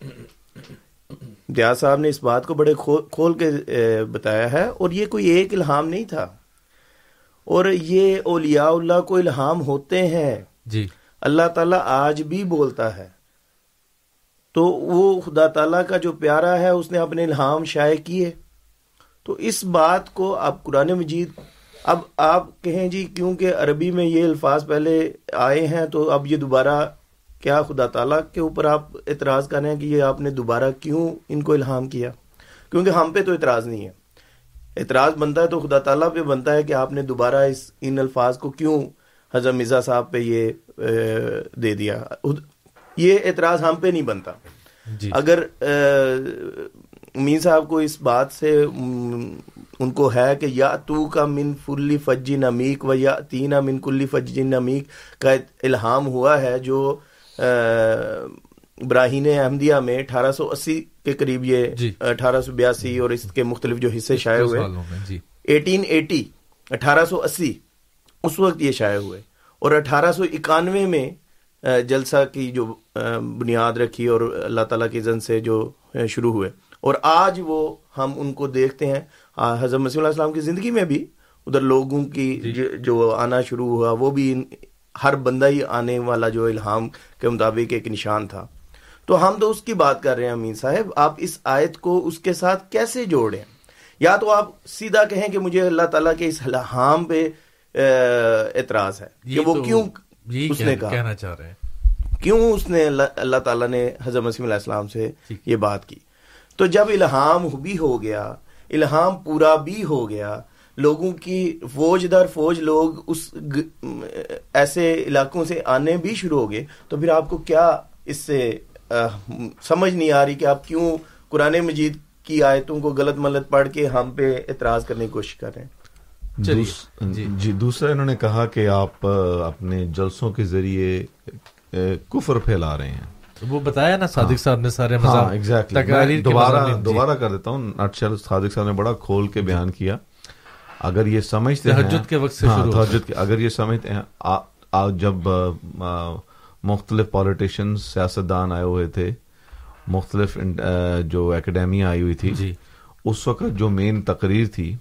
امتیاز صاحب نے اس بات کو بڑے کھول کے بتایا ہے اور یہ کوئی ایک الہام نہیں تھا۔ اور یہ اولیاء اللہ کو الہام ہوتے ہیں۔ جی۔ اللہ تعالیٰ آج بھی بولتا ہے۔ تو وہ خدا تعالیٰ کا جو پیارا ہے، اس نے اپنے الہام شائع کیے۔ تو اس بات کو آپ قرآن مجید، اب آپ کہیں جی کیونکہ عربی میں یہ الفاظ پہلے آئے ہیں، تو اب یہ دوبارہ کیا خدا تعالیٰ کے اوپر آپ اعتراض کر رہے ہیں کہ یہ آپ نے دوبارہ کیوں ان کو الہام کیا؟ کیونکہ ہم پہ تو اعتراض نہیں ہے۔ اعتراض بنتا ہے تو خدا تعالیٰ پہ بنتا ہے کہ آپ نے دوبارہ اس، ان الفاظ کو کیوں حضرت مرزا صاحب پہ یہ دے دیا۔ یہ اعتراض ہم پہ نہیں بنتا۔ جی۔ اگر مین صاحب کو اس بات سے ان کو ہے کہ یا تو کا من فلی فجی نمیک و یا تینا من کلی فجی نمیک کا الہام ہوا ہے جو براہین احمدیہ میں اٹھارہ سو اسی کے قریب یہ جی۔ اٹھارہ سو بیاسی اور اس کے مختلف جو حصے شائع ہوئے۔ جی۔ ایٹین ایٹی اٹھارہ سو اسی اس وقت یہ شائع ہوئے۔ اور اٹھارہ سو اکانوے میں جلسہ کی جو بنیاد رکھی اور اللہ تعالیٰ کی زن سے جو شروع ہوئے۔ اور آج وہ ہم ان کو دیکھتے ہیں۔ حضرت مسیح اللہ السلام کی زندگی میں بھی ادھر لوگوں کی جو- جو آنا شروع ہوا وہ بھی ہر بندہ ہی آنے والا جو الہام کے مطابق ایک نشان تھا۔ تو ہم تو اس کی بات کر رہے ہیں امین صاحب۔ آپ اس آیت کو اس کے ساتھ کیسے جوڑیں؟ یا تو آپ سیدھا کہیں کہ مجھے اللہ تعالیٰ کے اس الہام پہ اعتراض ہے کہ وہ کیوں اس نے کہنا- کہا۔ کہنا چاہ رہے ہیں۔ کیوں اس نے اللہ تعالیٰ نے حضرت مسیم علیہ السلام سے۔ یہ بات کی؟ تو جب الہام بھی ہو گیا الہام پورا بھی ہو گیا لوگوں کی فوج در فوج لوگ اس ایسے علاقوں سے آنے بھی شروع ہو گئے تو پھر آپ کو کیا اس سے سمجھ نہیں آ رہی کہ آپ کیوں قرآن مجید کی آیتوں کو غلط ملت پڑھ کے ہم پہ اعتراض کرنے کی کوشش کر رہے ہیں؟ جی۔ جی دوسرا انہوں نے کہا کہ آپ اپنے جلسوں کے ذریعے کفر پھیلا رہے ہیں۔ وہ بتایا نا صادق صاحب نے سارے دوبارہ دوبارہ کر دیتا ہوں۔ صادق صاحب نے بڑا کھول کے بیان کیا۔ اگر یہ سمجھتے ہیں کے وقت سے اگر یہ سمجھتے ہیں جب مختلف پالیٹیشین سیاستدان آئے ہوئے تھے مختلف جو اکیڈیمی آئی ہوئی تھی جی۔ اس وقت جو مین تقریر تھی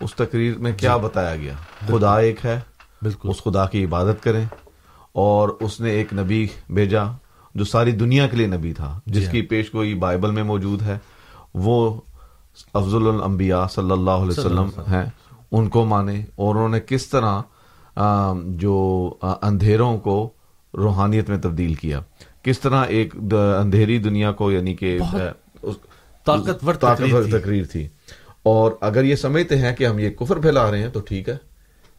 اس تقریر میں کیا جی۔ بتایا گیا؟ خدا ایک ہے بالکل. اس خدا کی عبادت کریں اور اس نے ایک نبی بھیجا جو ساری دنیا کے لیے نبی تھا جس جی. کی۔ پیش گوئی بائبل میں موجود ہے۔ وہ افضل الانبیاء صلی اللہ علیہ وسلم ہیں ان کو مانے اور انہوں نے کس طرح جو اندھیروں کو روحانیت میں تبدیل کیا۔ کس طرح ایک اندھیری دنیا کو یعنی کہ طاقتور تقریر تھی۔ اور اگر یہ سمجھتے ہیں کہ ہم یہ کفر پھیلا رہے ہیں تو ٹھیک ہے۔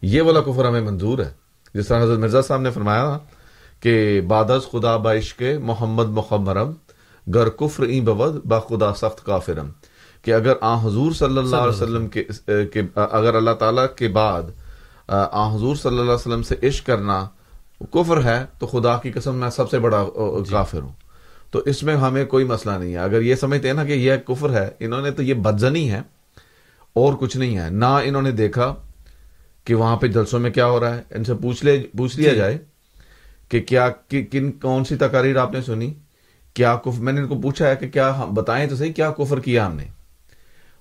یہ والا کفر ہمیں منظور ہے۔ جس طرح حضرت مرزا صاحب نے فرمایا کہ بادز خدا باشق محمد مخمرم گر کفر این بود با خدا سخت کافرم۔ کہ اگر آ حضور صلی اللہ علیہ وسلم کے اگر اللہ تعالیٰ کے بعد آ حضور صلی اللہ علیہ وسلم سے عشق کرنا کفر ہے تو خدا کی قسم میں سب سے بڑا جی۔ کافر ہوں۔ تو اس میں ہمیں کوئی مسئلہ نہیں ہے۔ اگر یہ سمجھتے ہیں نا کہ یہ کفر ہے انہوں نے تو یہ بدزنی ہے۔ اور کچھ نہیں ہے۔ نہ انہوں نے دیکھا کہ وہاں پہ جلسوں میں کیا ہو رہا ہے۔ ان سے پوچھ لے پوچھ لیا جی۔ جائے کہ کیا کن کون سی تقاریر آپ نے سنی؟ کیا کفر میں نے ان کو پوچھا ہے کہ کیا بتائیں تو صحیح کیا کفر کیا ہم نے؟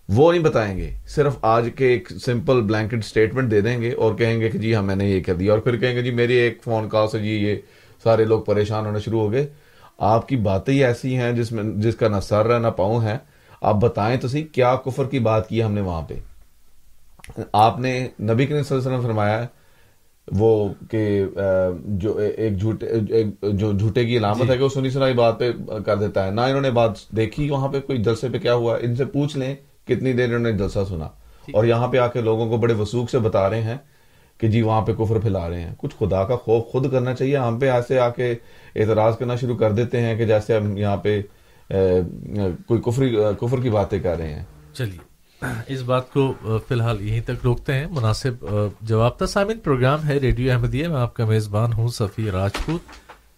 وہ نہیں بتائیں گے۔ صرف آج کے ایک سمپل بلینکٹ سٹیٹمنٹ دے دیں گے اور کہیں گے کہ جی ہاں میں نے یہ کر دیا۔ اور پھر کہیں گے جی میری ایک فون کال سے جی یہ سارے لوگ پریشان ہونے شروع ہو گئے۔ آپ کی باتیں ہی ایسی ہیں جس میں جس کا نہ سر ہے نہ پاؤں ہے۔ آپ بتائیں تو صحیح کیا کفر کی بات کی ہم نے وہاں پہ؟ آپ نے نبی کے صلی اللہ علیہ وسلم فرمایا وہ کہ جو ایک جھوٹے جو جھوٹے کی علامت جی۔ ہے کہ وہ سنی سنائی بات پہ کر دیتا ہے۔ نہ انہوں نے بات دیکھی وہاں پہ کوئی جلسے پہ کیا ہوا؟ ان سے پوچھ لیں کتنی دیر انہوں نے جلسہ سنا۔ اور یہاں پہ آ کے لوگوں کو بڑے وسوخ سے بتا رہے ہیں کہ جی وہاں پہ کفر پھیلا رہے ہیں۔ کچھ خدا کا خوف خود کرنا چاہیے۔ ہم پہ ایسے آ کے اعتراض کرنا شروع کر دیتے ہیں کہ جیسے ہم یہاں پہ کوئی کفری کفر کی باتیں کر رہے ہیں۔ چلیے، اس بات کو فی الحال یہیں تک روکتے ہیں۔ مناسب جواب تھا۔ سامن پروگرام ہے ریڈیو احمدیہ۔ میں آپ کا میزبان ہوں، صفی راجپوت۔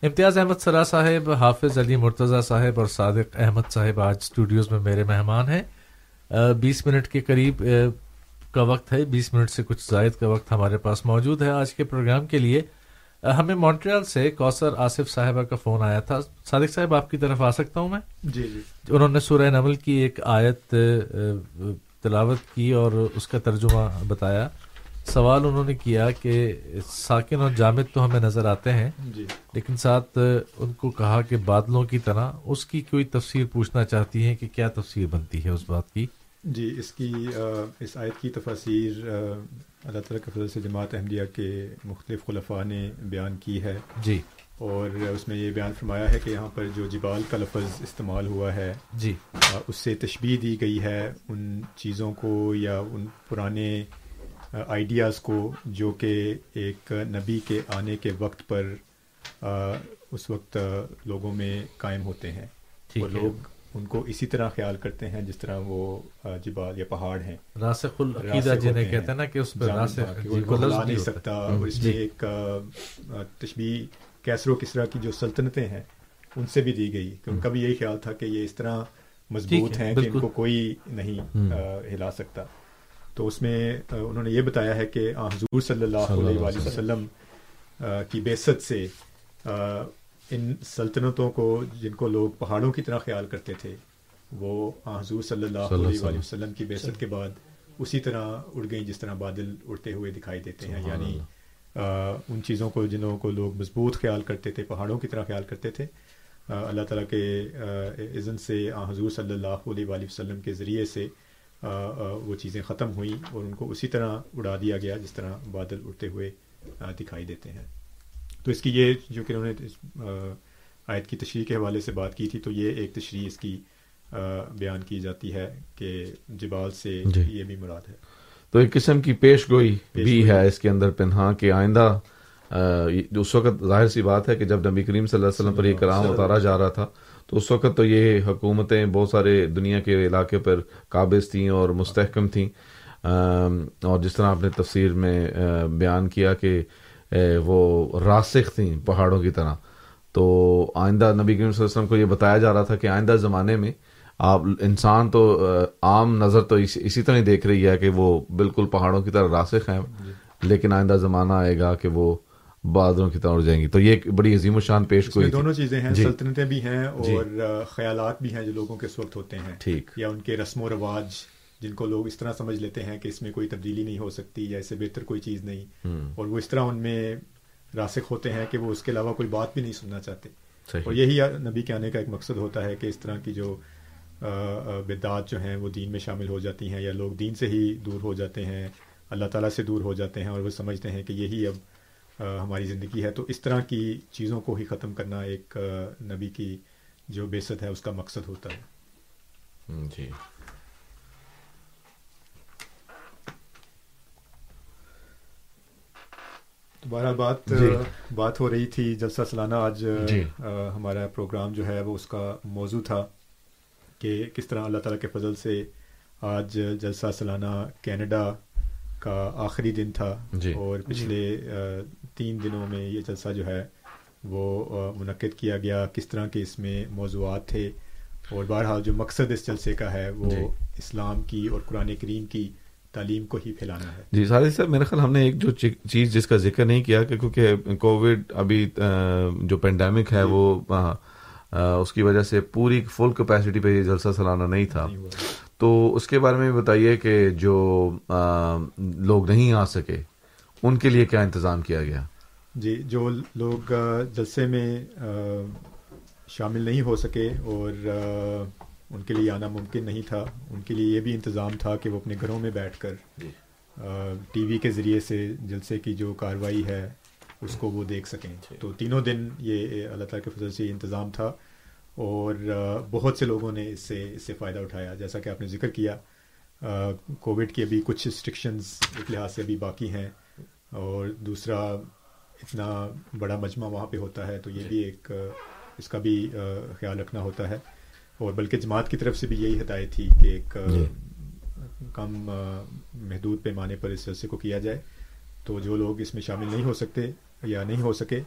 امتیاز احمد سرا صاحب، حافظ علی مرتضی صاحب اور صادق احمد صاحب آج اسٹوڈیوز میں میرے مہمان ہیں۔ بیس منٹ کے قریب کا وقت ہے۔ بیس منٹ سے کچھ زائد کا وقت ہمارے پاس موجود ہے آج کے پروگرام کے لیے۔ ہمیں مونٹریال سے کوثر آصف صاحبہ کا فون آیا تھا۔ صادق صاحب آپ کی طرف آ سکتا ہوں میں؟ جی جی۔ انہوں نے سورہ نمل کی ایک آیت تلاوت کی اور اس کا ترجمہ بتایا۔ سوال انہوں نے کیا کہ ساکن اور جامد تو ہمیں نظر آتے ہیں جی۔ لیکن ساتھ ان کو کہا کہ بادلوں کی طرح اس کی کوئی تفسیر پوچھنا چاہتی ہیں کہ کیا تفسیر بنتی ہے اس بات کی؟ جی اس کی اس آیت کی تفاصیر اللہ تعالیٰ کے فضل سے جماعت احمدیہ کے مختلف خلفاء نے بیان کی ہے۔ جی۔ اور اس میں یہ بیان فرمایا ہے کہ یہاں پر جو جبال کا لفظ استعمال ہوا ہے جی۔ اس سے تشبیح دی گئی ہے ان چیزوں کو یا ان پرانے آئیڈیاز کو جو کہ ایک نبی کے آنے کے وقت پر اس وقت لوگوں میں قائم ہوتے ہیں۔ اور لوگ ان کو اسی طرح خیال کرتے ہیں جس طرح وہ جبال یا پہاڑ ہیں۔ راسخ العقیدہ جنہیں کہتے ہیں نا کہ اس پر راسخ کو ہلا نہیں سکتا۔ اور اس میں ایک تشبیح کیسر و کسرا کی جو سلطنتیں ہیں ان سے بھی دی گئی کہ ان کا بھی یہی خیال تھا کہ یہ اس طرح مضبوط ہیں کہ ان کو کوئی نہیں ہلا سکتا۔ تو اس میں انہوں نے یہ بتایا ہے کہ حضور صلی اللہ علیہ وسلم۔ کی بیست سے ان سلطنتوں کو جن کو لوگ پہاڑوں کی طرح خیال کرتے تھے وہ حضور صلی اللہ علیہ وسلم. کی بیست کے بعد اسی طرح اڑ گئیں جس طرح بادل اڑتے ہوئے دکھائی دیتے ہیں یعنی ان چیزوں کو جنہوں کو لوگ مضبوط خیال کرتے تھے پہاڑوں کی طرح خیال کرتے تھے۔ اللہ تعالیٰ کے عزن سے حضور صلی اللہ علیہ وسلم کے ذریعے سے وہ چیزیں ختم ہوئیں اور ان کو اسی طرح اڑا دیا گیا جس طرح بادل اڑتے ہوئے دکھائی دیتے ہیں۔ تو اس کی یہ جو کہ انہوں نے آیت کی تشریح کے حوالے سے بات کی تھی تو یہ ایک تشریح اس کی بیان کی جاتی ہے کہ جبال سے جی۔ یہ بھی مراد ہے۔ تو ایک قسم کی پیش گوئی بھی ہے اس کے اندر پنہا کہ آئندہ اس وقت ظاہر سی بات ہے کہ جب نبی کریم صلی اللہ علیہ وسلم پر یہ کرام اتارا جا رہا تھا تو اس وقت تو یہ حکومتیں بہت سارے دنیا کے علاقے پر قابض تھیں اور مستحکم تھیں۔ اور جس طرح آپ نے تفسیر میں بیان کیا کہ وہ راسخ تھیں پہاڑوں کی طرح۔ تو آئندہ نبی کریم صلی اللہ علیہ وسلم کو یہ بتایا جا رہا تھا کہ آئندہ زمانے میں آپ انسان تو عام نظر تو اسی طرح دیکھ رہی ہے کہ وہ بالکل پہاڑوں کی طرح راسخ ہیں۔ لیکن آئندہ زمانہ آئے گا کہ وہ بادلوں کی طرح جائیں گی۔ تو یہ ایک بڑی عظیم و شان پیش کوئی دونوں چیزیں ہیں سلطنتیں بھی ہیں اور خیالات بھی ہیں جو لوگوں کے اس وقت ہوتے ہیں۔ ٹھیک۔ یا ان کے رسم و رواج جن کو لوگ اس طرح سمجھ لیتے ہیں کہ اس میں کوئی تبدیلی نہیں ہو سکتی یا اس سے بہتر کوئی چیز نہیں اور وہ اس طرح ان میں راسخ ہوتے ہیں کہ وہ اس کے علاوہ کوئی بات بھی نہیں سننا چاہتے۔ اور یہی نبی کے آنے کا ایک مقصد ہوتا ہے کہ اس طرح کی جو بدعات جو ہیں وہ دین میں شامل ہو جاتی ہیں یا لوگ دین سے ہی دور ہو جاتے ہیں اللہ تعالیٰ سے دور ہو جاتے ہیں اور وہ سمجھتے ہیں کہ یہی اب ہماری زندگی ہے۔ تو اس طرح کی چیزوں کو ہی ختم کرنا ایک نبی کی جو بیست ہے اس کا مقصد ہوتا ہے۔ جی۔ دوبارہ بات جی۔ بات ہو رہی تھی جلسہ سالانہ آج جی۔ ہمارا پروگرام جو ہے وہ اس کا موضوع تھا کہ کس طرح اللہ تعالیٰ کے فضل سے آج جلسہ سالانہ کینیڈا کا آخری دن تھا۔ جی۔ اور پچھلے تین دنوں میں یہ جلسہ جو ہے وہ منعقد کیا گیا۔ کس طرح کے اس میں موضوعات تھے۔ اور بہرحال جو مقصد اس جلسے کا ہے وہ اسلام کی اور قرآن کریم کی تعلیم کو ہی پھیلانا ہے۔ جی سارے صاحب میرے خیال ہم نے ایک جو چیز جس کا ذکر نہیں کیا کہ کیونکہ کووڈ ابھی جو پینڈیمک ہے وہ اس کی وجہ سے پوری فل کیپیسٹی پہ یہ جلسہ سلانا نہیں تھا۔ تو اس کے بارے میں بتائیے کہ جو لوگ نہیں آ سکے ان کے لیے کیا انتظام کیا گیا؟ جی جو لوگ جلسے میں شامل نہیں ہو سکے اور ان کے لیے آنا ممکن نہیں تھا۔ ان کے لیے یہ بھی انتظام تھا کہ وہ اپنے گھروں میں بیٹھ کر ٹی وی کے ذریعے سے جلسے کی جو کاروائی ہے اس کو وہ دیکھ سکیں۔ تو تینوں دن یہ اللہ تعالیٰ کے فضل سے یہ انتظام تھا۔ اور بہت سے لوگوں نے اس سے اس سے فائدہ اٹھایا۔ جیسا کہ آپ نے ذکر کیا کووڈ کی ابھی کچھ ریسٹرکشنز ایک لحاظ سے ابھی باقی ہیں۔ اور دوسرا اتنا بڑا مجمع وہاں پہ ہوتا ہے تو یہ بھی ایک اس کا بھی خیال رکھنا ہوتا ہے۔ اور بلکہ جماعت کی طرف سے بھی یہی ہدایت تھی کہ ایک جی۔ کم محدود پیمانے پر اس جلسے کو کیا جائے۔ تو جو لوگ اس میں شامل نہیں ہو سکتے یا نہیں ہو سکے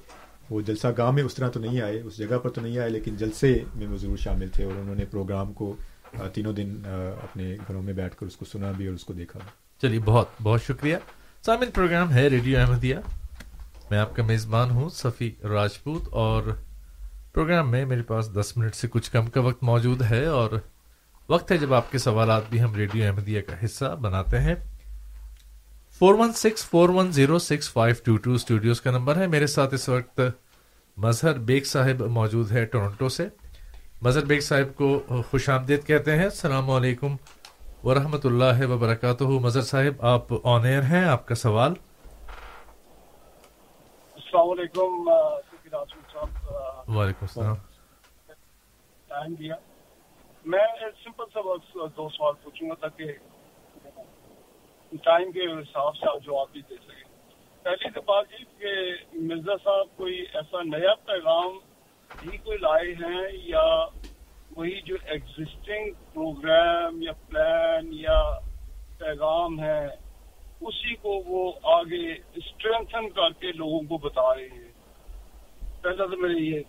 وہ جلسہ گاہ میں اس طرح تو نہیں آئے اس جگہ پر تو نہیں آئے لیکن جلسے میں وہ ضرور شامل تھے اور انہوں نے پروگرام کو تینوں دن اپنے گھروں میں بیٹھ کر اس کو سنا بھی اور اس کو دیکھا چلیے بہت بہت شکریہ۔ سامن پروگرام ہے ریڈیو احمدیہ۔ میں آپ کا میزبان ہوں صفی راجپوت اور پروگرام میں میرے پاس دس منٹ سے کچھ کم کا وقت موجود ہے اور وقت ہے جب آپ کے سوالات بھی ہم ریڈیو احمدیہ کا حصہ بناتے ہیں۔ Four one six, four one zero six, five two two studios کا نمبر ہے۔ میرے ساتھ اس وقت مظہر بیگ صاحب موجود ہے ٹورنٹو سے۔ مظہر بیگ صاحب کو خوش آمدید کہتے ہیں۔ السلام علیکم ورحمۃ اللہ وبرکاتہ۔ مظہر صاحب، آپ آن ایئر ہیں، آپ کا سوال؟ السلام علیکم وعلیکم السلام۔ ٹائم دیا۔ میں سمپل سا دو سوال پوچھوں گا تاکہ ٹائم کے حساب سے آپ جواب بھی دے سکیں۔ پہلی تو بات یہ کہ مرزا صاحب کوئی ایسا نیا پیغام بھی کوئی لائے ہیں یا وہی جو ایگزسٹنگ پروگرام یا پلان یا پیغام ہے، اسی کو وہ آگے اسٹرینتھن کر کے لوگوں کو بتا رہے ہیں۔ پہلا تو میری یہ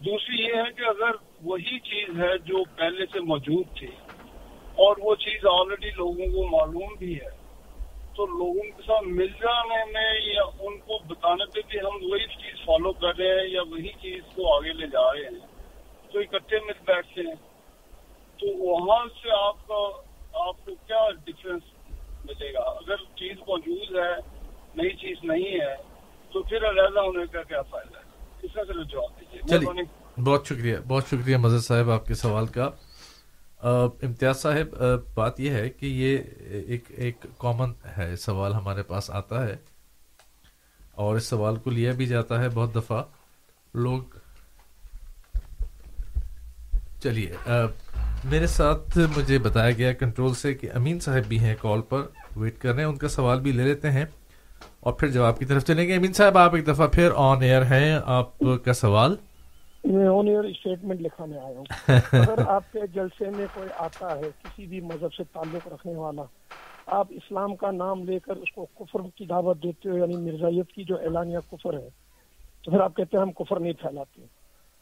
دوسری یہ ہے کہ اگر وہی چیز ہے جو پہلے سے موجود تھی اور وہ چیز آلریڈی لوگوں کو معلوم بھی ہے، تو لوگوں کے ساتھ مل جانے میں یا ان کو بتانے پہ بھی ہم وہی چیز فالو کر رہے ہیں یا وہی چیز کو آگے لے جا رہے ہیں تو اکٹھے مل بیٹھتے ہیں، تو وہاں سے آپ کا، آپ کو کیا ڈفرینس ملے گا؟ اگر چیز موجود ہے، نئی چیز نہیں ہے تو پھر علیحدہ ہونے کا کیا فائدہ ہے اس کا چلو جواب دیجیے بہت شکریہ بہت شکریہ مزد صاحب آپ کے سوال کا۔ امتیاز صاحب بات یہ ہے کہ یہ ایک ایک کامن ہے سوال ہمارے پاس آتا ہے۔ اور اس سوال کو لیا بھی جاتا ہے بہت دفعہ۔ لوگ چلیے میرے ساتھ مجھے بتایا گیا کنٹرول سے کہ امین صاحب بھی ہیں کال پر۔ ویٹ کر رہے ہیں ان کا سوال بھی لے لیتے ہیں۔ اور پھر جواب کی طرف چلیں گے۔ امین صاحب آپ ایک دفعہ پھر آن ایئر ہیں۔ آپ کا سوال؟ میں آن ایئر اسٹیٹمنٹ لکھانے آیا ہوں۔ *laughs* اگر آپ کے جلسے میں کوئی آتا ہے کسی بھی مذہب سے تعلق رکھنے والا آپ اسلام کا نام لے کر اس کو کفر کی دعوت دیتے ہو یعنی مرزائیت کی جو اعلانیہ کفر ہے تو پھر آپ کہتے ہیں ہم کفر نہیں پھیلاتے۔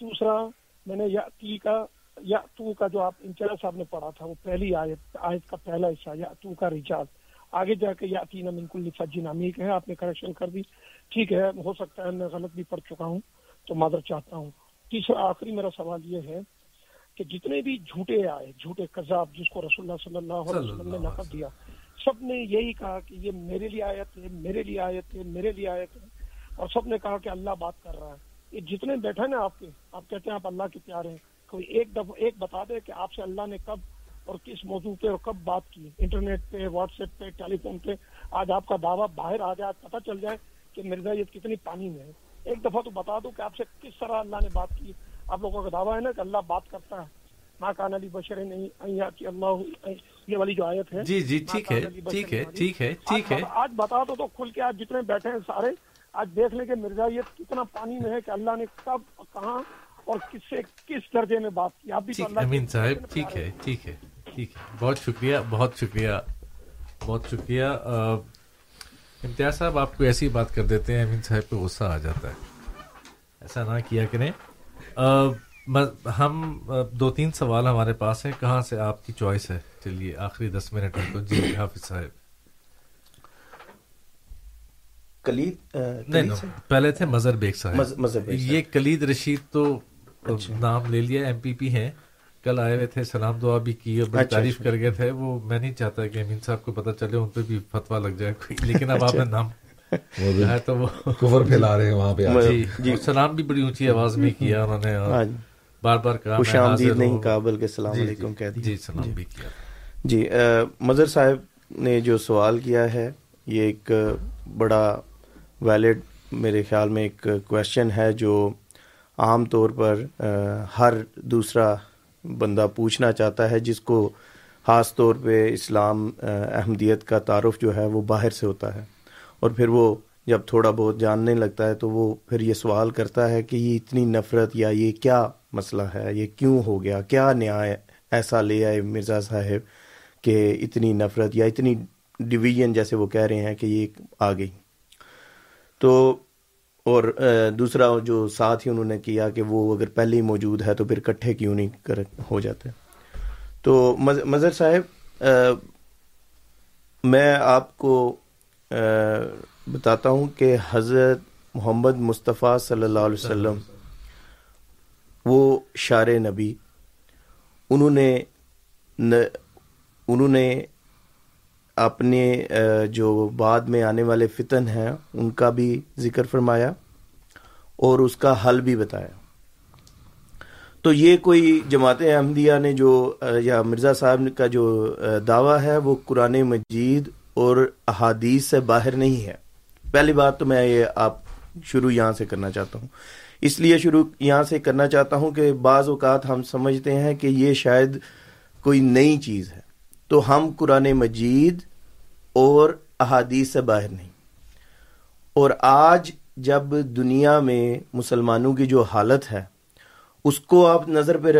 دوسرا میں نے یا تی کا یا تو کا جو آپ انچارج صاحب نے پڑھا تھا وہ پہلی آیت آیت کا پہلا حصہ یا تو کا ریچارج آگے جا کے یا تین بالکل فجی نامی ہے، آپ نے کریکشن کر دی۔ ٹھیک ہے، ہو سکتا ہے میں غلط بھی پڑھ چکا ہوں تو معذرت چاہتا ہوں۔ تیسرا آخری میرا سوال یہ ہے کہ جتنے بھی جھوٹے آئے، جھوٹے کذاب جس کو رسول اللہ صلی اللہ علیہ وسلم نے نقد دیا، سب نے یہی کہا کہ یہ میرے لیے آیت ہے، میرے لیے آیت ہے، میرے لیے آیت ہے۔ اور سب نے کہا کہ اللہ بات کر رہا ہے۔ یہ جتنے بیٹھے نا آپ کے، آپ کہتے ہیں آپ اللہ کے پیارے ہیں۔ کوئی ایک دفعہ ایک بتا دے کہ آپ سے اللہ نے کب اور کس موضوع پہ اور کب بات کی؟ انٹرنیٹ پہ واٹس ایپ پہ ٹیلی فون پہ۔ آج آپ کا دعویٰ باہر آ جائے پتہ چل جائے کہ مرزا یہ کتنی پانی میں ہے۔ ایک دفعہ تو بتا دو کہ آپ سے کس طرح اللہ نے بات کی۔ آپ لوگوں کا دعویٰ ہے نا کہ اللہ بات کرتا ہے۔ ماں کان علی بشر نہیں کی اللہ یہ والی جو آیت ہے۔ جی جی ٹھیک ہے ٹھیک ہے ٹھیک ہے ٹھیک ہے۔ آج بتا دو تو کھل کے آج جتنے بیٹھے ہیں سارے آج دیکھ لیں کہ مرزا یہ کتنا پانی میں ہے کہ اللہ نے کب کہاں اور کس سے کس درجے میں بات کی۔ آپ بھی امین صاحب ٹھیک ہے ٹھیک ہے۔ ٹھیک ہے۔ بہت شکریہ بہت شکریہ بہت شکریہ۔ امتیاز صاحب آپ کو ایسی بات کر دیتے ہیں؟ امین صاحب پہ غصہ آ جاتا ہے۔ ایسا نہ کیا کریں۔ ہم دو تین سوال ہمارے پاس ہیں۔ کہاں سے آپ کی چوائس ہے؟ چلیے آخری دس منٹ کو جی حافظ صاحب۔ کلید نہیں پہلے تھے مظہر بیگ صاحب۔ یہ کلید رشید تو اچھا۔ نام لے لیا ایم پی پی ہیں۔ کل آئے ہوئے تھے سلام دعا بھی کی اور بڑی اچھا، تعریف اچھا۔ کر گئے تھے۔ وہ میں نہیں چاہتا کہ امین صاحب کو پتہ چلے ان پہ بھی فتوا لگ جائے کوئی لیکن اب آپ نے نام *laughs* تو وہ کفر پھیلا رہے ہیں وہاں پہ جی جی۔ سلام بھی بڑی اونچی آواز میں کیا انہوں نے ہاں جی۔ بار بار کہا خوش آمدید نہیں کابل کے سلام جی، علیکم کہہ دیا۔ جی سلام بھی کیا۔ جی مظہر صاحب نے جو سوال کیا ہے یہ ایک بڑا ویلڈ میرے خیال میں ایک کوشچن ہے جو عام طور پر ہر دوسرا بندہ پوچھنا چاہتا ہے جس کو خاص طور پہ اسلام احمدیت کا تعارف جو ہے وہ باہر سے ہوتا ہے۔ اور پھر وہ جب تھوڑا بہت جاننے لگتا ہے تو وہ پھر یہ سوال کرتا ہے کہ یہ اتنی نفرت یا یہ کیا مسئلہ ہے؟ یہ کیوں ہو گیا؟ کیا نیا ایسا لے آئے مرزا صاحب کہ اتنی نفرت یا اتنی ڈویژن جیسے وہ کہہ رہے ہیں کہ یہ آ گئی۔ تو اور دوسرا جو ساتھ ہی انہوں نے کیا کہ وہ اگر پہلے ہی موجود ہے تو پھر کٹھے کیوں نہیں کر ہو جاتے؟ تو مظہر صاحب میں آپ کو بتاتا ہوں کہ حضرت محمد مصطفیٰ صلی اللہ علیہ وسلم، وہ شار نبی، انہوں نے انہوں نے اپنے جو بعد میں آنے والے فتن ہیں، ان کا بھی ذکر فرمایا اور اس کا حل بھی بتایا۔ تو یہ کوئی جماعت احمدیہ نے جو یا مرزا صاحب کا جو دعویٰ ہے، وہ قرآن مجید اور احادیث سے باہر نہیں ہے۔ پہلی بات تو میں یہ آپ شروع یہاں سے کرنا چاہتا ہوں۔ اس لیے شروع یہاں سے کرنا چاہتا ہوں کہ بعض اوقات ہم سمجھتے ہیں کہ یہ شاید کوئی نئی چیز ہے۔ تو ہم قرآن مجید اور احادیث سے باہر نہیں۔ اور آج جب دنیا میں مسلمانوں کی جو حالت ہے اس کو آپ نظر پہ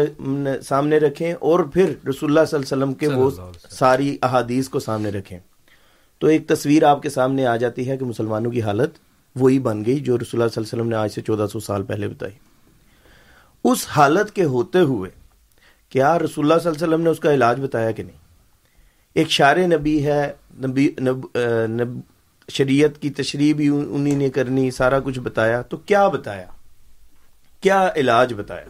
سامنے رکھیں اور پھر رسول اللہ صلی اللہ علیہ وسلم کے وہ ساری احادیث کو سامنے رکھیں۔ تو ایک تصویر آپ کے سامنے آ جاتی ہے کہ مسلمانوں کی حالت وہی بن گئی جو رسول اللہ صلی اللہ علیہ وسلم نے آج سے چودہ سو سال پہلے بتائی۔ اس حالت کے ہوتے ہوئے کیا رسول اللہ صلی اللہ علیہ وسلم نے اس کا علاج بتایا کہ نہیں؟ ایک شار نبی ہے نبی نب نب شریعت کی تشریح بھی انہی نے کرنی، سارا کچھ بتایا۔ تو کیا بتایا؟ کیا علاج بتایا؟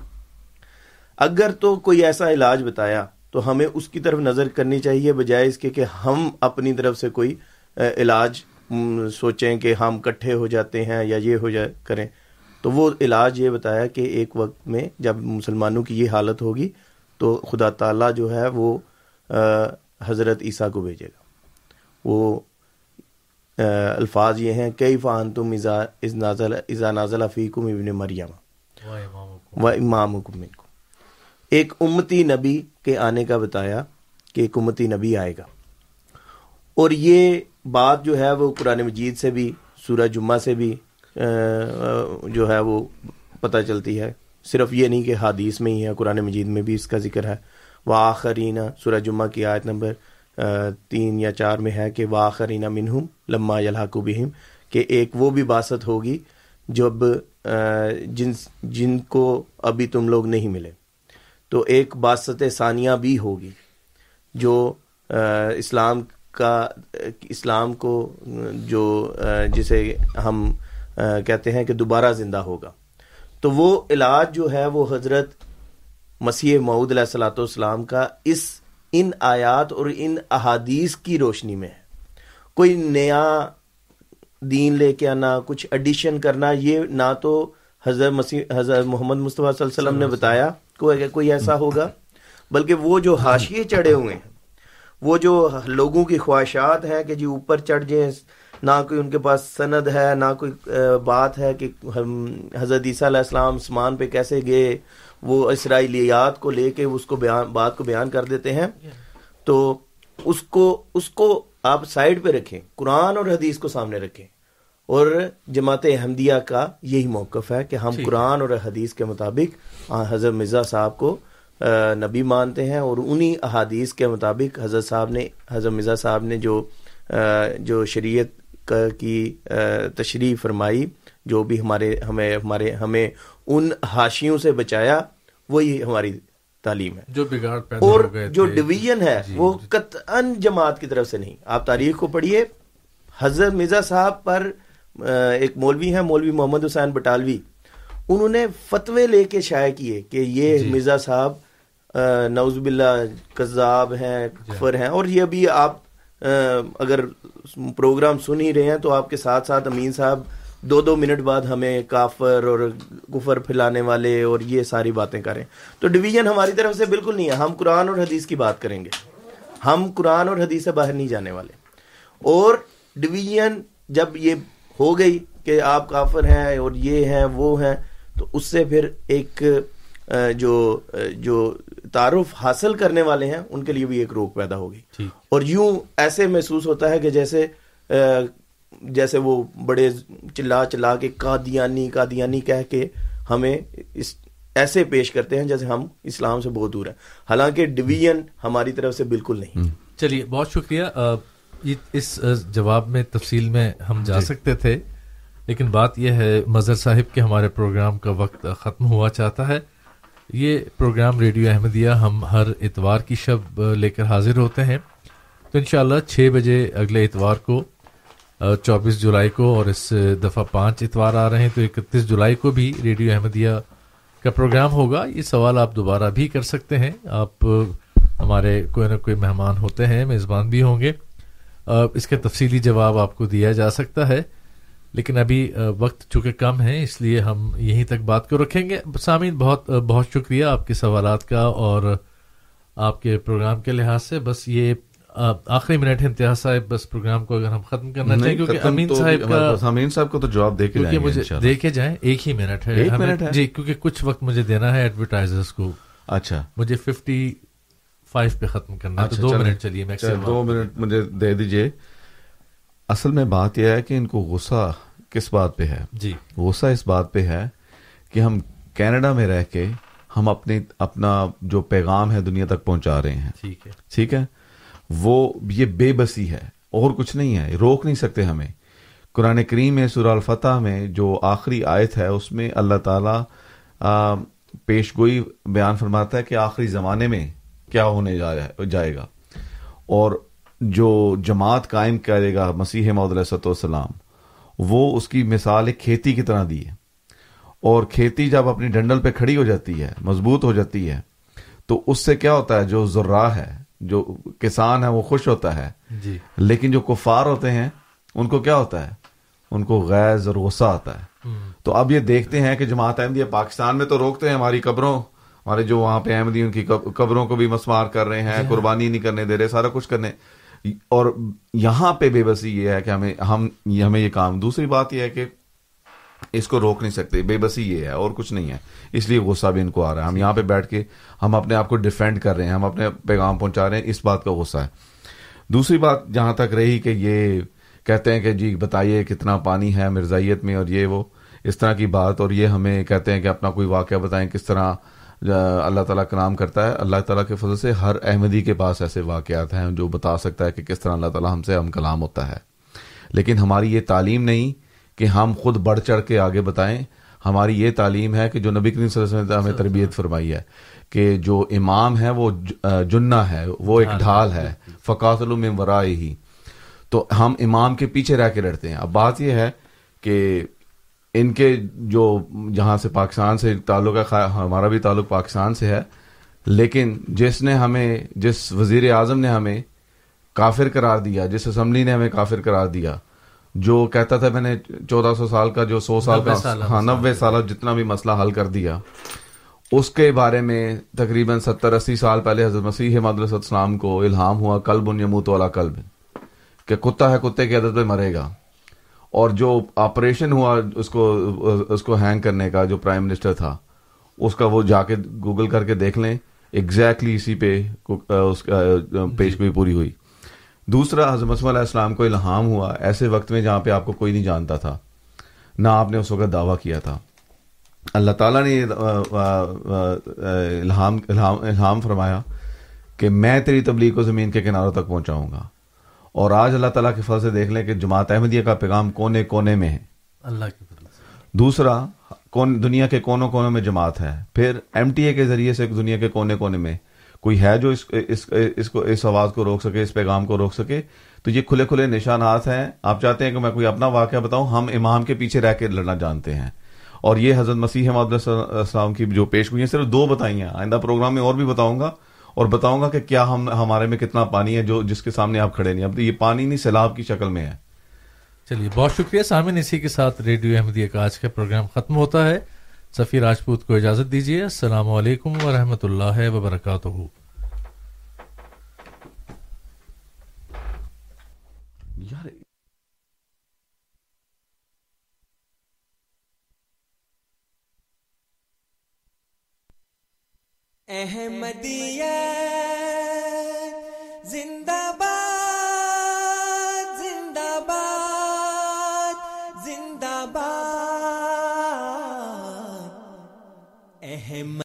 اگر تو کوئی ایسا علاج بتایا، تو ہمیں اس کی طرف نظر کرنی چاہیے، بجائے اس کے کہ ہم اپنی طرف سے کوئی علاج سوچیں کہ ہم کٹھے ہو جاتے ہیں یا یہ ہو جائے کریں۔ تو وہ علاج یہ بتایا کہ ایک وقت میں جب مسلمانوں کی یہ حالت ہوگی، تو خدا تعالیٰ جو ہے وہ حضرت عیسیٰ کو بھیجے گا۔ وہ الفاظ یہ ہیں کئی فان تم ازا نازل ابن مریم؟ و امام حکم ایک امتی نبی کے آنے کا بتایا کہ ایک امتی نبی آئے گا۔ اور یہ بات جو ہے وہ قرآن مجید سے بھی سورہ جمعہ سے بھی جو ہے وہ پتہ چلتی ہے۔ صرف یہ نہیں کہ حادیث میں ہی ہے قرآن مجید میں بھی اس کا ذکر ہے۔ وہ آخرین سورہ جمعہ کی آیت نمبر تین یا چار میں ہے کہ واخرین منہم لما یلحق بہم، کہ ایک وہ بھی باسط ہوگی جب جن جن کو ابھی تم لوگ نہیں ملے۔ تو ایک باسط ثانیہ بھی ہوگی جو اسلام کا، اسلام کو، جو جسے ہم کہتے ہیں کہ دوبارہ زندہ ہوگا۔ تو وہ علاج جو ہے وہ حضرت مسیح معود علیہ السلاۃ والسلام کا اس ان آیات اور ان احادیث کی روشنی میں ہے۔ کوئی نیا دین لے کے آنا کچھ ایڈیشن کرنا یہ نہ تو حضرت مسیح حضرت محمد مصطفیٰ صلی اللہ علیہ وسلم نے بتایا کوئی ایسا ہوگا بلکہ وہ جو حاشیے چڑھے ہوئے ہیں وہ جو لوگوں کی خواہشات ہیں کہ جی اوپر چڑھ جائیں نہ کوئی ان کے پاس سند ہے نہ کوئی بات ہے کہ حضرت عیسیٰ علیہ السلام سمان پہ کیسے گئے وہ اسرائیلیات کو لے کے اس کو بیان بات کو بیان کر دیتے ہیں۔ تو اس کو اس کو آپ سائڈ پہ رکھیں قرآن اور حدیث کو سامنے رکھیں۔ اور جماعت احمدیہ کا یہی موقف ہے کہ ہم قرآن اور حدیث کے مطابق حضرت مرزا صاحب کو نبی مانتے ہیں اور انہی احادیث کے مطابق حضرت صاحب نے حضرت مرزا صاحب نے جو جو شریعت کی تشریح فرمائی۔ جو بھی ہمارے ہمیں ہمارے ہمیں ان ہاشیوں سے بچایا وہی ہماری تعلیم ہے۔ جو بگاڑ اور جو ڈویژن ہے جی، وہ قطعا جماعت کی طرف سے نہیں۔ آپ تاریخ کو پڑھیے۔ حضرت مرزا صاحب پر ایک مولوی ہیں مولوی محمد حسین بٹالوی۔ انہوں نے فتوے لے کے شائع کیے کہ یہ جی۔ مرزا صاحب نوز باللہ کذاب ہیں کفر ہیں۔ اور یہ ابھی آپ اگر پروگرام سن ہی رہے ہیں تو آپ کے ساتھ ساتھ امین صاحب دو دو منٹ بعد ہمیں کافر اور کفر پھیلانے والے اور یہ ساری باتیں کریں۔ تو ڈویژن ہماری طرف سے بالکل نہیں ہے۔ ہم قرآن اور حدیث کی بات کریں گے۔ ہم قرآن اور حدیث سے باہر نہیں جانے والے۔ اور ڈویژن جب یہ ہو گئی کہ آپ کافر ہیں اور یہ ہیں وہ ہیں تو اس سے پھر ایک جو جو تعارف حاصل کرنے والے ہیں ان کے لیے بھی ایک روک پیدا ہوگی۔ اور یوں ایسے محسوس ہوتا ہے کہ جیسے جیسے وہ بڑے چلا چلا کے قادیانی قادیانی کہہ کے ہمیں اس ایسے پیش کرتے ہیں جیسے ہم اسلام سے بہت دور ہیں۔ حالانکہ ڈویژن ہماری طرف سے بالکل نہیں۔ چلیے بہت شکریہ۔ اس جواب میں تفصیل میں ہم جا جی۔ سکتے تھے لیکن بات یہ ہے مظہر صاحب کے ہمارے پروگرام کا وقت ختم ہوا چاہتا ہے۔ یہ پروگرام ریڈیو احمدیہ ہم ہر اتوار کی شب لے کر حاضر ہوتے ہیں۔ تو انشاءاللہ چھ بجے اگلے اتوار کو چوبیس جولائی کو اور اس دفعہ پانچ اتوار آ رہے ہیں، تو اکتیس جولائی کو بھی ریڈیو احمدیہ کا پروگرام ہوگا۔ یہ سوال آپ دوبارہ بھی کر سکتے ہیں۔ آپ ہمارے کوئی نہ کوئی مہمان ہوتے ہیں، میزبان بھی ہوں گے۔ اس کا تفصیلی جواب آپ کو دیا جا سکتا ہے، لیکن ابھی وقت چونکہ کم ہے اس لیے ہم یہیں تک بات کو رکھیں گے۔ سامعین، بہت بہت شکریہ آپ کے سوالات کا اور آپ کے پروگرام کے لحاظ سے۔ بس یہ آخری منٹ امتیاز صاحب بس پروگرام کو اگر ہم ختم کرنا چاہیں کیونکہ امین صاحب کا امین صاحب کو تو جواب دے کے مجھے دے کے جائیں ایک ہی منٹ ہے۔ جی کیونکہ کچھ وقت مجھے دینا ہے ایڈورٹائزرز کو۔ اچھا۔ مجھے ففٹی فائیو پہ ختم کرنا ہے تو اچھا، دو منٹ چلیے دو منٹ مجھے دے دیجیے۔ اصل میں بات یہ ہے کہ ان کو غصہ کس بات پہ ہے؟ جی۔ غصہ اس بات پہ ہے کہ ہم کینیڈا میں رہ کے ہم اپنی اپنا جو پیغام ہے دنیا تک پہنچا رہے ہیں۔ ٹھیک ہے۔ ٹھیک ہے؟ وہ یہ بے بسی ہے، اور کچھ نہیں ہے، روک نہیں سکتے ہمیں۔ قرآن کریم میں، سورہ الفتح میں جو آخری آیت ہے، اس میں اللہ تعالی پیش گوئی بیان فرماتا ہے کہ آخری زمانے میں کیا ہونے جائے گا۔ اور جو جماعت قائم کرے گا مسیح محدود علیہ والسلام، وہ اس کی مثال ایک کھیتی کی طرح دی ہے۔ اور کھیتی جب اپنی ڈنڈل پہ کھڑی ہو جاتی ہے، مضبوط ہو جاتی ہے، تو اس سے کیا ہوتا ہے، جو ذرا ہے جو کسان ہے وہ خوش ہوتا ہے۔ جی۔ لیکن جو کفار ہوتے ہیں ان کو کیا ہوتا ہے؟ ان کو غیر اور غصہ آتا ہے۔ تو اب یہ دیکھتے ہیں کہ جماعت احمدیہ پاکستان میں تو روکتے ہیں ہماری قبروں۔ ہمارے جو وہاں پہ احمدی ان کی قبروں کو بھی مسمار کر رہے ہیں جی۔ قربانی نہیں کرنے دے رہے سارا کچھ کرنے۔ اور یہاں پہ بے بسی یہ ہے کہ ہمیں ہم ہمیں یہ کام۔ دوسری بات یہ ہے کہ اس کو روک نہیں سکتے بے بسی یہ ہے اور کچھ نہیں ہے۔ اس لیے غصہ بھی ان کو آ رہا ہے۔ ہم یہاں پہ بیٹھ کے ہم اپنے آپ کو ڈیفینڈ کر رہے ہیں ہم اپنے پیغام پہنچا رہے ہیں اس بات کا غصہ ہے۔ دوسری بات جہاں تک رہی کہ یہ کہتے ہیں کہ جی بتائیے کتنا پانی ہے مرزائیت میں اور یہ وہ اس طرح کی بات اور یہ ہمیں کہتے ہیں کہ اپنا کوئی واقعہ بتائیں کس طرح اللہ تعالیٰ کلام کرتا ہے۔ اللہ تعالیٰ کے فضل سے ہر احمدی کے پاس ایسے واقعات ہیں جو بتا سکتا ہے کہ کس طرح اللہ تعالیٰ ہم سے ہم کلام ہوتا ہے۔ لیکن ہماری یہ تعلیم نہیں کہ ہم خود بڑھ چڑھ کے آگے بتائیں ہماری یہ تعلیم ہے کہ جو نبی کریم صلی اللہ علیہ وسلم نے ہمیں تربیت فرمائی ہے کہ جو امام ہے وہ جنا ہے وہ ایک ڈھال ہے۔ فقات میں ورائے ہی تو ہم امام کے پیچھے رہ کے لڑتے ہیں۔ اب بات یہ ہے کہ ان کے جو جہاں سے پاکستان سے تعلق ہے ہمارا بھی تعلق پاکستان سے ہے لیکن جس نے ہمیں جس وزیر اعظم نے ہمیں کافر قرار دیا جس اسمبلی نے ہمیں کافر قرار دیا جو کہتا تھا میں نے چودہ سو سال کا جو سو سال کا ہاں نوے سال جتنا بھی مسئلہ حل کر دیا۔ اس کے بارے میں تقریباً ستر اسی سال پہلے حضرت مسیح محدود السلام کو الہام ہوا کلب ان یموت والا کلب کہ کتا ہے کتے کی عدد پہ مرے گا۔ اور جو آپریشن ہوا اس کو اس کو ہینگ کرنے کا جو پرائم منسٹر تھا اس کا وہ جا کے گوگل کر کے دیکھ لیں۔ ایگزیکٹلی اسی پہ اس کا پیش گوئی پوری ہوئی۔ دوسرا حضرت علیہ السلام کو الہام ہوا ایسے وقت میں جہاں پہ آپ کو کوئی نہیں جانتا تھا نہ آپ نے اس وقت دعویٰ کیا تھا۔ اللہ تعالیٰ نے الہام الہام فرمایا کہ میں تیری تبلیغ کو زمین کے کناروں تک پہنچاؤں گا۔ اور آج اللہ تعالیٰ کے فضل سے دیکھ لیں کہ جماعت احمدیہ کا پیغام کونے کونے میں ہے۔ اللہ کے دوسرا کون دنیا کے کونوں کونوں میں جماعت ہے۔ پھر ایم ٹی اے کے ذریعے سے دنیا کے کونے کونے میں کوئی ہے جو اس اس, اس کو اس آواز کو روک سکے اس پیغام کو روک سکے تو یہ کھلے کھلے نشانات ہیں۔ آپ چاہتے ہیں کہ میں کوئی اپنا واقعہ بتاؤں؟ ہم امام کے پیچھے رہ کے لڑنا جانتے ہیں۔ اور یہ حضرت مسیح محمد السلام کی جو پیش ہوئی ہیں صرف دو بتائی ہیں آئندہ پروگرام میں اور بھی بتاؤں گا اور بتاؤں گا کہ کیا ہم ہمارے میں کتنا پانی ہے جو جس کے سامنے آپ کھڑے نہیں اب یہ پانی نہیں سیلاب کی شکل میں ہے۔ چلیے بہت شکریہ سامن اسی کے ساتھ ریڈیو احمدیہ کا آج کا پروگرام ختم ہوتا ہے۔ سفی راجپوت کو اجازت دیجیے السلام علیکم ورحمۃ اللہ وبرکاتہ۔ احمدیہ زندہ باد۔